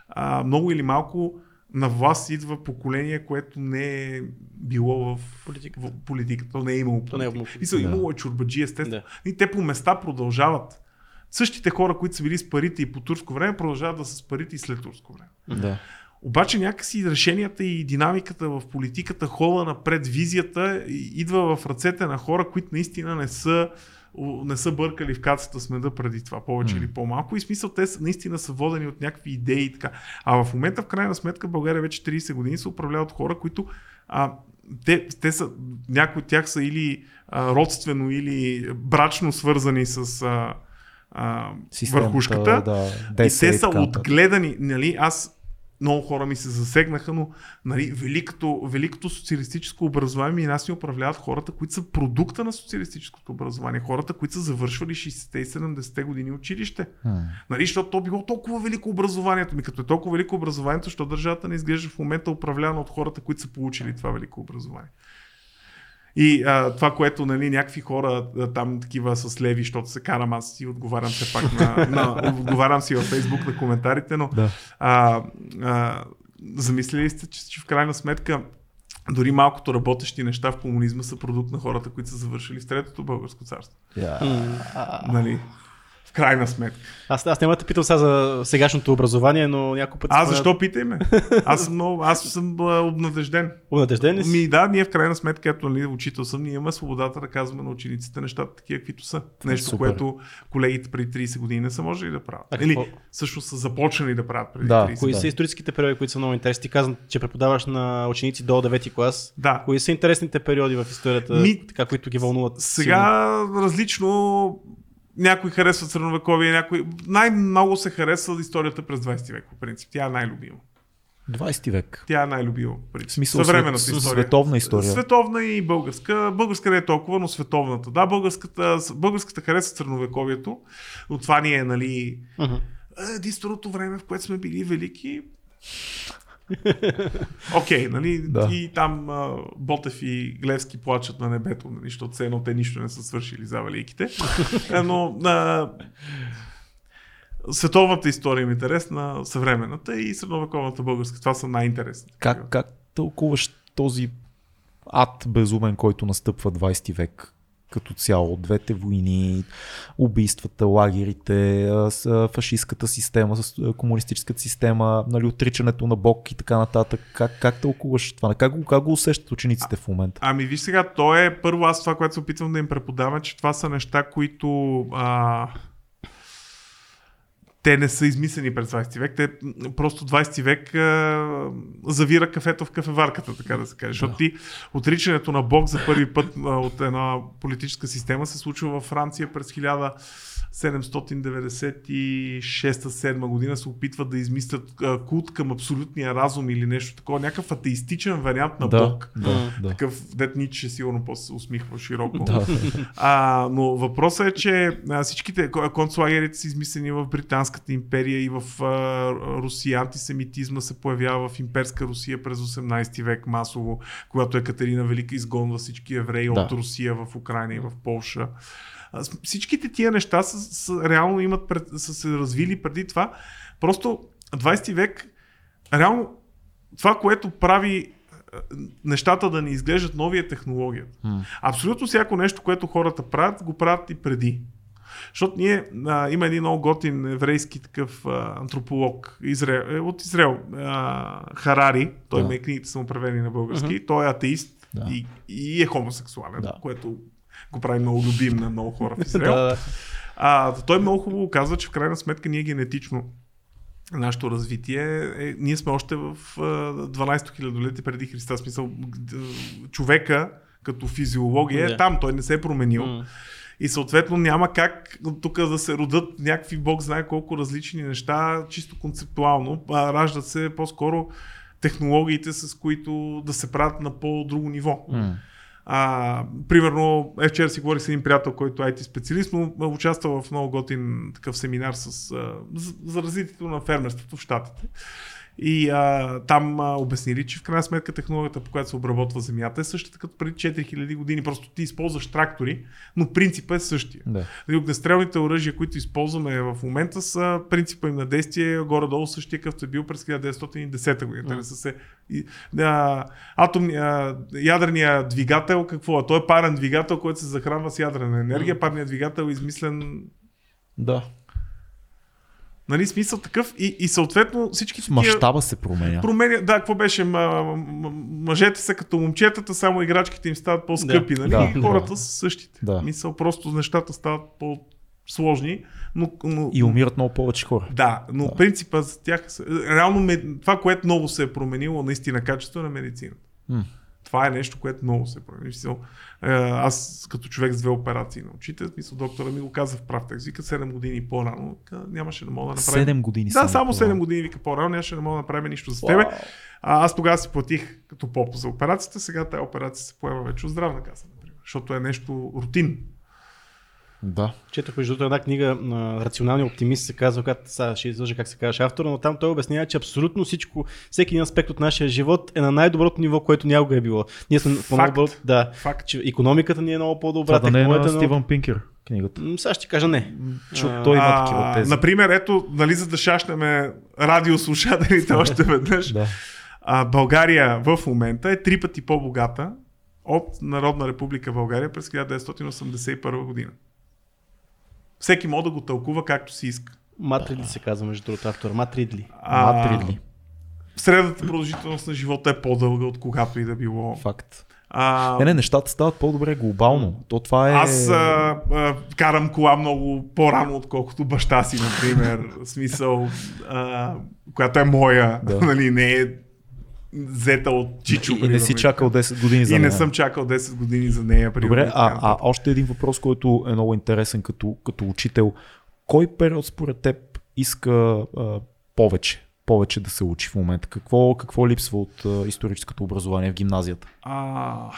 а, много или малко на власт идва поколение, което не е било в Политика. в политиката. То не е имало То не е политика. имало Мисля, Да. имало е чурбаджи, естествено. Да. И те по места продължават. Същите хора, които са били с парите и по турско време, продължават да са с парите и след турско време. Да. Обаче някакси решенията и динамиката в политиката, хола напред, визията идва в ръцете на хора, които наистина не са не са бъркали в кацата с меда преди това, повече М. или по-малко. И смисъл, те са, наистина са водени от някакви идеи и така. А в момента, в крайна сметка, България вече 30 години се управлява от хора, които а, те, те са, някои от тях са или а, родствено, или брачно свързани с а, а, Системата, върхушката. Да, И те са отгледани, нали, аз много хора ми се засегнаха, но нали, великото, великото социалистическо образование и нас ни управляват хората, които са продукта на социалистическото образование, хората, които са завършвали 60-те и 70-те години училище. Нали, защото то било толкова велико образованието ми. Като е толкова велико образованието, що държавата не изглежда в момента управлявана от хората, които са получили това велико образование. И а, това, което нали, някакви хора там такива с леви, защото се карам, аз си отговарям се пак на, на отговарям си във Фейсбук на коментарите, но Да. а, а, замислили сте, че, че в крайна сметка дори малкото работещи неща в комунизма са продукт на хората, които са завършили с Третото българско царство. Я. Нали? Крайна сметка. Аз, аз няма да те питам сега за сегашното образование, но някой път... А спомена- защо питай ме? Аз съм, много, аз съм обнадежден. Обнадежден ли си? Ми да, ние в крайна сметка, като нали, учител съм, ние имаме свободата да казваме на учениците нещата такива, каквито са. Нещо, Супер. което колегите преди 30 години не са можели да правят. А Или какво? всъщност са започнали да правят преди Да, 30 Кои Да. са историческите периоди, които са много интересни? Ти казвам, че преподаваш на ученици до 9 клас. Да. Кои са интересните периоди в историята, Ми- така, които ги вълнуват? Сега различно някой харесва средновековие, някой... Най-много се харесва историята през 20 век, по принцип. Тя е най-любима. 20 век. Тя е най-любима. В смисъл Съвременната свет- история. световна история. Световна и българска. Българска не е толкова, но световната. Да, българската, българската харесва средновековието, но това ни е, нали, Мгм. единственото време, в което сме били велики. Окей, okay, нали? Да. И там а, Ботев и Глевски плачат на небето, нали? защото все едно те нищо не са свършили за великите. А, Но а, световната история ми е интересна, съвременната и средновековната българска. Това са най-интересни. Как, как тълкуваш този ад безумен, който настъпва 20 век? Като цяло, двете войни, убийствата, лагерите, а, а, фашистската система, а, комунистическата система, нали, отричането на Бог и така нататък. Как, как тълкуваш това? Как го, как го усещат учениците в момента? Ами виж сега, то е първо аз това, което се опитвам да им преподавам, че това са неща, които а, те не са измислени през 20 век. Те просто 20 век а, завира кафето в кафеварката, така да се каже. Защото ти отричането на Бог за първи път а, от една политическа система се случва във Франция през 1796-7 година се опитват да измислят а, култ към абсолютния разум или нещо такова, някакъв атеистичен вариант на да, Бог. да, да. Такъв дет Ниче сигурно после се усмихва широко. Да. А, но въпросът е, че а, всичките ко- концлагерите са измислени в Британската империя и в а, Русия. Антисемитизма се появява в имперска Русия през 18 век масово, когато Екатерина Велика изгонва всички евреи Да. от Русия в Украина и в Полша. А, Всичките тия неща са, са, реално имат пред, са се развили преди това. Просто 20 век, реално това, което прави нещата да ни изглеждат нови е технологията. Абсолютно всяко нещо, което хората правят, го правят и преди. Защото ние, а, има един много готин еврейски такъв а, антрополог Израел, от Израел, а, Харари, той Да. и книгите са му преведени на български, той е атеист Да. и, и е хомосексуален, Да. което го прави много любим на много хора в Израел. Да. А, той много хубаво казва, че в крайна сметка ние генетично нашето развитие, е, ние сме още в а, 12-то хилядолетие преди Христа. Смисъл, човека като физиология е там, той не се е променил. М. И съответно няма как тук да се родат някакви, бог знае колко различни неща, чисто концептуално. А, раждат се по-скоро технологиите, с които да се правят на по-друго ниво. М. А, примерно, е, вчера си говорих с един приятел, който е IT специалист, но е участвал в много готин такъв семинар с, а, за, за развитието на фермерството в Штатите. И а, там а, обяснили, че в крайна сметка технологията, по която се обработва земята, е същата като преди 4000 години. Просто ти използваш трактори, но принципът е същия. Да. Нали, Огнестрелните оръжия, които използваме в момента, са принципа им на действие горе-долу същия, какъвто е бил през 1910 година. Те не са се... А, атомни, а, ядрения двигател, какво е? Той е парен двигател, който се захранва с ядрена енергия. Парният двигател е измислен Да. Нали, смисъл такъв и, и съответно всички С мащаба се променя. променя, да, какво беше, м- мъжете са като момчетата, само играчките им стават по-скъпи, Да. нали? Да, и хората да. са същите. Да. Мисъл, просто нещата стават по-сложни, но, но И умират много повече хора. да, но Да. принципа за тях, реално това, което много се е променило, наистина качество на медицината. Това е нещо, което много се промени. Е, Аз като човек с две операции на очите, смисъл, доктора ми го каза в прав текст. Вика 7 години по-рано, нямаше да мога да направим. Седем години Да, само по-рано. 7 години вика по-рано, нямаше да мога да направим нищо за тебе. А, аз тогава си платих като поп за операцията, сега тази операция се поема вече от здравна каса, например, защото е нещо рутин. Да. Четох между другото една книга на Рационалния оптимист се казва, която сега ще излъжа как се казваше автора, но там той обяснява, че абсолютно всичко, всеки един аспект от нашия живот е на най-доброто ниво, което някога е било. Ние сме по Факт. много да, Факт. че економиката ни е много по-добра, Това да не е на е много- Стивън Пинкер книгата. Сега ще кажа не. А, той има такива тези. например, ето, нали, за да шашнеме радиослушателите още веднъж, Да. а, България в момента е три пъти по-богата от Народна република България през 1981 година. Всеки може да го тълкува както си иска. Мат Ридли се казва между другото автор. Мат Ридли. А, Мат Ридли. Средната продължителност на живота е по-дълга от когато и да било. Факт. А, Не, не, нещата стават по-добре глобално. То това е... Аз а, а, карам кола много по-рано, отколкото баща си, например. Смисъл, а, която е моя, Да. нали, не е взета от Чичо. и, и не си чакал 10 години за И не нея. съм чакал 10 години за нея. примерно, Добре, а, а още един въпрос, който е много интересен като, като учител. Кой период според теб иска а, повече? Повече да се учи в момента. Какво, какво липсва от а, историческото образование в гимназията? А,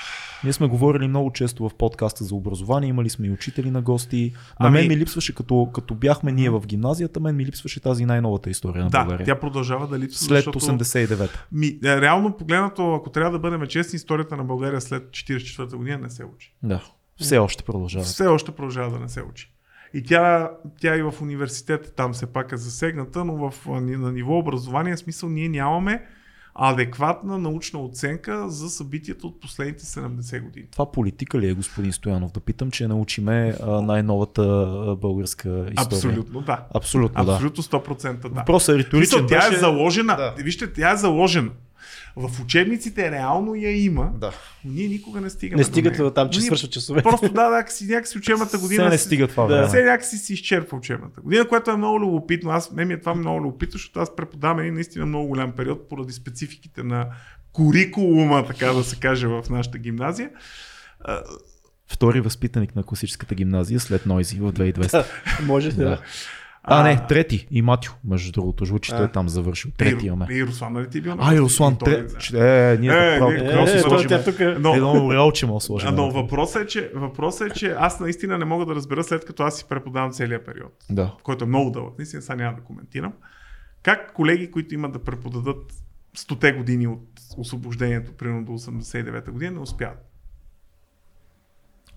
Ние сме говорили много често в подкаста за образование, имали сме и учители на гости. На Ами- мен ми липсваше, като, като бяхме ние в гимназията, мен ми липсваше тази най-новата история на да, България. тя продължава да липсва. След защото... 89-та. Ми, е, реално погледнато, ако трябва да бъдем честни, историята на България след 44-та година не се учи. Да. Все още продължава. Все още продължава да не се учи. И тя, тя и в университета там все пак е засегната, но в, на ниво образование, смисъл ние нямаме адекватна научна оценка за събитията от последните 70 години. Това политика ли е, господин Стоянов? Да питам, че научиме най-новата българска история. Абсолютно да. Абсолютно, да. Абсолютно 100% да. Въпросът е риторичен. Мисъл, тя беше... е заложена. Да. Вижте, тя е заложена. В учебниците реално я има, Да. но ние никога не стигаме. Не нея. до там, че свършват часове. Просто да, някакси, някакси учебната година. Все не стига това Да. Все някакси си изчерпва учебната година, което е много любопитно. Аз, мен ми е това много любопитно, защото аз преподавам един наистина много голям период поради спецификите на курикулума, така да се каже, в нашата гимназия. Втори възпитаник на класическата гимназия след Нойзи в 2200. Може да. Да. А, не, трети. И Матю, между другото. Че А. той е там завършил. Трети и, имаме. и Руслан, нали ти е бил А, и? Руслан, трети. че- Е, ние Е, ние- какво Е, е, е. Но, Едно реалче му сложим. но въпросът е, че, въпросът е, че аз наистина не мога да разбера след като аз си преподавам целият период, Да. който е много дълъг. Наистина сега няма да коментирам. Как колеги, които имат да преподадат 100 години от освобождението, примерно до 89-та година, не успяват.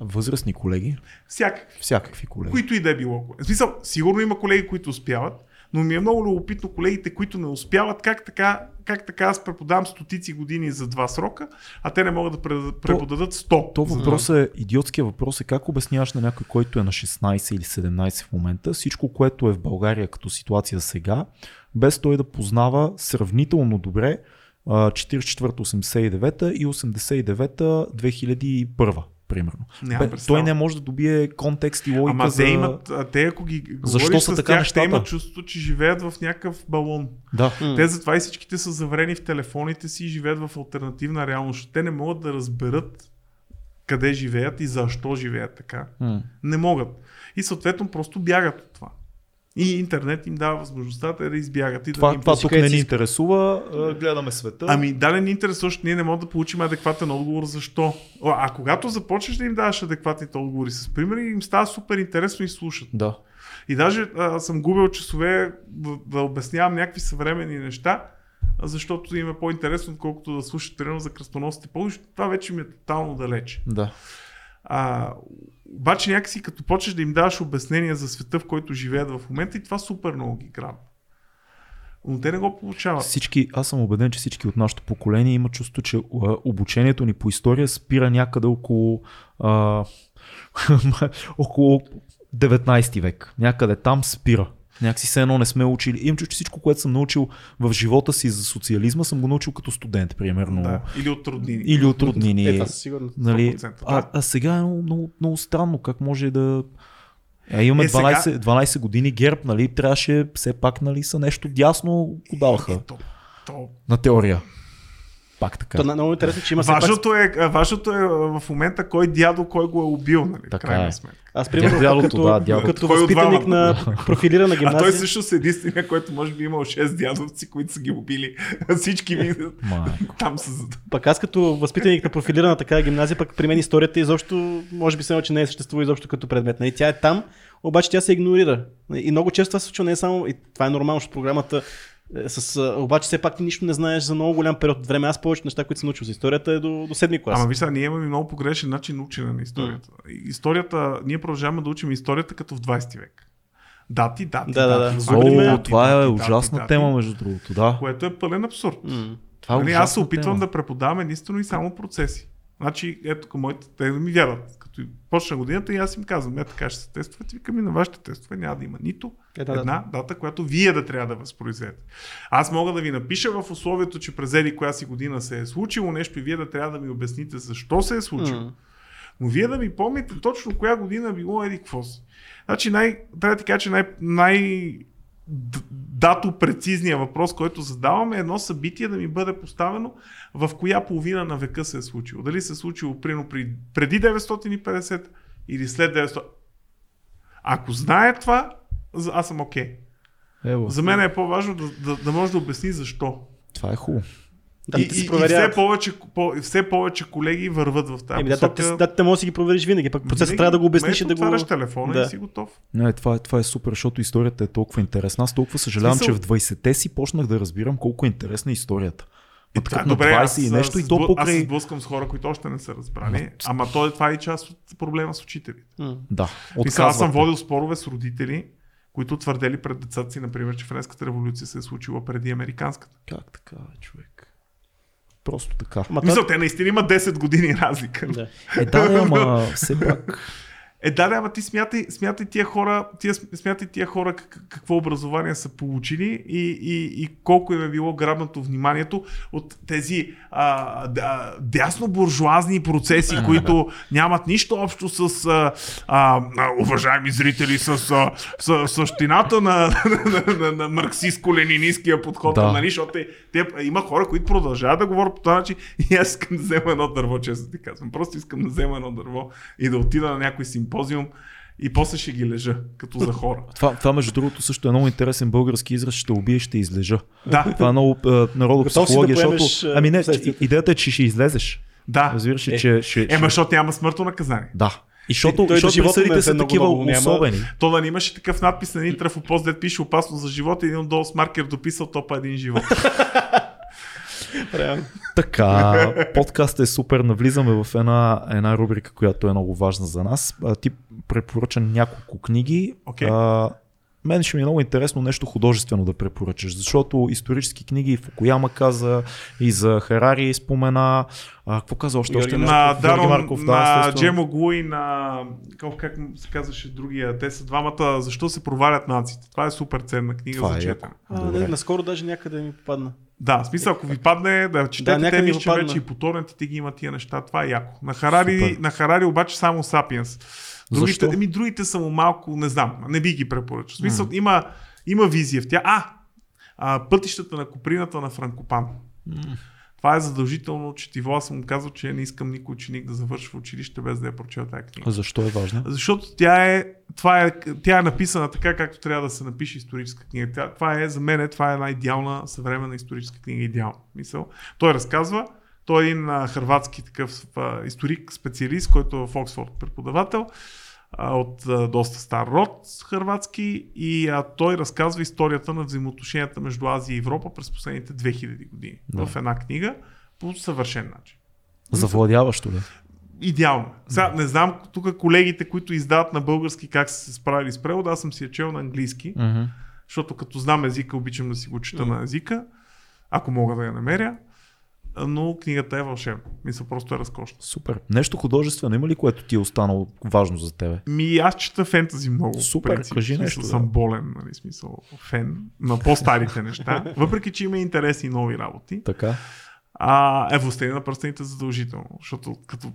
Възрастни колеги. Всякакви. Всякакви колеги. Които и да е било. В смисъл, сигурно има колеги, които успяват, но ми е много любопитно колегите, които не успяват, как така, как така аз преподавам стотици години за два срока, а те не могат да преподадат 100. То за въпрос е, идиотския въпрос е как обясняваш на някой, който е на 16 или 17 в момента, всичко, което е в България като ситуация сега, без той да познава сравнително добре а, 44-89 и 89-2001, примерно. Бе, той не може да добие контекст и логика Ама за... те имат, а те ако ги Защо са с така тях, те нещата? имат чувството, че живеят в някакъв балон. Да. Те затова и всичките са заврени в телефоните си и живеят в альтернативна реалност. Те не могат да разберат къде живеят и защо живеят така. М. Не могат. И съответно просто бягат от това. И интернет им дава възможността те да избягат и да Това, не им това тук не ни интересува, гледаме света. Ами, да, не ни интересува, защото ние не можем да получим адекватен отговор защо. А, а когато започнеш да им даваш адекватните отговори с примери, им става супер интересно и слушат. Да. И даже а, съм губил часове да, да обяснявам някакви съвременни неща, защото им е по-интересно, отколкото да слушат примерно за кръстоносните ползи. Това вече ми е тотално далече. Да. А, обаче някакси като почнеш да им даваш обяснения за света, в който живеят в момента и това супер много ги граб. Но те не го получават. Всички, аз съм убеден, че всички от нашето поколение имат чувство, че обучението ни по история спира някъде около, а, около 19 век. Някъде там спира. Някакси все едно не сме учили. Имам чувство, че всичко, което съм научил в живота си за социализма, съм го научил като студент, примерно. Да. Или от роднини. Или от роднини. Е, сигурност. Нали, 100%, а, а сега е много, много, много странно. Как може да. Е, имаме Е, сега- 12, 12 години герб, нали? Трябваше все пак, нали, са нещо дясно го даваха То, то, на теория. Пак така. То, много интересно, че има все пак... Важното е, важното е а, в момента кой дядо, кой го е убил, нали? Така крайна е. сметка. Аз примерно Дядото, като, да, дядото. като Кой възпитаник на профилирана А той гимназия, също е единствения, който може би имал 6 дядовци, които са ги убили. Всички ми там са. пък аз като възпитаник на профилирана такава гимназия, пък при мен историята изобщо, може би се че не е съществува изобщо като предмет. Нали? Тя е там, обаче тя се игнорира. И много често това се случва не е само, и това е нормално, защото програмата е с, а, обаче все пак ти нищо не знаеш за много голям период от време. Аз повечето неща, които съм научил за историята е до, до седми клас. Ама виж сега, ние имаме много погрешен начин на учене на историята. Историята, ние продължаваме да учим историята като в 20 век. Дати, дати, Да, да, дати. да. възобновими О, дати, това е дати, ужасна дати, тема, между другото. Да. Което е пълен абсурд. М. Това е Нали, аз се опитвам тема. да преподавам единствено и само процеси. Значи, ето към моите, те не ми вярват. Като почна годината и аз им казвам, е така ще се тествате, викам и на вашите тестове няма да има нито Е, да, една дата, която вие да трябва да възпроизведете. Аз мога да ви напиша в условието, че през еди коя си година се е случило нещо и вие да трябва да ми обясните защо се е случило. М. Но вие да ми помните точно коя година било еди какво си. Значи най, трябва да ти кажа, че най, най дато прецизния въпрос, който задаваме е едно събитие да ми бъде поставено в коя половина на века се е случило. Дали се е случило прино при, преди 950 или след 900. Ако знае това, аз съм окей. Ево, За мен е по-важно да, да, да може да обясни защо. това е хубаво. Да, и, те и, и все, повече, по, все повече колеги върват в тази Еми, да, посока. да, да, да, може да си ги провериш винаги, пък процесът трябва да го обясниш и да го... отваряш телефона Да. и си готов. Не, това, е, това е супер, защото историята е толкова интересна. Аз толкова съжалявам, Смисъл- че в 20-те си почнах да разбирам колко е интересна историята. И Ма така, на добре, 20 аз, и нещо и се то сблъ- аз се покрай... сблъскам с хора, които още не са разбрали. Ама то, това е и част от проблема с учителите. Да, Мисля, аз съм водил спорове с родители, които твърдели пред децата си, например, че Френската революция се е случила преди Американската. Как така, човек? Просто така. Ма, Мисля, те наистина има 10 години разлика. да. Е, да, ама все пак... Е, да, да, ама ти смятай, смятай тия хора, тия, смятай тия хора как, какво образование са получили и, и, и колко им е било грабнато вниманието от тези а, да, дясно-буржуазни процеси, които нямат нищо общо с а, а, а, уважаеми зрители, с а, с, същината на, на, на, на марксистско-ленинистския подход, Да. нали, защото те, те, има хора, които продължават да говорят по този начин и аз искам да взема едно дърво, често ти казвам. Просто искам да взема едно дърво и да отида на някой симпозиум и после ще ги лежа, като за хора. Това, това между другото също е много интересен български израз, ще убие, ще излежа. Да, Това е много е, народопсихология, Готов си да защото... поемеш, Ами не, последствията. идеята е, че ще излезеш. да. Разбираш Е. че ще... Ема, защото няма смъртно наказание. Да. И защото, той защото присъдите се са много такива много няма. особени. То да не имаше такъв надпис на един трафопост, дед пише опасно за живота и един долу с маркер дописал топа един живот. Така, подкастът е супер. Навлизаме в една, една рубрика, която е много важна за нас. А, ти препоръча няколко книги. Окей. А, мен ще ми е много интересно нещо художествено да препоръчаш, защото исторически книги Фукуяма каза и за Харари спомена. А, какво каза още? Още на Дарон, Марков, да, на. Джемо Глу и на... Как, как се казваше другия? Те са двамата. Защо се провалят нациите? Това е супер ценна книга Това за е четене. А, Добре. не, наскоро даже някъде ми попадна. Да, смисъл, ако ви падне да четете, Да, да, някъде те ми мисля, че вече и по торрентите ги има тия неща. Това е яко. На Харари, Супер. на Харари обаче само Сапиенс. Другите, Защо? еми, другите са му малко, не знам, не би ги препоръчал. В смисъл, има, има визия в тя. А, а, пътищата на Куприната на Франкопан. Това е задължително четиво. Аз съм му казал, че не искам никой ученик да завършва училище без да я прочел тази книга. А защо е важна? Защото тя е, това е, тя е написана така, както трябва да се напише историческа книга. Тя, това е, за мен, това е една идеална съвременна историческа книга. Идеална. Мисъл. Той разказва, той е един а, хрватски такъв а, историк, специалист, който е в Оксфорд преподавател а, от а, доста стар род хрватски и а, той разказва историята на взаимоотношенията между Азия и Европа през последните 2000 години Да. в една книга по съвършен начин. Завладяващо ли? Идеално. Сега не знам тук колегите, които издават на български как са се справили с превода, аз съм си я чел на английски, Мгм. защото като знам езика, обичам да си го чета на езика, ако мога да я намеря. Но книгата е вълшебна. Мисля, просто е разкошна. Супер. Нещо художествено има ли, което ти е останало важно за тебе? Ми аз чета фентази много. Супер, принцип. кажи В смисъл, нещо, да. Съм болен, нали, смисъл, фен на по-старите неща. Въпреки, че има интересни нови работи. Така. А, е, Властелин на пръстените задължително. Защото като...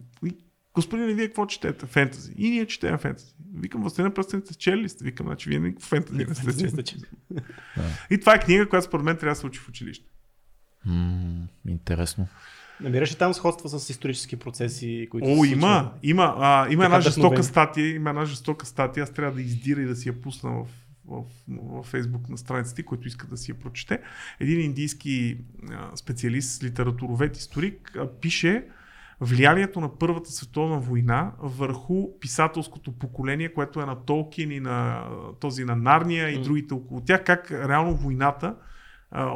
Господине, вие какво четете? Фентази. И ние четем фентази. Викам, Властелин на пръстените чели ли сте? Викам, значи вие никакво фентази не сте чели. И това е книга, която според мен трябва да се учи в училище. М, интересно. Намираш ли там сходства с исторически процеси, които О, се има. Има, а, има една жестока вдъхновени. статия. Има една жестока статия. Аз трябва да издира и да си я пусна в, в, Фейсбук на страниците, който иска да си я прочете. Един индийски а, специалист, литературовед, историк, а, пише влиянието на Първата световна война върху писателското поколение, което е на Толкин и на този на Нарния и другите около тях, как реално войната а,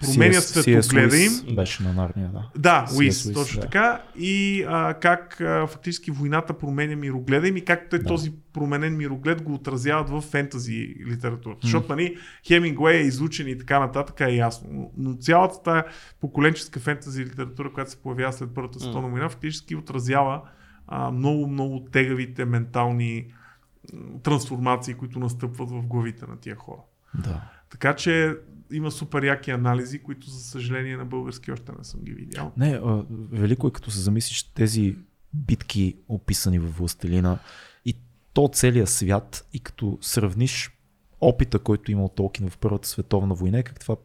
променя C.S. светогледа им. Беше на Нарния, да. Да, C.S. Уис, Луис, точно да. така. И а, как а, фактически войната променя мирогледа им и как те Да. този променен мироглед го отразяват в фентази литературата. Защото нали, Хемингуей е изучен и така нататък е ясно. Но- цялата тази поколенческа фентази литература, която се появява след Първата световна война, фактически отразява а, много, много тегавите ментални трансформации, които настъпват в главите на тия хора. да. Така че има супер яки анализи, които за съжаление на български още не съм ги видял. Не, а, велико е като се замислиш тези битки, описани във Властелина и то целия свят и като сравниш опита, който имал Толкин в Първата световна война, как това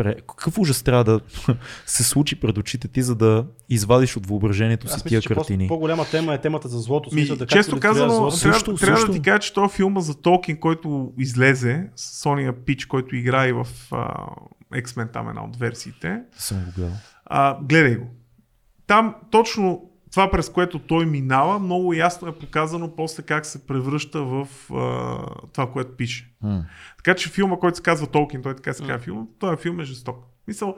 пре... какъв ужас трябва да се случи пред очите ти, за да извадиш от въображението си Аз тия мисля, че картини. по- по-голяма тема е темата за злото. Ми, смисъл, да често казано, трябва, Също, трябва също. да ти кажа, че този филма за Толкин, който излезе, с Сония Пич, който играе в а, X-Men, там една от версиите, Съм го гледал. а, гледай го. Там точно това, през което той минава, много ясно е показано после как се превръща в а, това, което пише. М. Така че филма, който се казва Толкин, той така се казва филм, този филм е жесток. Мисъл,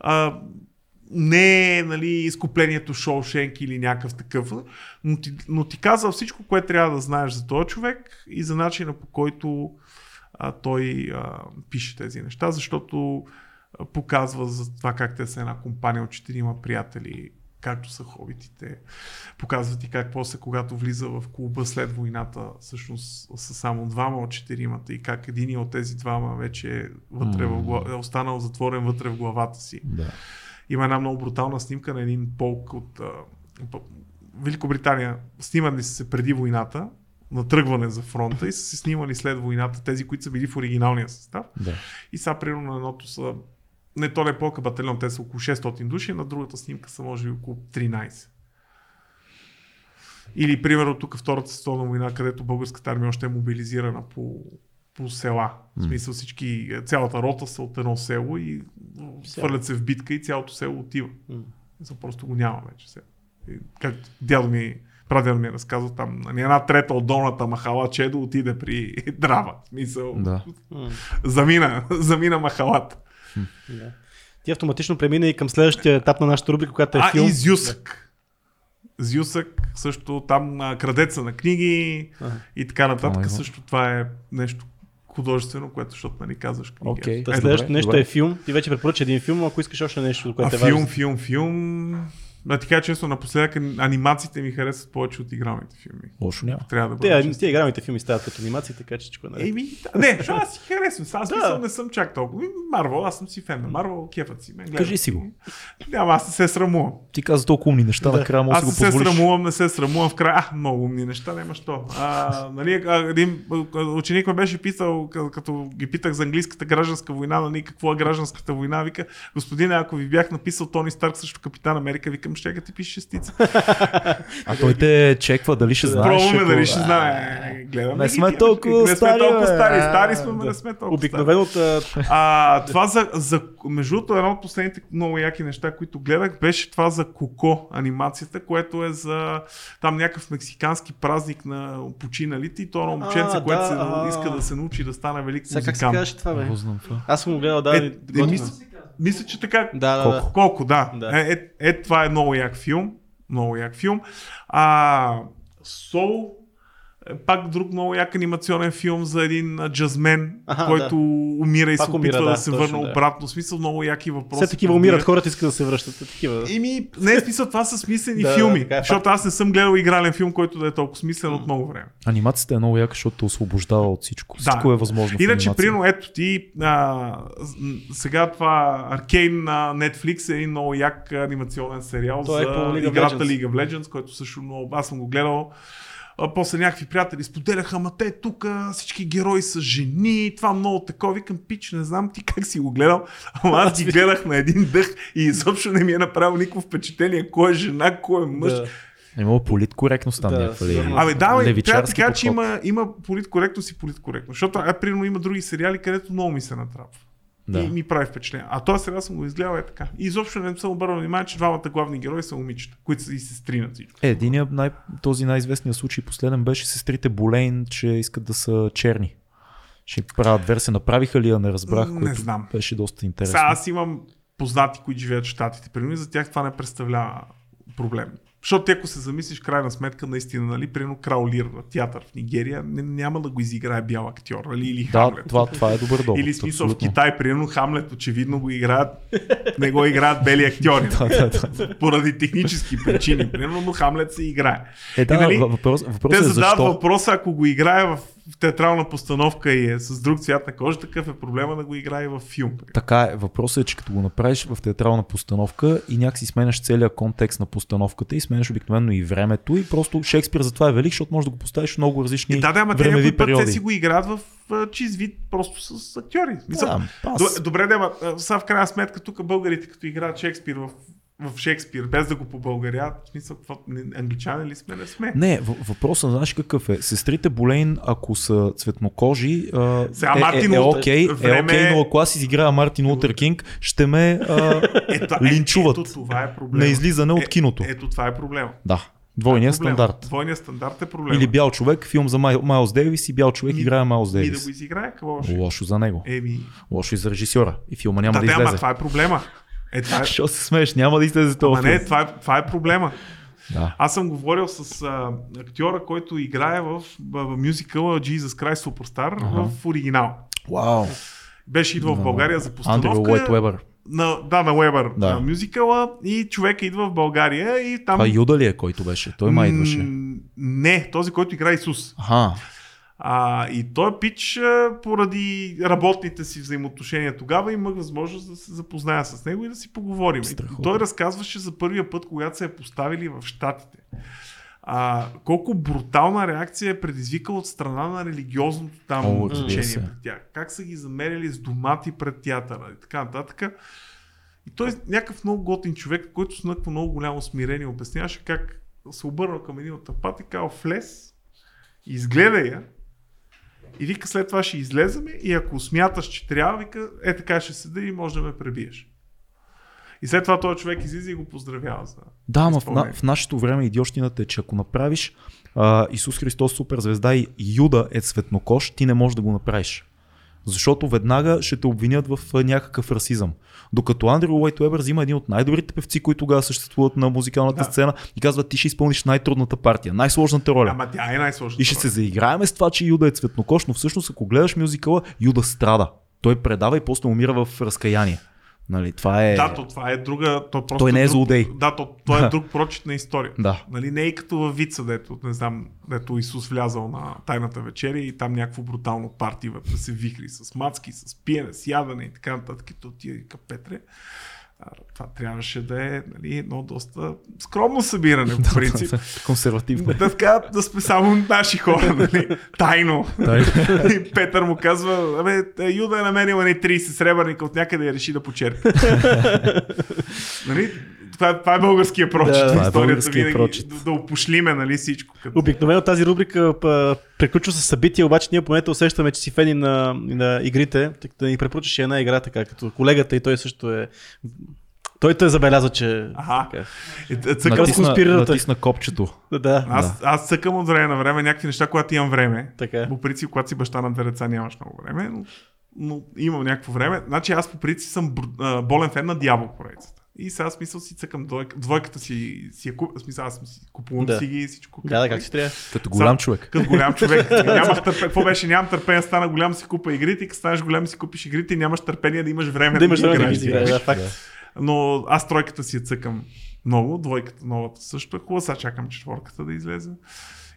а, не е нали, изкуплението Шоушенк или някакъв такъв, но ти, но ти казва всичко, което трябва да знаеш за този човек и за начина по който а, той а, пише тези неща, защото показва за това как те са една компания от четирима приятели, както са хобитите. Показва ти как после, когато влиза в клуба след войната, всъщност са само двама от четиримата и как един от тези двама вече е, вътре в, гла- е останал затворен вътре в главата си. Да. Има една много брутална снимка на един полк от а, Великобритания. Снимали са се преди войната, на тръгване за фронта и са се снимали след войната, тези, които са били в оригиналния състав. Да. И сега, примерно, на едното са не то не е полка батальон, те са около 600 души, на другата снимка са може би около 13. Или, примерно, тук втората световна война, където българската армия още е мобилизирана по, по села. В смисъл всички, цялата рота са от едно село и хвърлят се в битка и цялото село отива. М. Мисъл, просто го няма вече сега. Как дядо ми, прадядо ми е разказал там, нали, една трета от долната махала Чедо отиде при Драва. В Смисъл, Да. Замина, замина махалата. Да. Ти автоматично премина и към следващия етап на нашата рубрика, която е а, филм. и Зюсък. Зюсък, също там а, крадеца на книги Ага. и така нататък. има. Също това е нещо художествено, което, защото нали казваш книги. Та Е, следващото нещо добре. е филм. Ти вече препоръча един филм, ако искаш още нещо, А което е филм, важно. филм, филм. А ти кажа честно, напоследък анимациите ми харесват повече от игралните филми. Лошо няма. Трябва да бъда Те, честен. те игралните филми стават като анимации, така че е наред. Еми, да, не, защото аз си харесвам. Аз Да. не съм чак толкова. Ми, Марвел, аз съм си фен на Марвел, кефът си. Гледам. Кажи си го. Няма, аз не се срамувам. Ти каза толкова умни неща, Да. накрая може Аз да го се позволиш. срамувам, не се срамувам в края. А, много умни неща, няма що. А, нали, един ученик ме беше питал, к- като ги питах за английската гражданска война, нали, какво е гражданската война, вика, господине, ако ви бях написал Тони Старк срещу Капитан Америка, викам, ще ти пише шестица. А той те чеква дали ще знаеш. Пробваме дали ще знае. Гледаме Не сме толкова. Не стари, сме толкова бе. стари. Стари сме, да. не сме толкова стари. Обикновено А, това за, за, между другото, едно от последните много яки неща, които гледах, беше това за Коко анимацията, което е за там някакъв мексикански празник на починалите и то едно момченце, което да, се, иска да се научи да стане велик сега как се музикант. казваше това, бе? Аз съм го гледал, да. Е, е. Мисля, че така. Да, да, да. Колко? Колко, да. Да. Е, е, е, това е много як филм. Много як филм. А, Soul е пак друг много як анимационен филм за един джазмен, Аха, който умира и Пак се опитва умира, да, да, се точно, върне да. обратно. В смисъл много яки въпроси. Все такива умират, хората искат да се връщат. е Такива. Ими, не е смисъл, това са смислени Да, филми. така е защото аз не съм гледал игрален филм, който да е толкова смислен от много време. Анимацията е много яка, защото те освобождава от всичко. Всичко е възможно. в Иначе, анимация. примерно, ето ти, а, с- м, сега това Аркейн на Netflix е един много як анимационен сериал Той е за по League of играта Legends. League of Legends, който също много, аз съм го гледал. А, после някакви приятели споделяха, ама те тук всички герои са жени, това много такова. Викам, пич, не знам ти как си го гледал, ама аз ги гледах на един дъх и изобщо не ми е направил никакво впечатление кой е жена, кой е мъж. Да. Има политкоректност там Да, някаква. Абе, да, бе, трябва ти кажа, че има, има политкоректност и политкоректност. Защото, а, примерно, има други сериали, където много ми се натрапва. Да. И ми прави впечатление. А този сериал съм го изгледал е така. И изобщо не съм обърнал внимание, че двамата главни герои са момичета, които са и сестри на всичко. Е, единия, най- този най-известният случай последен беше сестрите Болейн, че искат да са черни. Ще правят версия. Направиха ли я, не разбрах, Не което знам. беше доста интересно. Сега аз имам познати, които живеят в Штатите. При мен за тях това не представлява проблем. Защото ти ако се замислиш, крайна сметка, наистина, нали, примерно Крал Лир театър в Нигерия, не, няма да го изиграе бял актьор, нали, или Да, Хамлет. това, това е добър довод. Или смисъл в. Китай, примерно Хамлет, очевидно го играят, не го играят бели актьори. Да, да, да. Поради технически причини. Примерно, но Хамлет се играе. Е, да, И, нали, въпрос, Те въпросът е задават защо. въпроса, ако го играе в в театрална постановка и е с друг цвят на кожа, такъв е проблема да го играе в филм. Така е, въпросът е, че като го направиш в театрална постановка и някакси сменяш целият контекст на постановката и сменяш обикновено и времето и просто Шекспир затова е велик, защото може да го поставиш в много различни И да, да, ама те времеви някой път те периоди. си го играят в чист вид, просто с актьори. Мисъл, Да, аз- Добре, да, ама, сега в крайна сметка тук българите, като играят Шекспир в, в Шекспир, без да го побългарят, в смисъл, какво, англичани ли сме, не сме. Не, въпросът знаеш какъв е. Сестрите Болейн, ако са цветнокожи, а, Сега е, Мартин е, е, окей, е време- окей, но ако аз изиграя Мартин Лутер Кинг, ще ме а, Ето, линчуват Ето, това е проблем. на излизане от киното. Ето, това е проблема. Да, двойният Проблема. стандарт. Двойният стандарт е проблем. Или бял човек, филм за Май, Майлз Дейвис и бял човек Ми- играе Майлз И да Дейвис. го изиграе, какво ще? Лошо за него. Еми, Лошо и за режисьора. И филма няма да, да, да, излезе. това е проблема. Е, това е, Що се смееш? Няма да излезе това. ама не, това е, това е проблема. Да. Аз съм говорил с а, актьора, който играе в, в, в мюзикъла Jesus Christ Superstar Ага. в оригинал. Вау. Беше идвал в България за Андрю постановка. Уайт Уебър. На, да, на Уебър, Да. на мюзикъла и човека идва в България и там... Това Юда ли е, който беше? Той май идваше. Не, този, който играе Исус. Аха. А, и той пич, поради работните си взаимоотношения тогава, имах възможност да се запозная с него и да си поговорим. И той разказваше за първия път, когато се е поставили в Штатите. А, колко брутална реакция е предизвикал от страна на религиозното там О, се. пред тях. Как са ги замерили с домати пред театъра и така нататък. И той е някакъв много готин човек, който с някакво много голямо смирение обясняваше как се обърнал към един от тъпата и казал влез, изгледай я и вика след това ще излеземе и ако смяташ, че трябва, вика е така ще седа и може да ме пребиеш. И след това този човек излиза и го поздравява за... Да, ама в, на, в нашето време идиощината е, че ако направиш а, Исус Христос суперзвезда и Юда е цветнокош, ти не можеш да го направиш. Защото веднага ще те обвинят в някакъв расизъм. Докато Андрю Уайт Уебър взима един от най-добрите певци, които тогава съществуват на музикалната Да. сцена и казва, ти ще изпълниш най-трудната партия, най-сложната роля. Ама тя е най-сложната. И ще се заиграеме с това, че Юда е цветнокош, но всъщност ако гледаш мюзикъла, Юда страда. Той предава и после умира в разкаяние. Нали, това е... Да, то това е друга. То просто Той не е друг, злодей. Да, то, то е друг прочит на история. Да. Нали, не е като във Вица, дето, не знам, дето Исус влязал на тайната вечеря и там някакво брутално парти вътре се вихри с мацки, с пиене, с ядене и така нататък. То вика Петре. Това трябваше да е нали, едно доста скромно събиране, по принцип. Консервативно. Да, така, да сме само наши хора, нали? Тайно. И Петър му казва, абе, Юда е намерил не 30 сребърника от някъде и реши да почерпи. нали? Това, това е българския прочит Да, това е българския винаги прочит. Да, да опошлиме нали, всичко. Като... Обикновено тази рубрика па, приключва с събития, обаче ние поне усещаме, че си фени на, на игрите, като да ни препоръчаш една игра, така като колегата и той също е... Той те забеляза, че... Така. Е, е, цъкам, Натис- Натисна, натисна копчето. Да, аз, аз цъкам от време на време някакви неща, когато имам време. така. По принцип, когато си баща на две деца, нямаш много време, но, но имам някакво време. Значи аз по принцип съм болен фен на Дявол поредицата. И сега смисъл си цъкам двойка, двойката си, си я куп, смисъл аз си купувам Да. си ги и всичко. Да, да, как си трябва. Като голям човек. Като голям човек. Нямах търпение. Какво беше? Нямам търпение, да стана голям си купа игрите и като станеш голям си купиш игрите и нямаш търпение да имаш време Да имаш време да играеш. ги играеш, да, факт. Но аз тройката си я цъкам много, двойката новата също е хубава, сега чакам четворката да излезе.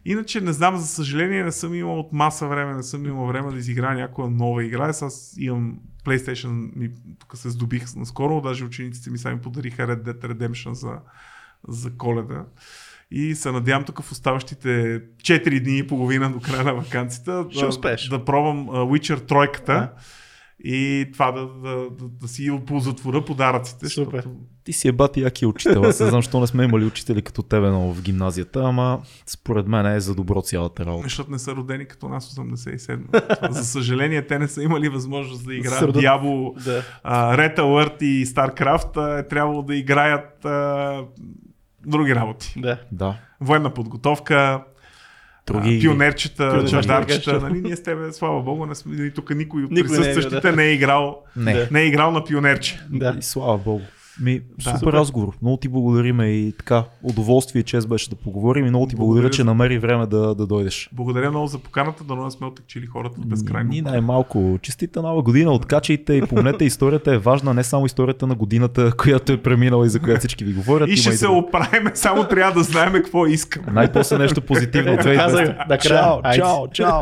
Иначе не знам, за съжаление не съм имал от маса време, не съм имал време да изиграя някоя нова игра. Аз имам PlayStation, ми, тук се здобих наскоро, даже учениците ми сами подариха Red Dead Redemption за, за коледа. И се надявам тук в оставащите 4 дни и половина до края на вакансията да, да пробвам Witcher тройката и това да, да, да, да си оползотворя подаръците. Супер. Защото Ти си е бати яки учител. Аз не знам, защо не сме имали учители като тебе много в гимназията, ама според мен е за добро цялата работа. Защото не са родени като нас 87. За съжаление, те не са имали възможност да играят Сърдат- Diablo, Да. Red Alert и StarCraft. Е трябвало да играят а, други работи. Да. Да. Военна подготовка, Други... а, пионерчета, нещо. Нали, ние с тебе, слава богу, не сме, тук никой от Никой не е, присъстващите да. не е играл, Не. Не е играл на пионерче. Да. И слава богу. Ми, супер Супер. разговор. Много ти благодариме и така, удоволствие и чест беше да поговорим и много ти благодаря, Благодаря че за- намери време да, да дойдеш. Благодаря много за поканата, да не сме отекчили хората безкрайно. Ни най-малко. Честита нова година, откачайте и помнете, историята е важна, не само историята на годината, която е преминала и за която всички ви говорят. И има ще се оправим, само трябва да знаем какво искам. Най-после нещо позитивно от Ето казах, 2020. накрая. Чао, чао, чао.